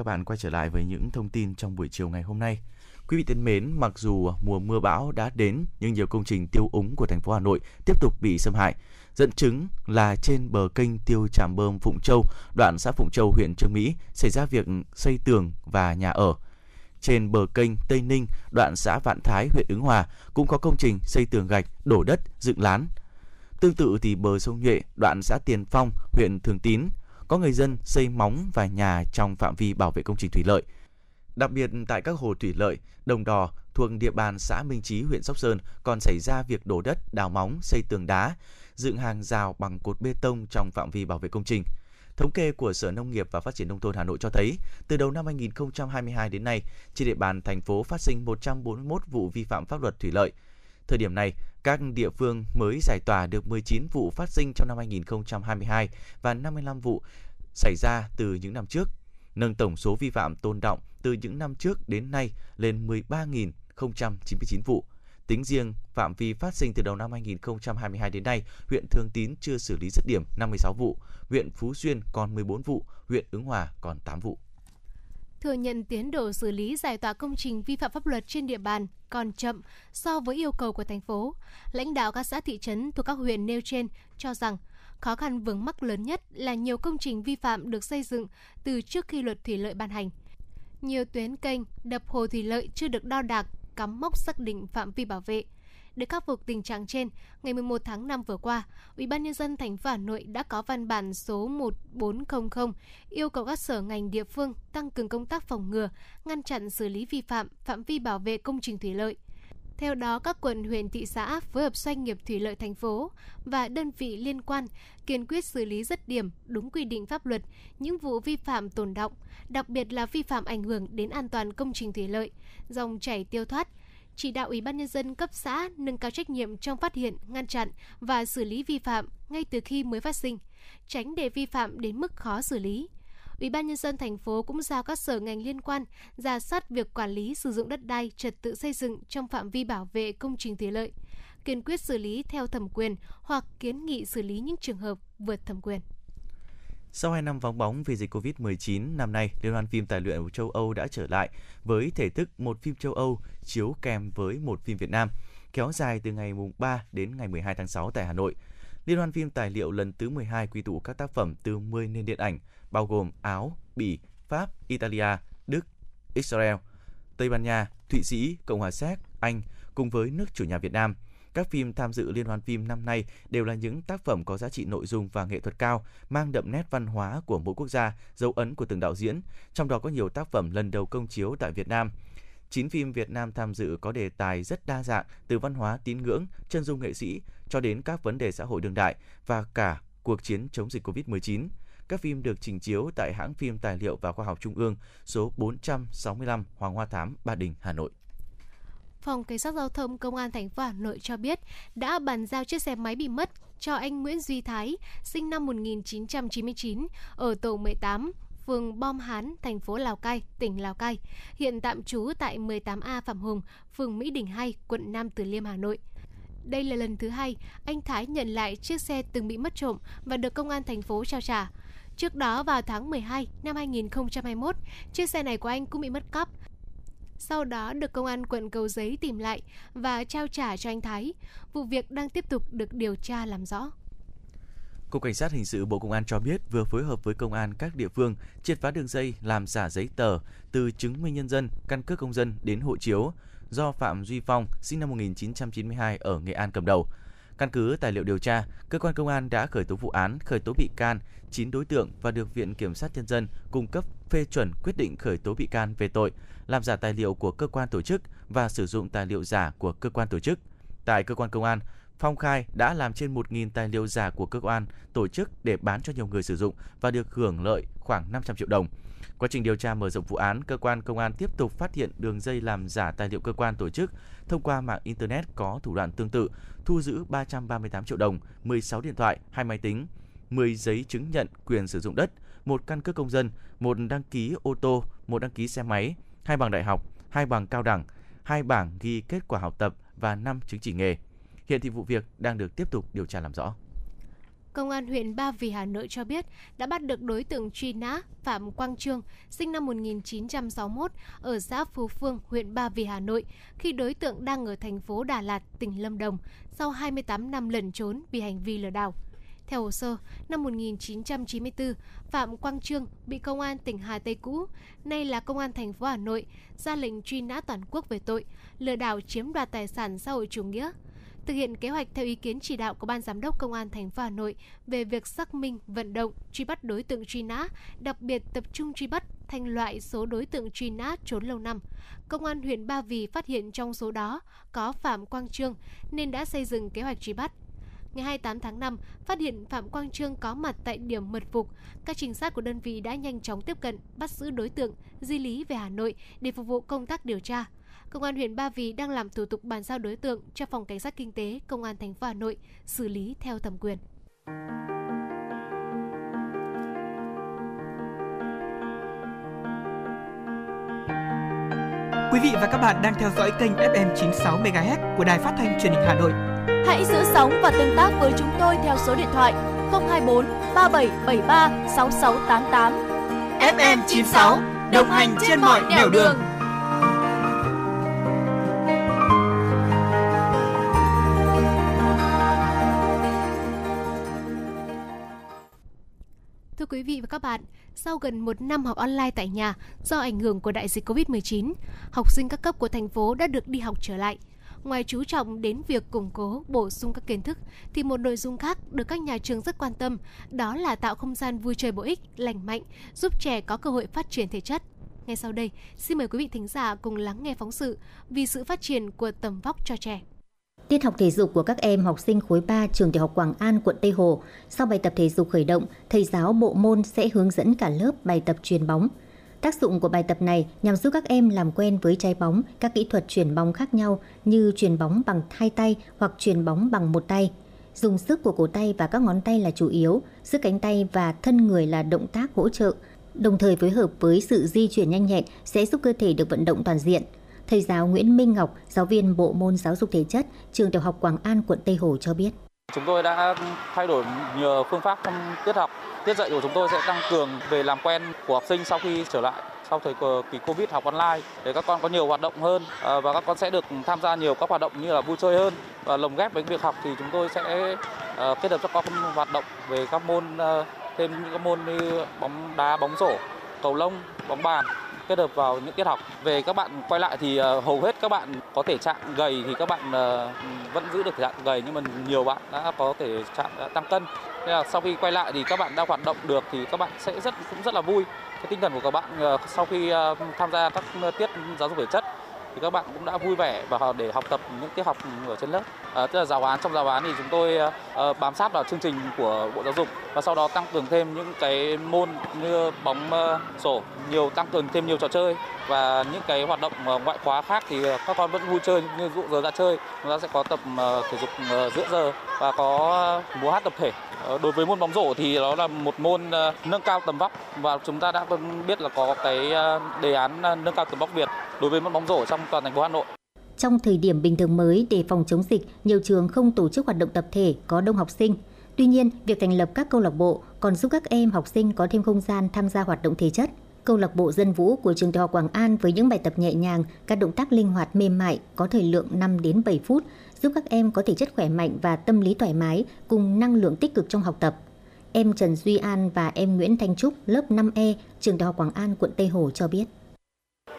Các bạn quay trở lại với những thông tin trong buổi chiều ngày hôm nay. Quý vị thân mến, mặc dù mùa mưa bão đã đến nhưng nhiều công trình tiêu úng của thành phố Hà Nội tiếp tục bị xâm hại. Dẫn chứng là trên bờ kênh tiêu trạm bơm Phụng Châu, đoạn xã Phụng Châu, huyện Trương Mỹ xảy ra việc xây tường và nhà ở. Trên bờ kênh Tây Ninh, đoạn xã Vạn Thái, huyện Ứng Hòa cũng có công trình xây tường gạch, đổ đất, dựng lán. Tương tự thì bờ sông Nhuệ, đoạn xã Tiền Phong, huyện Thường Tín, có người dân xây móng và nhà trong phạm vi bảo vệ công trình thủy lợi. Đặc biệt tại các hồ thủy lợi, đồng đò thuộc địa bàn xã Minh Chí, huyện Sóc Sơn còn xảy ra việc đổ đất, đào móng, xây tường đá, dựng hàng rào bằng cột bê tông trong phạm vi bảo vệ công trình. Thống kê của Sở Nông nghiệp và Phát triển Nông thôn Hà Nội cho thấy, từ đầu năm 2022 đến nay, trên địa bàn thành phố phát sinh 141 vụ vi phạm pháp luật thủy lợi. Thời điểm này, các địa phương mới giải tỏa được 19 vụ phát sinh trong năm 2022 và 55 vụ xảy ra từ những năm trước, nâng tổng số vi phạm tồn động từ những năm trước đến nay lên 13.099 vụ. Tính riêng phạm vi phát sinh từ đầu năm 2022 đến nay, huyện Thường Tín chưa xử lý dứt điểm 56 vụ, huyện Phú Xuyên còn 14 vụ, huyện Ứng Hòa còn 8 vụ thừa nhận tiến độ xử lý giải tỏa công trình vi phạm pháp luật trên địa bàn còn chậm so với yêu cầu của thành phố. Lãnh đạo các xã thị trấn thuộc các huyện nêu trên cho rằng khó khăn vướng mắc lớn nhất là nhiều công trình vi phạm được xây dựng từ trước khi luật thủy lợi ban hành. Nhiều tuyến kênh, đập hồ thủy lợi chưa được đo đạc, cắm mốc xác định phạm vi bảo vệ. Để khắc phục tình trạng trên, ngày 11 tháng 5 vừa qua, Ủy ban nhân dân thành phố Hà Nội đã có văn bản số 1400 yêu cầu các sở ngành địa phương tăng cường công tác phòng ngừa, ngăn chặn xử lý vi phạm phạm vi bảo vệ công trình thủy lợi. Theo đó, các quận, huyện, thị xã phối hợp doanh nghiệp thủy lợi thành phố và đơn vị liên quan kiên quyết xử lý dứt điểm đúng quy định pháp luật những vụ vi phạm tồn động, đặc biệt là vi phạm ảnh hưởng đến an toàn công trình thủy lợi, dòng chảy tiêu thoát, chỉ đạo Ủy ban nhân dân cấp xã nâng cao trách nhiệm trong phát hiện, ngăn chặn và xử lý vi phạm ngay từ khi mới phát sinh, tránh để vi phạm đến mức khó xử lý. Ủy ban nhân dân thành phố cũng giao các sở ngành liên quan ra soát việc quản lý sử dụng đất đai, trật tự xây dựng trong phạm vi bảo vệ công trình thủy lợi, kiên quyết xử lý theo thẩm quyền hoặc kiến nghị xử lý những trường hợp vượt thẩm quyền. Sau 2 năm vắng bóng vì dịch Covid-19, năm nay, Liên hoan phim tài liệu châu Âu đã trở lại với thể thức một phim châu Âu chiếu kèm với một phim Việt Nam, kéo dài từ ngày 3 đến ngày 12 tháng 6 tại Hà Nội. Liên hoan phim tài liệu lần thứ 12 quy tụ các tác phẩm từ 10 nền điện ảnh, bao gồm Áo, Bỉ, Pháp, Italia, Đức, Israel. Tây Ban Nha, Thụy Sĩ, Cộng hòa Séc, Anh cùng với nước chủ nhà Việt Nam. Các phim tham dự liên hoan phim năm nay đều là những tác phẩm có giá trị nội dung và nghệ thuật cao, mang đậm nét văn hóa của mỗi quốc gia, dấu ấn của từng đạo diễn, trong đó có nhiều tác phẩm lần đầu công chiếu tại Việt Nam. 9 phim Việt Nam tham dự có đề tài rất đa dạng từ văn hóa tín ngưỡng, chân dung nghệ sĩ cho đến các vấn đề xã hội đương đại và cả cuộc chiến chống dịch Covid-19. Các phim được trình chiếu tại hãng phim Tài liệu và Khoa học Trung ương số 465 Hoàng Hoa Thám, Ba Đình, Hà Nội. Phòng Cảnh sát Giao thông Công an thành phố Hà Nội cho biết đã bàn giao chiếc xe máy bị mất cho anh Nguyễn Duy Thái, sinh năm 1999, ở tổ 18, phường Bom Hán, thành phố Lào Cai, tỉnh Lào Cai, hiện tạm trú tại 18A Phạm Hùng, phường Mỹ Đình 2, quận Nam Từ Liêm, Hà Nội. Đây là lần thứ hai anh Thái nhận lại chiếc xe từng bị mất trộm và được công an thành phố trao trả. Trước đó vào tháng 12 năm 2021, chiếc xe này của anh cũng bị mất cắp. Sau đó được công an quận Cầu Giấy tìm lại và trao trả cho anh Thái. Vụ việc đang tiếp tục được điều tra làm rõ. Cục Cảnh sát Hình sự Bộ Công an cho biết vừa phối hợp với công an các địa phương triệt phá đường dây làm giả giấy tờ từ chứng minh nhân dân, căn cước công dân đến hộ chiếu do Phạm Duy Phong, sinh năm 1992 ở Nghệ An cầm đầu. Căn cứ tài liệu điều tra, cơ quan công an đã khởi tố vụ án, khởi tố bị can 9 đối tượng và được Viện Kiểm sát Nhân dân cung cấp phê chuẩn quyết định khởi tố bị can về tội làm giả tài liệu của cơ quan tổ chức và sử dụng tài liệu giả của cơ quan tổ chức. Tại cơ quan công an, Phong khai đã làm trên 1.000 tài liệu giả của cơ quan, tổ chức để bán cho nhiều người sử dụng và được hưởng lợi khoảng 500 triệu đồng. Quá trình điều tra mở rộng vụ án, cơ quan công an tiếp tục phát hiện đường dây làm giả tài liệu cơ quan tổ chức thông qua mạng internet có thủ đoạn tương tự, thu giữ 338 triệu đồng, 16 điện thoại, 2 máy tính, 10 giấy chứng nhận quyền sử dụng đất, một căn cước công dân, một đăng ký ô tô, một đăng ký xe máy, hai bằng đại học, hai bằng cao đẳng, hai bảng ghi kết quả học tập và 5 chứng chỉ nghề. Hiện thì vụ việc đang được tiếp tục điều tra làm rõ. Công an huyện Ba Vì Hà Nội cho biết đã bắt được đối tượng truy nã Phạm Quang Trương, sinh năm 1961 ở xã Phú Phương, huyện Ba Vì Hà Nội, khi đối tượng đang ở thành phố Đà Lạt, tỉnh Lâm Đồng, sau 28 năm lẩn trốn vì hành vi lừa đảo. Theo hồ sơ, năm 1994, Phạm Quang Trương bị công an tỉnh Hà Tây cũ, nay là công an thành phố Hà Nội, ra lệnh truy nã toàn quốc về tội lừa đảo chiếm đoạt tài sản xã hội chủ nghĩa thực hiện kế hoạch theo ý kiến chỉ đạo của ban giám đốc công an thành phố Hà Nội về việc xác minh, vận động, truy bắt đối tượng truy nã, đặc biệt tập trung truy bắt thành loại số đối tượng truy nã trốn lâu năm. Công an huyện Ba Vì phát hiện trong số đó có Phạm Quang Trương nên đã xây dựng kế hoạch truy bắt. Ngày 28 tháng 5, phát hiện Phạm Quang Trương có mặt tại điểm mật phục. Các trinh sát của đơn vị đã nhanh chóng tiếp cận, bắt giữ đối tượng, di lý về Hà Nội để phục vụ công tác điều tra. Công an huyện Ba Vì đang làm thủ tục bàn giao đối tượng cho phòng cảnh sát kinh tế Công an thành phố Hà Nội xử lý theo thẩm quyền. Quý vị và các bạn đang theo dõi kênh FM 96 MHz của đài phát thanh truyền hình Hà Nội. Hãy giữ sóng và tương tác với chúng tôi theo số điện thoại 024 3773 6688. FM 96 đồng hành trên mọi nẻo đường. Thưa quý vị và các bạn, sau gần một năm học online tại nhà do ảnh hưởng của đại dịch Covid-19, học sinh các cấp của thành phố đã được đi học trở lại. Ngoài chú trọng đến việc củng cố, bổ sung các kiến thức, thì một nội dung khác được các nhà trường rất quan tâm, đó là tạo không gian vui chơi bổ ích, lành mạnh, giúp trẻ có cơ hội phát triển thể chất. Ngay sau đây, xin mời quý vị thính giả cùng lắng nghe phóng sự vì sự phát triển của tầm vóc cho trẻ. Tiết học thể dục của các em học sinh khối 3 trường tiểu học Quảng An, quận Tây Hồ. Sau bài tập thể dục khởi động, thầy giáo bộ môn sẽ hướng dẫn cả lớp bài tập truyền bóng. Tác dụng của bài tập này nhằm giúp các em làm quen với trái bóng, các kỹ thuật chuyển bóng khác nhau như truyền bóng bằng hai tay hoặc truyền bóng bằng một tay. Dùng sức của cổ tay và các ngón tay là chủ yếu, sức cánh tay và thân người là động tác hỗ trợ. Đồng thời phối hợp với sự di chuyển nhanh nhẹn sẽ giúp cơ thể được vận động toàn diện. Thầy giáo Nguyễn Minh Ngọc, giáo viên bộ môn giáo dục thể chất, trường tiểu học Quảng An, quận Tây Hồ cho biết. Chúng tôi đã thay đổi nhiều phương pháp trong tiết học. Tiết dạy của chúng tôi sẽ tăng cường về làm quen của học sinh sau khi trở lại sau thời kỳ Covid học online để các con có nhiều hoạt động hơn à, và các con sẽ được tham gia nhiều các hoạt động như là vui chơi hơn và lồng ghép với việc học thì chúng tôi sẽ à, kết hợp cho các con hoạt động về các môn à, thêm những các môn như bóng đá, bóng rổ, cầu lông, bóng bàn kết hợp vào những tiết học. Về các bạn quay lại thì ờ, hầu hết các bạn có thể trạng gầy thì các bạn ờ, vẫn giữ được thể trạng gầy, nhưng mà nhiều bạn đã có thể trạng đã tăng cân. Nên là sau khi quay lại thì các bạn đã hoạt động được thì các bạn sẽ rất, cũng rất là vui. Cái tinh thần của các bạn ờ, sau khi tham gia các tiết giáo dục thể chất thì các bạn cũng đã vui vẻ và để học tập những tiết học ở trên lớp. À, tức là giáo án trong giáo án thì chúng tôi uh, bám sát vào chương trình của Bộ Giáo dục và sau đó tăng cường thêm những cái môn như bóng uh, sổ, nhiều tăng cường thêm nhiều trò chơi và những cái hoạt động uh, ngoại khóa khác thì các con vẫn vui chơi như dụ giờ ra chơi. Chúng ta sẽ có tập uh, thể dục uh, giữa giờ và có uh, múa hát tập thể. Đối với môn bóng rổ thì đó là một môn uh, nâng cao tầm vóc và chúng ta đã biết là có cái uh, đề án uh, nâng cao tầm vóc Việt. Đối với môn bóng rổ trong toàn thành phố Hà Nội. Trong thời điểm bình thường mới để phòng chống dịch, nhiều trường không tổ chức hoạt động tập thể có đông học sinh. Tuy nhiên, việc thành lập các câu lạc bộ còn giúp các em học sinh có thêm không gian tham gia hoạt động thể chất. Câu lạc bộ dân vũ của trường tiểu học Quảng An với những bài tập nhẹ nhàng, các động tác linh hoạt mềm mại có thời lượng 5 đến 7 phút, giúp các em có thể chất khỏe mạnh và tâm lý thoải mái cùng năng lượng tích cực trong học tập. Em Trần Duy An và em Nguyễn Thanh Trúc, lớp 5E, trường Đại học Quảng An, quận Tây Hồ cho biết.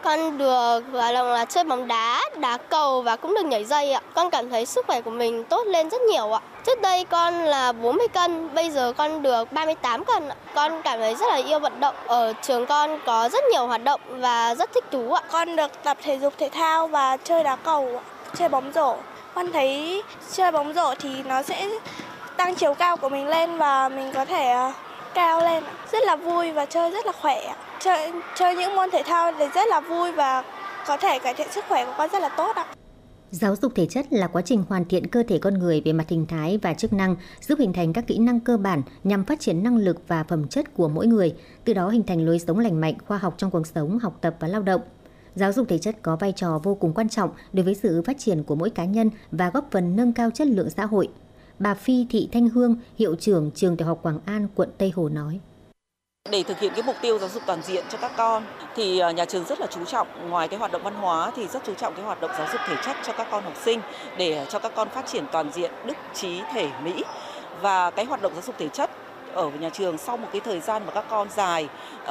Con được hoạt lòng là chơi bóng đá, đá cầu và cũng được nhảy dây ạ. Con cảm thấy sức khỏe của mình tốt lên rất nhiều ạ. Trước đây con là 40 cân, bây giờ con được 38 cân. Con cảm thấy rất là yêu vận động. Ở trường con có rất nhiều hoạt động và rất thích thú ạ. Con được tập thể dục thể thao và chơi đá cầu, chơi bóng rổ. Con thấy chơi bóng rổ thì nó sẽ tăng chiều cao của mình lên và mình có thể ờ, cao lên. Rất là vui và chơi rất là khỏe chơi chơi những môn thể thao thì rất là vui và có thể cải thiện sức khỏe của con rất là tốt ạ. Giáo dục thể chất là quá trình hoàn thiện cơ thể con người về mặt hình thái và chức năng, giúp hình thành các kỹ năng cơ bản nhằm phát triển năng lực và phẩm chất của mỗi người, từ đó hình thành lối sống lành mạnh, khoa học trong cuộc sống, học tập và lao động. Giáo dục thể chất có vai trò vô cùng quan trọng đối với sự phát triển của mỗi cá nhân và góp phần nâng cao chất lượng xã hội. Bà Phi Thị Thanh Hương, hiệu trưởng trường Tiểu học Quảng An, quận Tây Hồ nói. Để thực hiện cái mục tiêu giáo dục toàn diện cho các con thì à, nhà trường rất là chú trọng ngoài cái hoạt động văn hóa thì rất chú trọng cái hoạt động giáo dục thể chất cho các con học sinh để cho các con phát triển toàn diện đức trí thể mỹ. Và cái hoạt động giáo dục thể chất ở nhà trường sau một cái thời gian mà các con dài uh,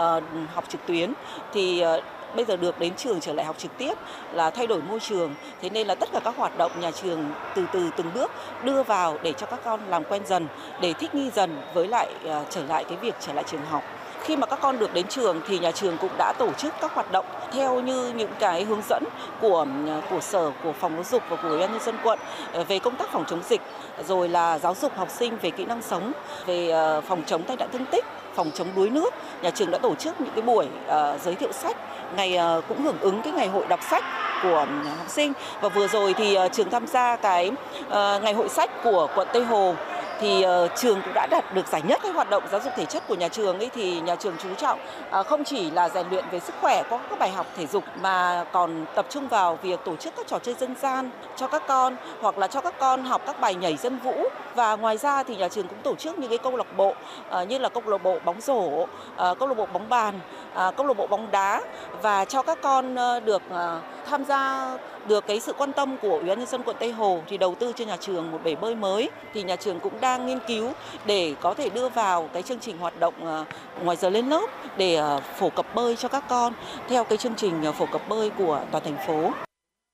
học trực tuyến thì uh, bây giờ được đến trường trở lại học trực tiếp là thay đổi môi trường. Thế nên là tất cả các hoạt động nhà trường từ từ từng bước đưa vào để cho các con làm quen dần để thích nghi dần với lại uh, trở lại cái việc trở lại trường học khi mà các con được đến trường thì nhà trường cũng đã tổ chức các hoạt động theo như những cái hướng dẫn của của sở của phòng giáo dục và của ủy ban nhân dân quận ờ, về công tác phòng chống dịch rồi là giáo dục học sinh về kỹ năng sống về ờ, phòng chống tai nạn thương tích phòng chống đuối nước. Nhà trường đã tổ chức những cái buổi uh, giới thiệu sách ngày uh, cũng hưởng ứng cái ngày hội đọc sách của ừ, học sinh. Và vừa rồi thì uh, trường tham gia cái uh, ngày hội sách của quận Tây Hồ thì uh, trường cũng đã đạt được giải nhất cái hoạt động giáo dục thể chất của nhà trường ấy thì nhà trường chú trọng uh, không chỉ là rèn luyện về sức khỏe có các bài học thể dục mà còn tập trung vào việc tổ chức các trò chơi dân gian cho các con hoặc là cho các con học các bài nhảy dân vũ. Và ngoài ra thì nhà trường cũng tổ chức những cái câu lạc bộ uh, như là câu lạc bộ bóng rổ, uh, câu lạc bộ bóng bàn, uh, câu lạc bộ bóng đá và cho các con uh, được uh, tham gia được cái sự quan tâm của Ủy ban nhân dân quận Tây Hồ thì đầu tư cho nhà trường một bể bơi mới thì nhà trường cũng đang nghiên cứu để có thể đưa vào cái chương trình hoạt động ờ, ngoài giờ lên lớp để ờ, phổ cập bơi cho các con theo cái chương trình ờ, phổ cập bơi của toàn thành phố.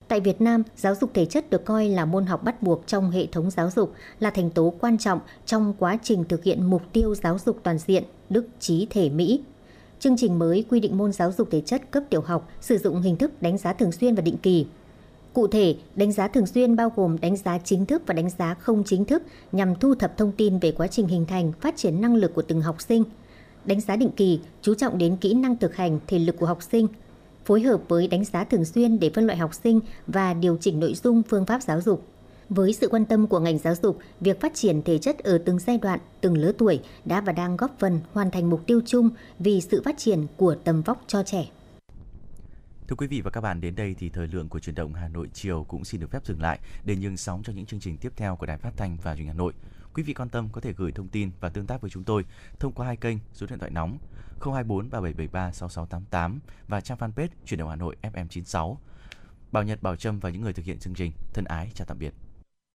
Tại Việt Nam, giáo dục thể chất được coi là môn học bắt buộc trong hệ thống giáo dục, là thành tố quan trọng trong quá trình thực hiện mục tiêu giáo dục toàn diện, đức trí thể Mỹ. Chương trình mới quy định môn giáo dục thể chất cấp tiểu học sử dụng hình thức đánh giá thường xuyên và định kỳ. Cụ thể, đánh giá thường xuyên bao gồm đánh giá chính thức và đánh giá không chính thức nhằm thu thập thông tin về quá trình hình thành, phát triển năng lực của từng học sinh. Đánh giá định kỳ chú trọng đến kỹ năng thực hành, thể lực của học sinh, phối hợp với đánh giá thường xuyên để phân loại học sinh và điều chỉnh nội dung phương pháp giáo dục. Với sự quan tâm của ngành giáo dục, việc phát triển thể chất ở từng giai đoạn, từng lứa tuổi đã và đang góp phần hoàn thành mục tiêu chung vì sự phát triển của tầm vóc cho trẻ. Thưa quý vị và các bạn, đến đây thì thời lượng của truyền động Hà Nội chiều cũng xin được phép dừng lại để nhường sóng cho những chương trình tiếp theo của Đài Phát thanh và Truyền hình Hà Nội. Quý vị quan tâm có thể gửi thông tin và tương tác với chúng tôi thông qua hai kênh số điện thoại nóng 024 3773 6688 và trang fanpage Truyền động Hà Nội FM96. Bảo Nhật, Bảo Trâm và những người thực hiện chương trình thân ái chào tạm biệt.